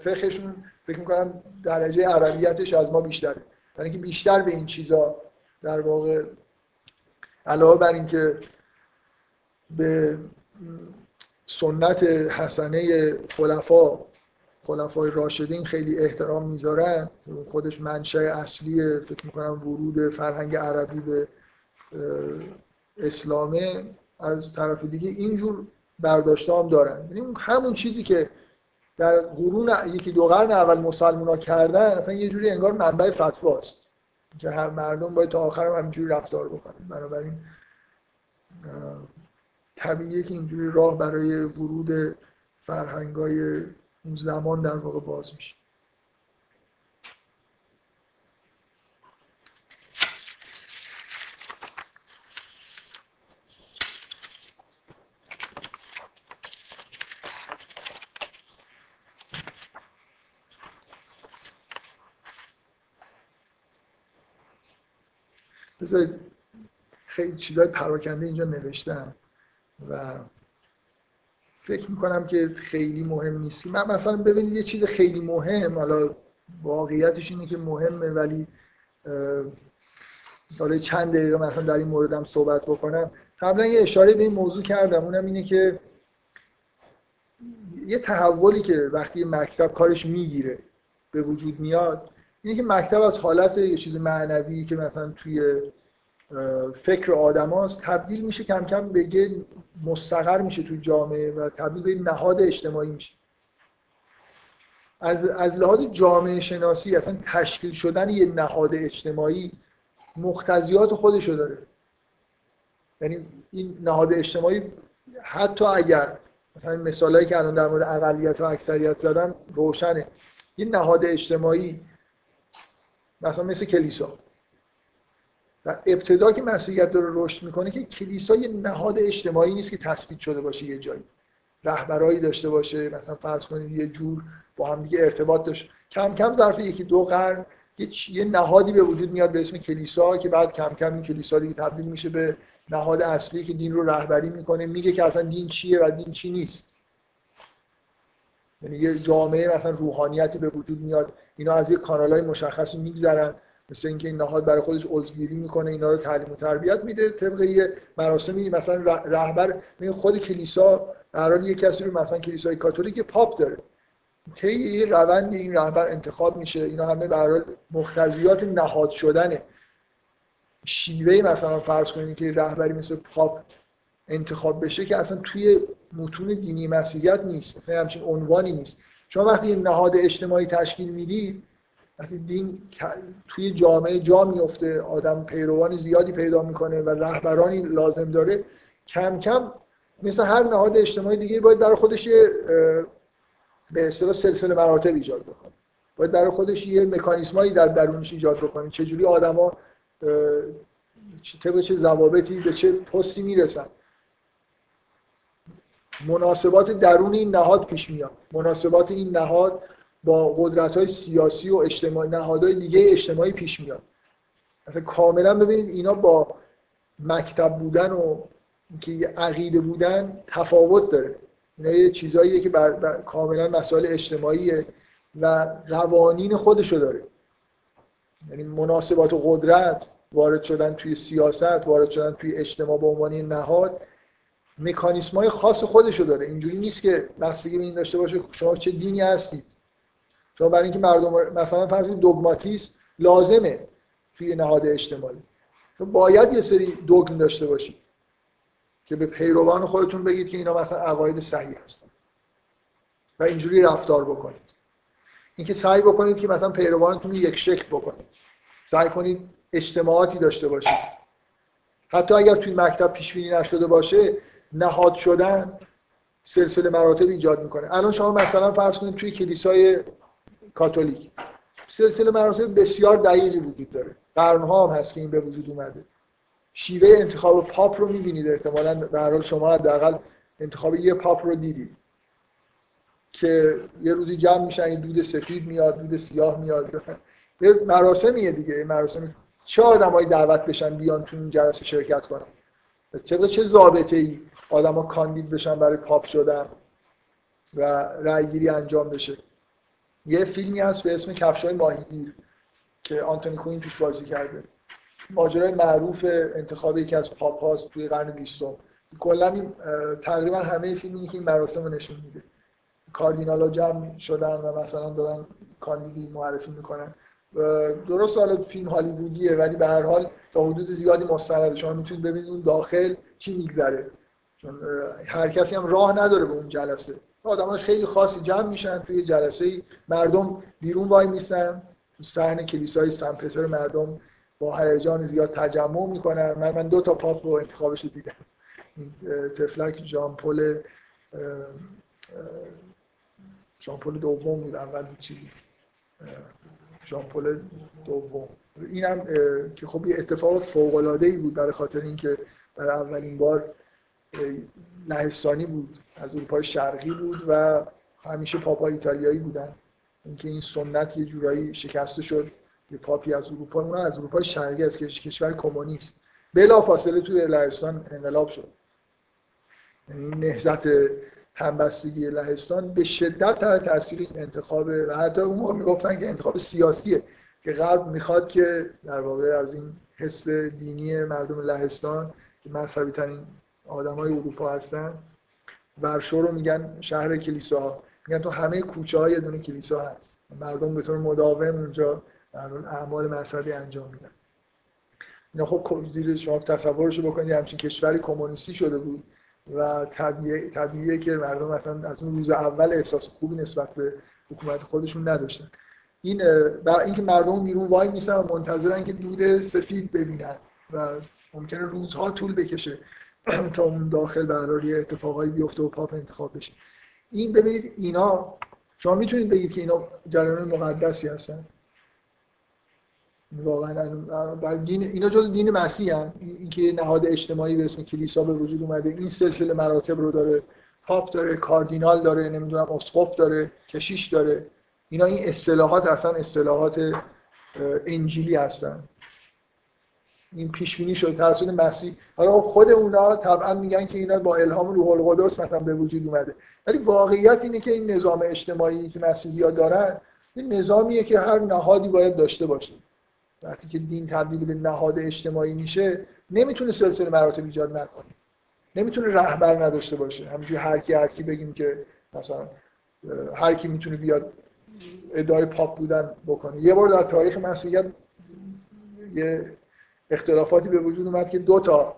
فقهشون فکر می‌کنم درجه عربیتش از ما بیشتره. برای اینکه بیشتر به این چیزا در واقع علاوه بر اینکه به سنت حسنه خلفا خلفای راشدین خیلی احترام می‌ذارن خودش منشأ اصلی فکر می‌کنم ورود فرهنگ عربی به اسلامه. از طرف دیگه اینجور برداشته هم دارن. یعنی همون چیزی که در قرون یکی دو قرن اول مسلمان ها کردن اصلا یه جوری انگار منبع فتواست که هر مردم باید تا آخر هم همینجوری رفتار بکنن بنابراین طبیعیه که اینجوری راه برای ورود فرهنگای اون زمان در واقع باز میشه. بذارید خیلی چیزای پراکنده اینجا نوشتم و فکر می‌کنم که خیلی مهم نیست. من مثلا ببینید یه چیز خیلی مهم حالا واقعیتش اینه که مهمه ولی حالا چند دقیقه مثلا در این موردم صحبت بکنم. قبلا یه اشاره به این موضوع کردم. اونم اینه که یه تحولی که وقتی مکتب کارش می‌گیره به وجود میاد اینه که مکتب از حالت یه چیز معنوی که مثلا توی فکر آدماست تبدیل میشه کم کم بگه مستقر میشه توی جامعه و تبدیل به نهاد اجتماعی میشه. از, از لحاظ جامعه شناسی اصلا تشکیل شدن یه نهاد اجتماعی مختزیات خودشو داره. یعنی این نهاد اجتماعی حتی اگر مثلا مثالایی که الان در مورد اقلیت و اکثریت زدم روشنه. این نهاد اجتماعی مثلا مثل کلیسا. ابتدا که مسیحیت داره رشد می‌کنه که کلیسا یه نهاد اجتماعی نیست که تثبیت شده باشه یه جایی. رهبرایی داشته باشه مثلا فرض کنید یه جور با هم دیگه ارتباط داشت. کم کم ظرف یکی دو قرن یه نهادی به وجود میاد به اسم کلیسا که بعد کم کم این کلیسا دیگه تبدیل میشه به نهاد اصلی که دین رو رهبری می‌کنه. میگه که اصلا دین چیه و دین چی نیست. یعنی یه جامعه مثلا روحانیتی به وجود میاد. اینا از یه کانال های مشخصی میگذرن. مثل اینکه این نهاد برای خودش عضوگیری می‌کنه اینا رو تعلیم و تربیت میده. طبق یه مراسمی مثلا رهبر خود کلیسا قرار یه کسی رو مثلا کلیسای کاتولیک پاپ داره. طی یه روند این رهبر انتخاب میشه. اینا همه به مختزیات نهاد شدنه. شیوه مثلا فرض کنید که رهبری مثل پاپ انتخاب بشه که اصلا توی متون دینی مسیحیت نیست. مثلا همچین عنوانی نیست. شما وقتی نهاد اجتماعی تشکیل می‌دید وقتی دین توی جامعه جا میفته آدم پیروان زیادی پیدا می‌کنه و رهبرانی لازم داره کم کم مثل هر نهاد اجتماعی دیگه باید در خودش به اصطلاح سلسله مراتب ایجاد بکنه. باید در خودش یه مکانیزمایی در درونش ایجاد بکنه. چجوری آدما طبق چه ضوابطی به چه پستی می‌رسن؟ مناسبات درون این نهاد پیش میاد. مناسبات این نهاد با قدرت های سیاسی و اجتماعی نهادهای دیگه اجتماعی پیش میاد. مثلا کاملا ببینید اینا با مکتب بودن و که عقیده بودن تفاوت داره. اینا یه چیزاییه که بر, بر کاملا مسائل اجتماعیه و قوانین خودشو داره. یعنی مناسبات و قدرت وارد شدن توی سیاست وارد شدن توی اجتماع به عنوان نهاد مکانیسم های خاص خودشو داره. اینجوری نیست که بستگی به این داشته باشه شما چه دینی هستید؟ شما برای اینکه مردم مثلا فرض دوگماتیسم لازمه توی نهاد اجتماعی. شما باید یه سری دوگم داشته باشید که به پیروان خودتون بگید که اینا مثلا عقاید صحیح هستن و اینجوری رفتار بکنید. اینکه سعی بکنید که مثلا پیروانتون یک شکل بکنید. سعی کنید اجتماعاتی داشته باشید. حتی اگر توی مکتب پیش بینی نشده باشه نهاد شدن سلسله مراتب ایجاد می‌کنه. الان شما مثلا فرض کنید توی کلیسای کاتولیک. سلسله مراتب بسیار دقیقی وجود داره. قرنها هم هست که این به وجود اومده. شیوه انتخاب پاپ رو می‌بینید. احتمالا به هر حال شما حداقل انتخاب یه پاپ رو دیدید. که یه روزی جمع میشن این دود سفید میاد دود سیاه میاد. یه مراسمیه دیگه. مراسم. چه آدمایی دعوت بشن بیان تو این جلسه شرکت کنن؟ چه چه ضابطه ای آدما کاندید بشن برای پاپ شدن و رأیگیری انجام بشه؟ یه فیلمی هست به اسم کفشای ماهیگیر که آنتونی کوین توش بازی کرده. ماجرای معروف انتخاب یکی از پاپ هاست توی قرن بیستم. کلا تقریبا همه فیلمی که این مراسم رو نشون میده. کاردینال ها جمع شدن و مثلا دارن کاندیدی معرفی می‌کنن. درست حالا فیلم هالیوودیه ولی به هر حال تا حدود زیادی مستند شما می‌تونید ببینید اون داخل چی میگذره. چون هر کسی هم راه نداره به اون جلسه. آدم خیلی خاصی جمع میشن توی جلسه مردم بیرون وای میسن تو صحن کلیسای سن پتر مردم با هیجان زیاد تجمع می‌کنن. من من دو تا پاپ رو انتخابش دیدم. تفلک جان پل جان پل دوم بود اول چی؟ جان پل دوم. اینم که خب یه اتفاق فوق العاده ای بود برای خاطر اینکه برای اولین بار لهستانی بود. از اروپای شرقی بود و همیشه پاپا ایتالیایی بودن. اینکه این سنت یه جورایی شکسته شد یه پاپی از اروپا اون از اروپای شرقی که کشور کمونیست. بلا فاصله توی لهستان انقلاب شد. یعنی نهضت همبستگی لهستان به شدت تحت تاثیر این انتخاب و حتی اون موقع می‌گفتن که انتخاب سیاسیه که غرب می‌خواد که در واقع از این حس دینی مردم لهستان که مذهبی ترین آدمای اروپا هستن. ورشو رو میگن شهر کلیسا میگن تو همه کوچه های دونه کلیسا هست. مردم به طور مداوم اونجا اعمال مذهبی انجام میدن. اینا خب زیر شما تصورشو بکنید همچین کشوری کمونیستی شده بود و طبیعی طبیعیه که مردم مثلا از اون روز اول احساس خوبی نسبت به حکومت خودشون نداشتن. این اینکه مردم بیرون وای میسن و منتظرن که دود سفید ببینن و ممکنه روزها طول بکشه. تا اون داخل برای اتفاقایی بیفته و پاپ انتخاب بشه. این ببینید اینا شما می‌تونید بگید که اینا جریان مقدسی هستن؟ واقعا بر دین اینا جز دین مسیح هستن. اینکه نهاد اجتماعی به اسم کلیسا به وجود اومده این سلسله مراتب رو داره. پاپ داره کاردینال داره نمی‌دونم اسقف داره کشیش داره. اینا این اصطلاحات اصلا اصطلاحات انجیلی هستن. این پیش بینی شد توسط مسیح. حالا خب خود اونا طبعا میگن که اینا با الهام روح القدس مثلا به وجود اومده. ولی واقعیت اینه که این نظام اجتماعی که مسیحی ها دارن این نظامیه که هر نهادی باید داشته باشه. وقتی که دین تبدیل به نهاد اجتماعی میشه نمی‌تونه سلسله مراتب ایجاد نکنه. نمی‌تونه رهبر نداشته باشه. همینجوری هر کی هر کی بگیم که مثلا هر کی می‌تونه بیاد ادعای پاپ بودن بکنه. یه بار در تاریخ مسیحیت یه اختلافاتی به وجود اومد که دو تا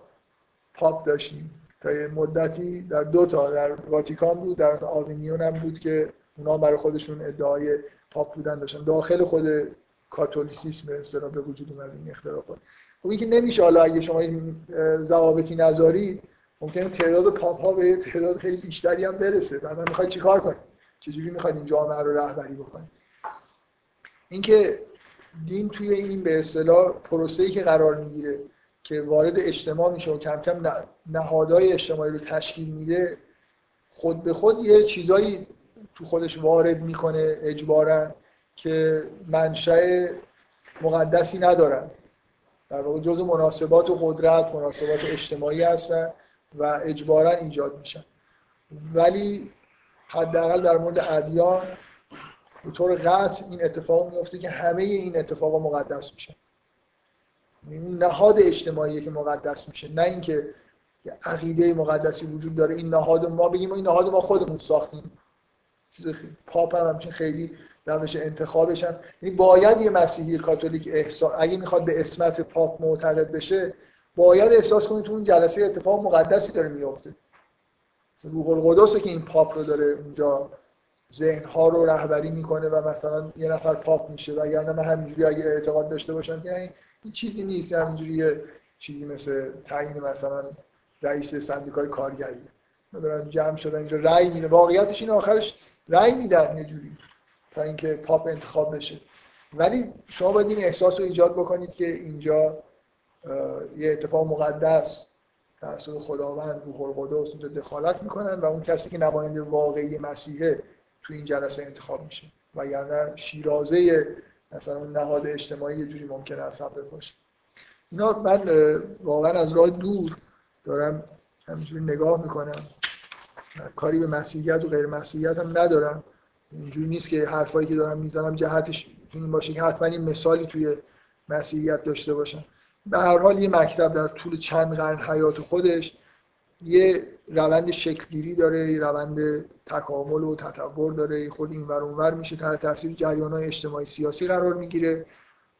پاپ داشتیم. تا یه مدتی در دو تا در واتیکان بود در آوینیون هم بود که اونا برای خودشون ادعای پاپ بودن داشتن. داخل خود کاتولیسیسم به به وجود اومد این اختلافات. خب این که نمیشه حالا اگه شما این ضوابطی نذارید ممکنه تعداد پاپ ها به تعداد خیلی بیشتری هم برسه. بعدا می‌خواید چیکار کنید چجوری می‌خواید این جامعه رو رهبری بکنید اینکه دین توی این به اصطلاح پروسه‌ای که قرار می‌گیره که وارد اجتماع میشه و کم کم نهادهای اجتماعی رو تشکیل میده خود به خود یه چیزایی تو خودش وارد می‌کنه اجبارا که منشأ مقدسی ندارن. در واقع جز مناسبات و قدرت مناسبات اجتماعی هستن و اجبارا ایجاد میشن. ولی حداقل در مورد ادیان به طور قطع این اتفاق میفته که همه این اتفاقا مقدس میشن این نهاد اجتماعی که مقدس میشه نه اینکه عقیده مقدسی وجود داره این نهاد ما بگیم این نهاد ما خودمون ساختیم. چیز پاپ هم همچین خیلی روش انتخابش هم یعنی باید یه مسیحی کاتولیک احساس اگه می‌خواد به اسمت پاپ معتقد بشه باید احساس کنید تو اون جلسه اتفاق مقدسی داره میفته روح القدسه که این پاپ رو داره اونجا ذهن ها رو رهبری می‌کنه و مثلا یه نفر پاپ میشه و اگر من همینجوری اگه اعتقاد داشته باشم که این چیزی نیست همینجوری یه چیزی مثل تعیین مثلا رئیس سندیکای کارگری دارن جمع شدن اینجا رأی میده. واقعیتش این آخرش رأی میدن یه جوری تا اینکه پاپ انتخاب بشه. ولی شما باید این احساس رو ایجاد بکنید که اینجا یه اتفاق مقدس توسط خداوند روح القدس اونجا دخالت می‌کنن و اون کسی که نماینده واقعی مسیحه تو این جلسه انتخاب میشه. وگرنه شیرازه مثلا نهاد اجتماعی یه جوری ممکنه از باشه اینا من واقعا از راه دور دارم همینجوری نگاه می‌کنم. کاری به مسیحیت و غیر مسیحیت هم ندارم. اینجوری نیست که حرفایی که دارم می‌زنم جهتش این باشه که حتما این مثالی توی مسیحیت داشته باشم. به هر حال یه مکتب در طول چند قرن حیات خودش یه روند شکلگیری داره یه روند تکامل و تطور داره. خود این ور اونور میشه. تحت تاثیر جریان های اجتماعی سیاسی قرار می‌گیره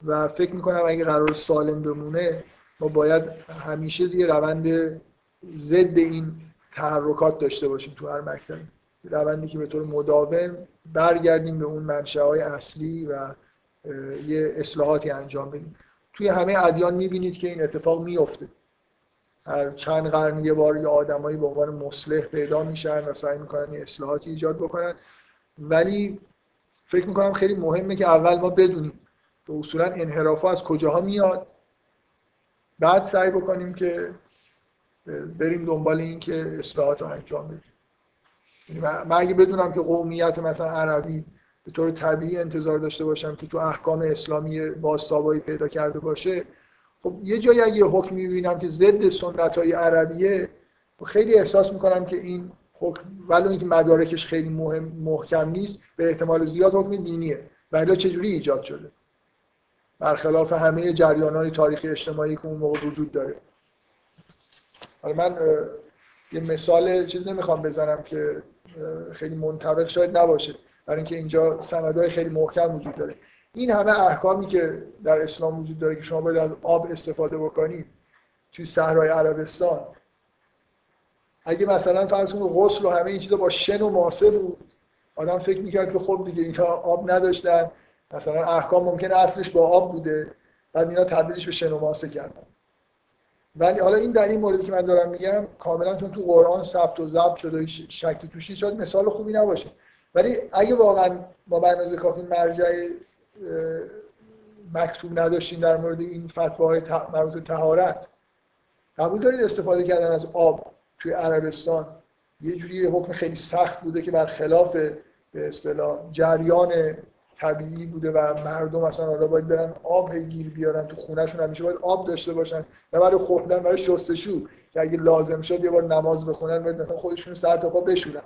و فکر می‌کنم اگه قرار سالم بمونه ما باید همیشه یه روند ضد این تحرکات داشته باشیم تو هر مکتب روندی که به طور مداوم برگردیم به اون منشه های اصلی و یه اصلاحاتی انجام بدیم. توی همه ادیان می‌بینید که این اتفاق میفته هر چند قرن یه بار یه آدمایی به عنوان مصلح پیدا میشن و سعی می‌کنن یه اصلاحاتی ایجاد بکنن. ولی فکر می‌کنم خیلی مهمه که اول ما بدونیم به اصولا انحراف از کجاها میاد. بعد سعی بکنیم که بریم دنبال این که اصلاحات رو انجام بدیم. یعنی من اگه بدونم که قومیت مثلا عربی به طور طبیعی انتظار داشته باشم که تو احکام اسلامی باستابایی پیدا کرده باشه خب یه جایی اگه حکم می‌بینم که ضد سنت های عربیه خیلی احساس می‌کنم که این حکم ولو اینکه مدارکش خیلی مهم محکم نیست به احتمال زیاد حکم دینیه. ولی چجوری ایجاد شده؟ برخلاف همه جریان های تاریخی اجتماعی که اون موقع وجود داره. حالا من یه مثال چیز نمی‌خوام بزنم که خیلی منطبق شاید نباشه برای اینکه اینجا سندهای خیلی محکم وجود داره. این همه احکامی که در اسلام وجود داره که شما باید از آب استفاده بکنید توی صحرای عربستان. اگه مثلا فرض کنید غسل و همه این چیزا با شن و ماسه بود آدم فکر می‌کرد که خب دیگه اینها آب نداشتن. مثلا احکام ممکنه اصلش با آب بوده. بعد اینا تبدیلش به شن کردن. ولی حالا این در این موردی که من دارم میگم کاملا چون تو قرآن ثبت و ضبط شده و شکی توش شاید مثال خوبی نباشه. ولی اگه واقعا ما برنامه کافی مرجع مکتوب نداشتیم در مورد این فتواهای مربوط به طهارت قبول دارید استفاده کردن از آب توی عربستان یه جوری حکم خیلی سخت بوده که برخلاف به اصطلاح جریان طبیعی بوده و مردم مثلا حالا باید برن آب گیر بیارن تو خونهشون همیشه باید آب داشته باشن نه برای خوردن برای شستشو. که اگه لازم شد یه بار نماز بخونن باید مثلا خودشون سر تا پا بشورن.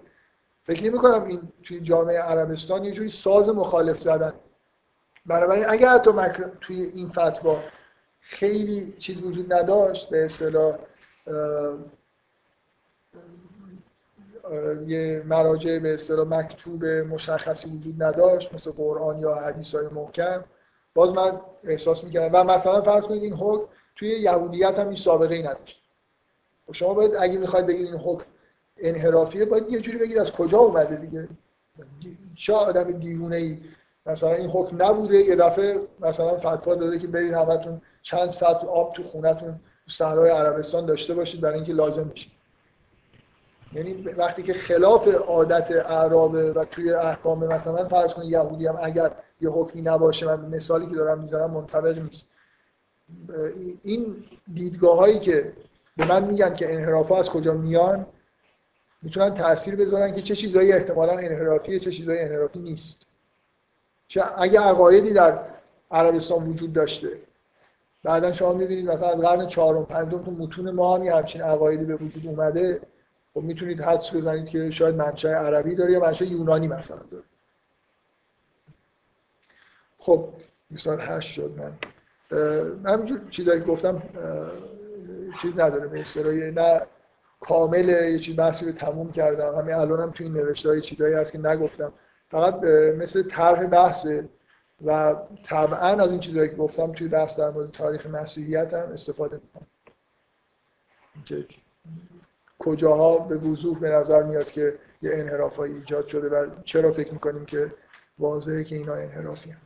فکر نمی کنم این توی جامعه عربستان یه جوری ساز مخالف زدن. بنابراین اگر حتی توی این فتوا خیلی چیز وجود نداشت به اصطلاح یه مراجع به اصطلاح مکتوب مشخصی وجود نداشت مثل قرآن یا حدیث های محکم. باز من احساس می‌کردم. و مثلا فرض کنید این حکم توی یهودیت هم این سابقه ای نداشت. و خب شما باید اگه می‌خواید بگید این حکم انحرافیه باید یه جوری بگید از کجا اومده دیگه. چه آدم دیوونه ای مثلا این حکم نبوده یه دفعه مثلا فتوا داده که برید همتون چند ساعت آب تو خونتون تو صحرای عربستان داشته باشید برای اینکه لازم میشه یعنی وقتی که خلاف عادت اعرابه و توی احکام مثلا فرض کنید یهودی هم اگر یه حکمی نباشه من مثالی که دارم می‌ذارم منطبق نیست. این دیدگاه هایی که به من میگن که انحراف از کجا میان می‌تونن تاثیر بذارن که چه چیزایی احتمالا انحرافیه چه چیزایی انحرافی نیست. چه اگه عقایدی در عربستان وجود داشته. بعدا شما می‌بینید مثلا از قرن چهارم پنجم تو متون ما هم همچین عقایدی به وجود اومده. خب می‌تونید حدس بزنید که شاید منشأ عربی داره یا منشأ یونانی مثلا داره. خب مثال هشت شد من. همینجور چیزایی گفتم چیز نداره. به اصطلاح نه کامل یه چیز بحثی رو تموم کردم. همین الانم هم توی این نوشته های چیزایی هست که نگفتم. فقط مثل طرح بحثه و طبعا از این چیزهایی که گفتم توی بحث در مورد تاریخ مسیحیت هم استفاده می‌کنم کجاها به وضوح به نظر میاد که یه انحرافایی ایجاد شده و چرا فکر می‌کنیم که واضحه که اینا انحرافی هم.